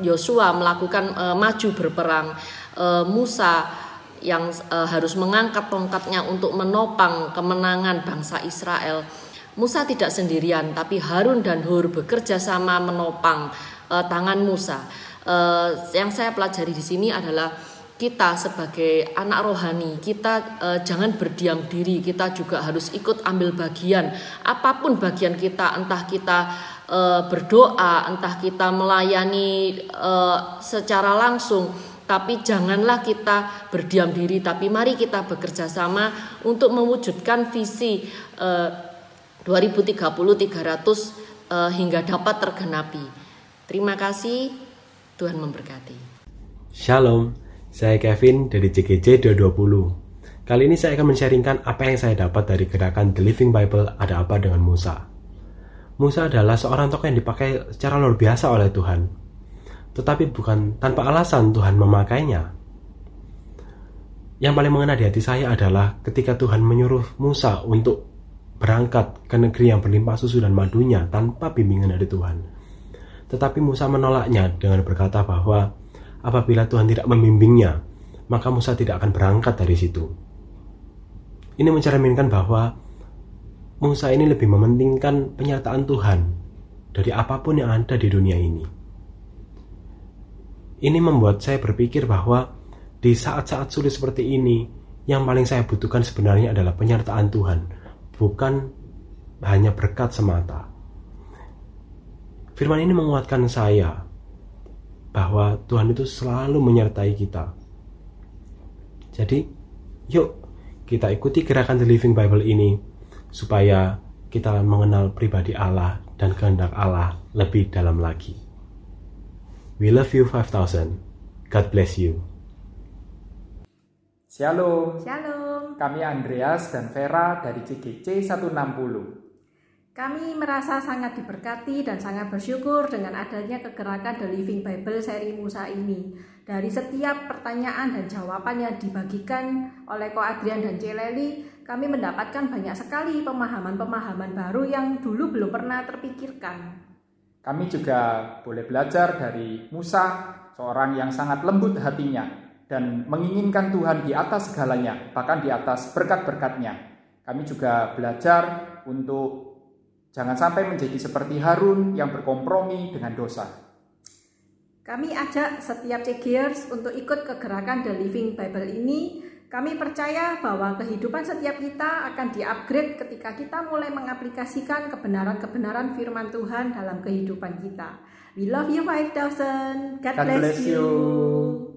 Yosua melakukan eh, maju berperang, eh, Musa yang eh, harus mengangkat tongkatnya untuk menopang kemenangan bangsa Israel. Musa tidak sendirian, tapi Harun dan Hur bekerja sama menopang eh, tangan Musa. Eh, yang saya pelajari di sini adalah kita sebagai anak rohani, kita eh, jangan berdiam diri, kita juga harus ikut ambil bagian. Apa pun bagian kita, entah kita eh, berdoa, entah kita melayani eh, secara langsung, tapi janganlah kita berdiam diri, tapi mari kita bekerja sama untuk mewujudkan visi eh, 2030 300 eh, hingga dapat tergenapi. Terima kasih, Tuhan memberkati. Shalom, saya Kevin dari CGC 220. Kali ini saya akan men-sharingkan apa yang saya dapat dari gerakan The Living Bible Ada Apa Dengan Musa. Musa adalah seorang tokoh yang dipakai secara luar biasa oleh Tuhan. Tetapi bukan tanpa alasan Tuhan memakainya. Yang paling mengena di hati saya adalah ketika Tuhan menyuruh Musa untuk berangkat ke negeri yang berlimpah susu dan madunya tanpa bimbingan dari Tuhan. Tetapi Musa menolaknya dengan berkata bahwa apabila Tuhan tidak membimbingnya, maka Musa tidak akan berangkat dari situ. Ini mencerminkan bahwa Musa ini lebih mementingkan penyertaan Tuhan dari apa pun yang ada di dunia ini. Ini membuat saya berpikir bahwa di saat-saat sulit seperti ini, yang paling saya butuhkan sebenarnya adalah penyertaan Tuhan, bukan hanya berkat semata. Firman ini menguatkan saya bahwa Tuhan itu selalu menyertai kita. Jadi, yuk kita ikuti gerakan The Living Bible ini supaya kita mengenal pribadi Allah dan kehendak Allah lebih dalam lagi. We love you 5000. God bless you. Shalom. Shalom. Kami Andreas dan Vera dari CGC 160. Kami merasa sangat diberkati dan sangat bersyukur dengan adanya kegerakan The Living Bible seri Musa ini. Dari setiap pertanyaan dan jawaban yang dibagikan oleh Ko Adrian dan Celeli, kami mendapatkan banyak sekali pemahaman-pemahaman baru yang dulu belum pernah terpikirkan. Kami juga boleh belajar dari Musa, seorang yang sangat lembut hatinya dan menginginkan Tuhan di atas segalanya, bahkan di atas berkat-berkatnya. Kami juga belajar untuk Jangan sampai menjadi seperti Harun yang berkompromi dengan dosa. Kami ajak setiap Cegiers untuk ikut ke gerakan The Living Bible ini. Kami percaya bahwa kehidupan setiap kita akan di-upgrade ketika kita mulai mengaplikasikan kebenaran-kebenaran firman Tuhan dalam kehidupan kita. We love you 5000. God, God bless, bless you. you.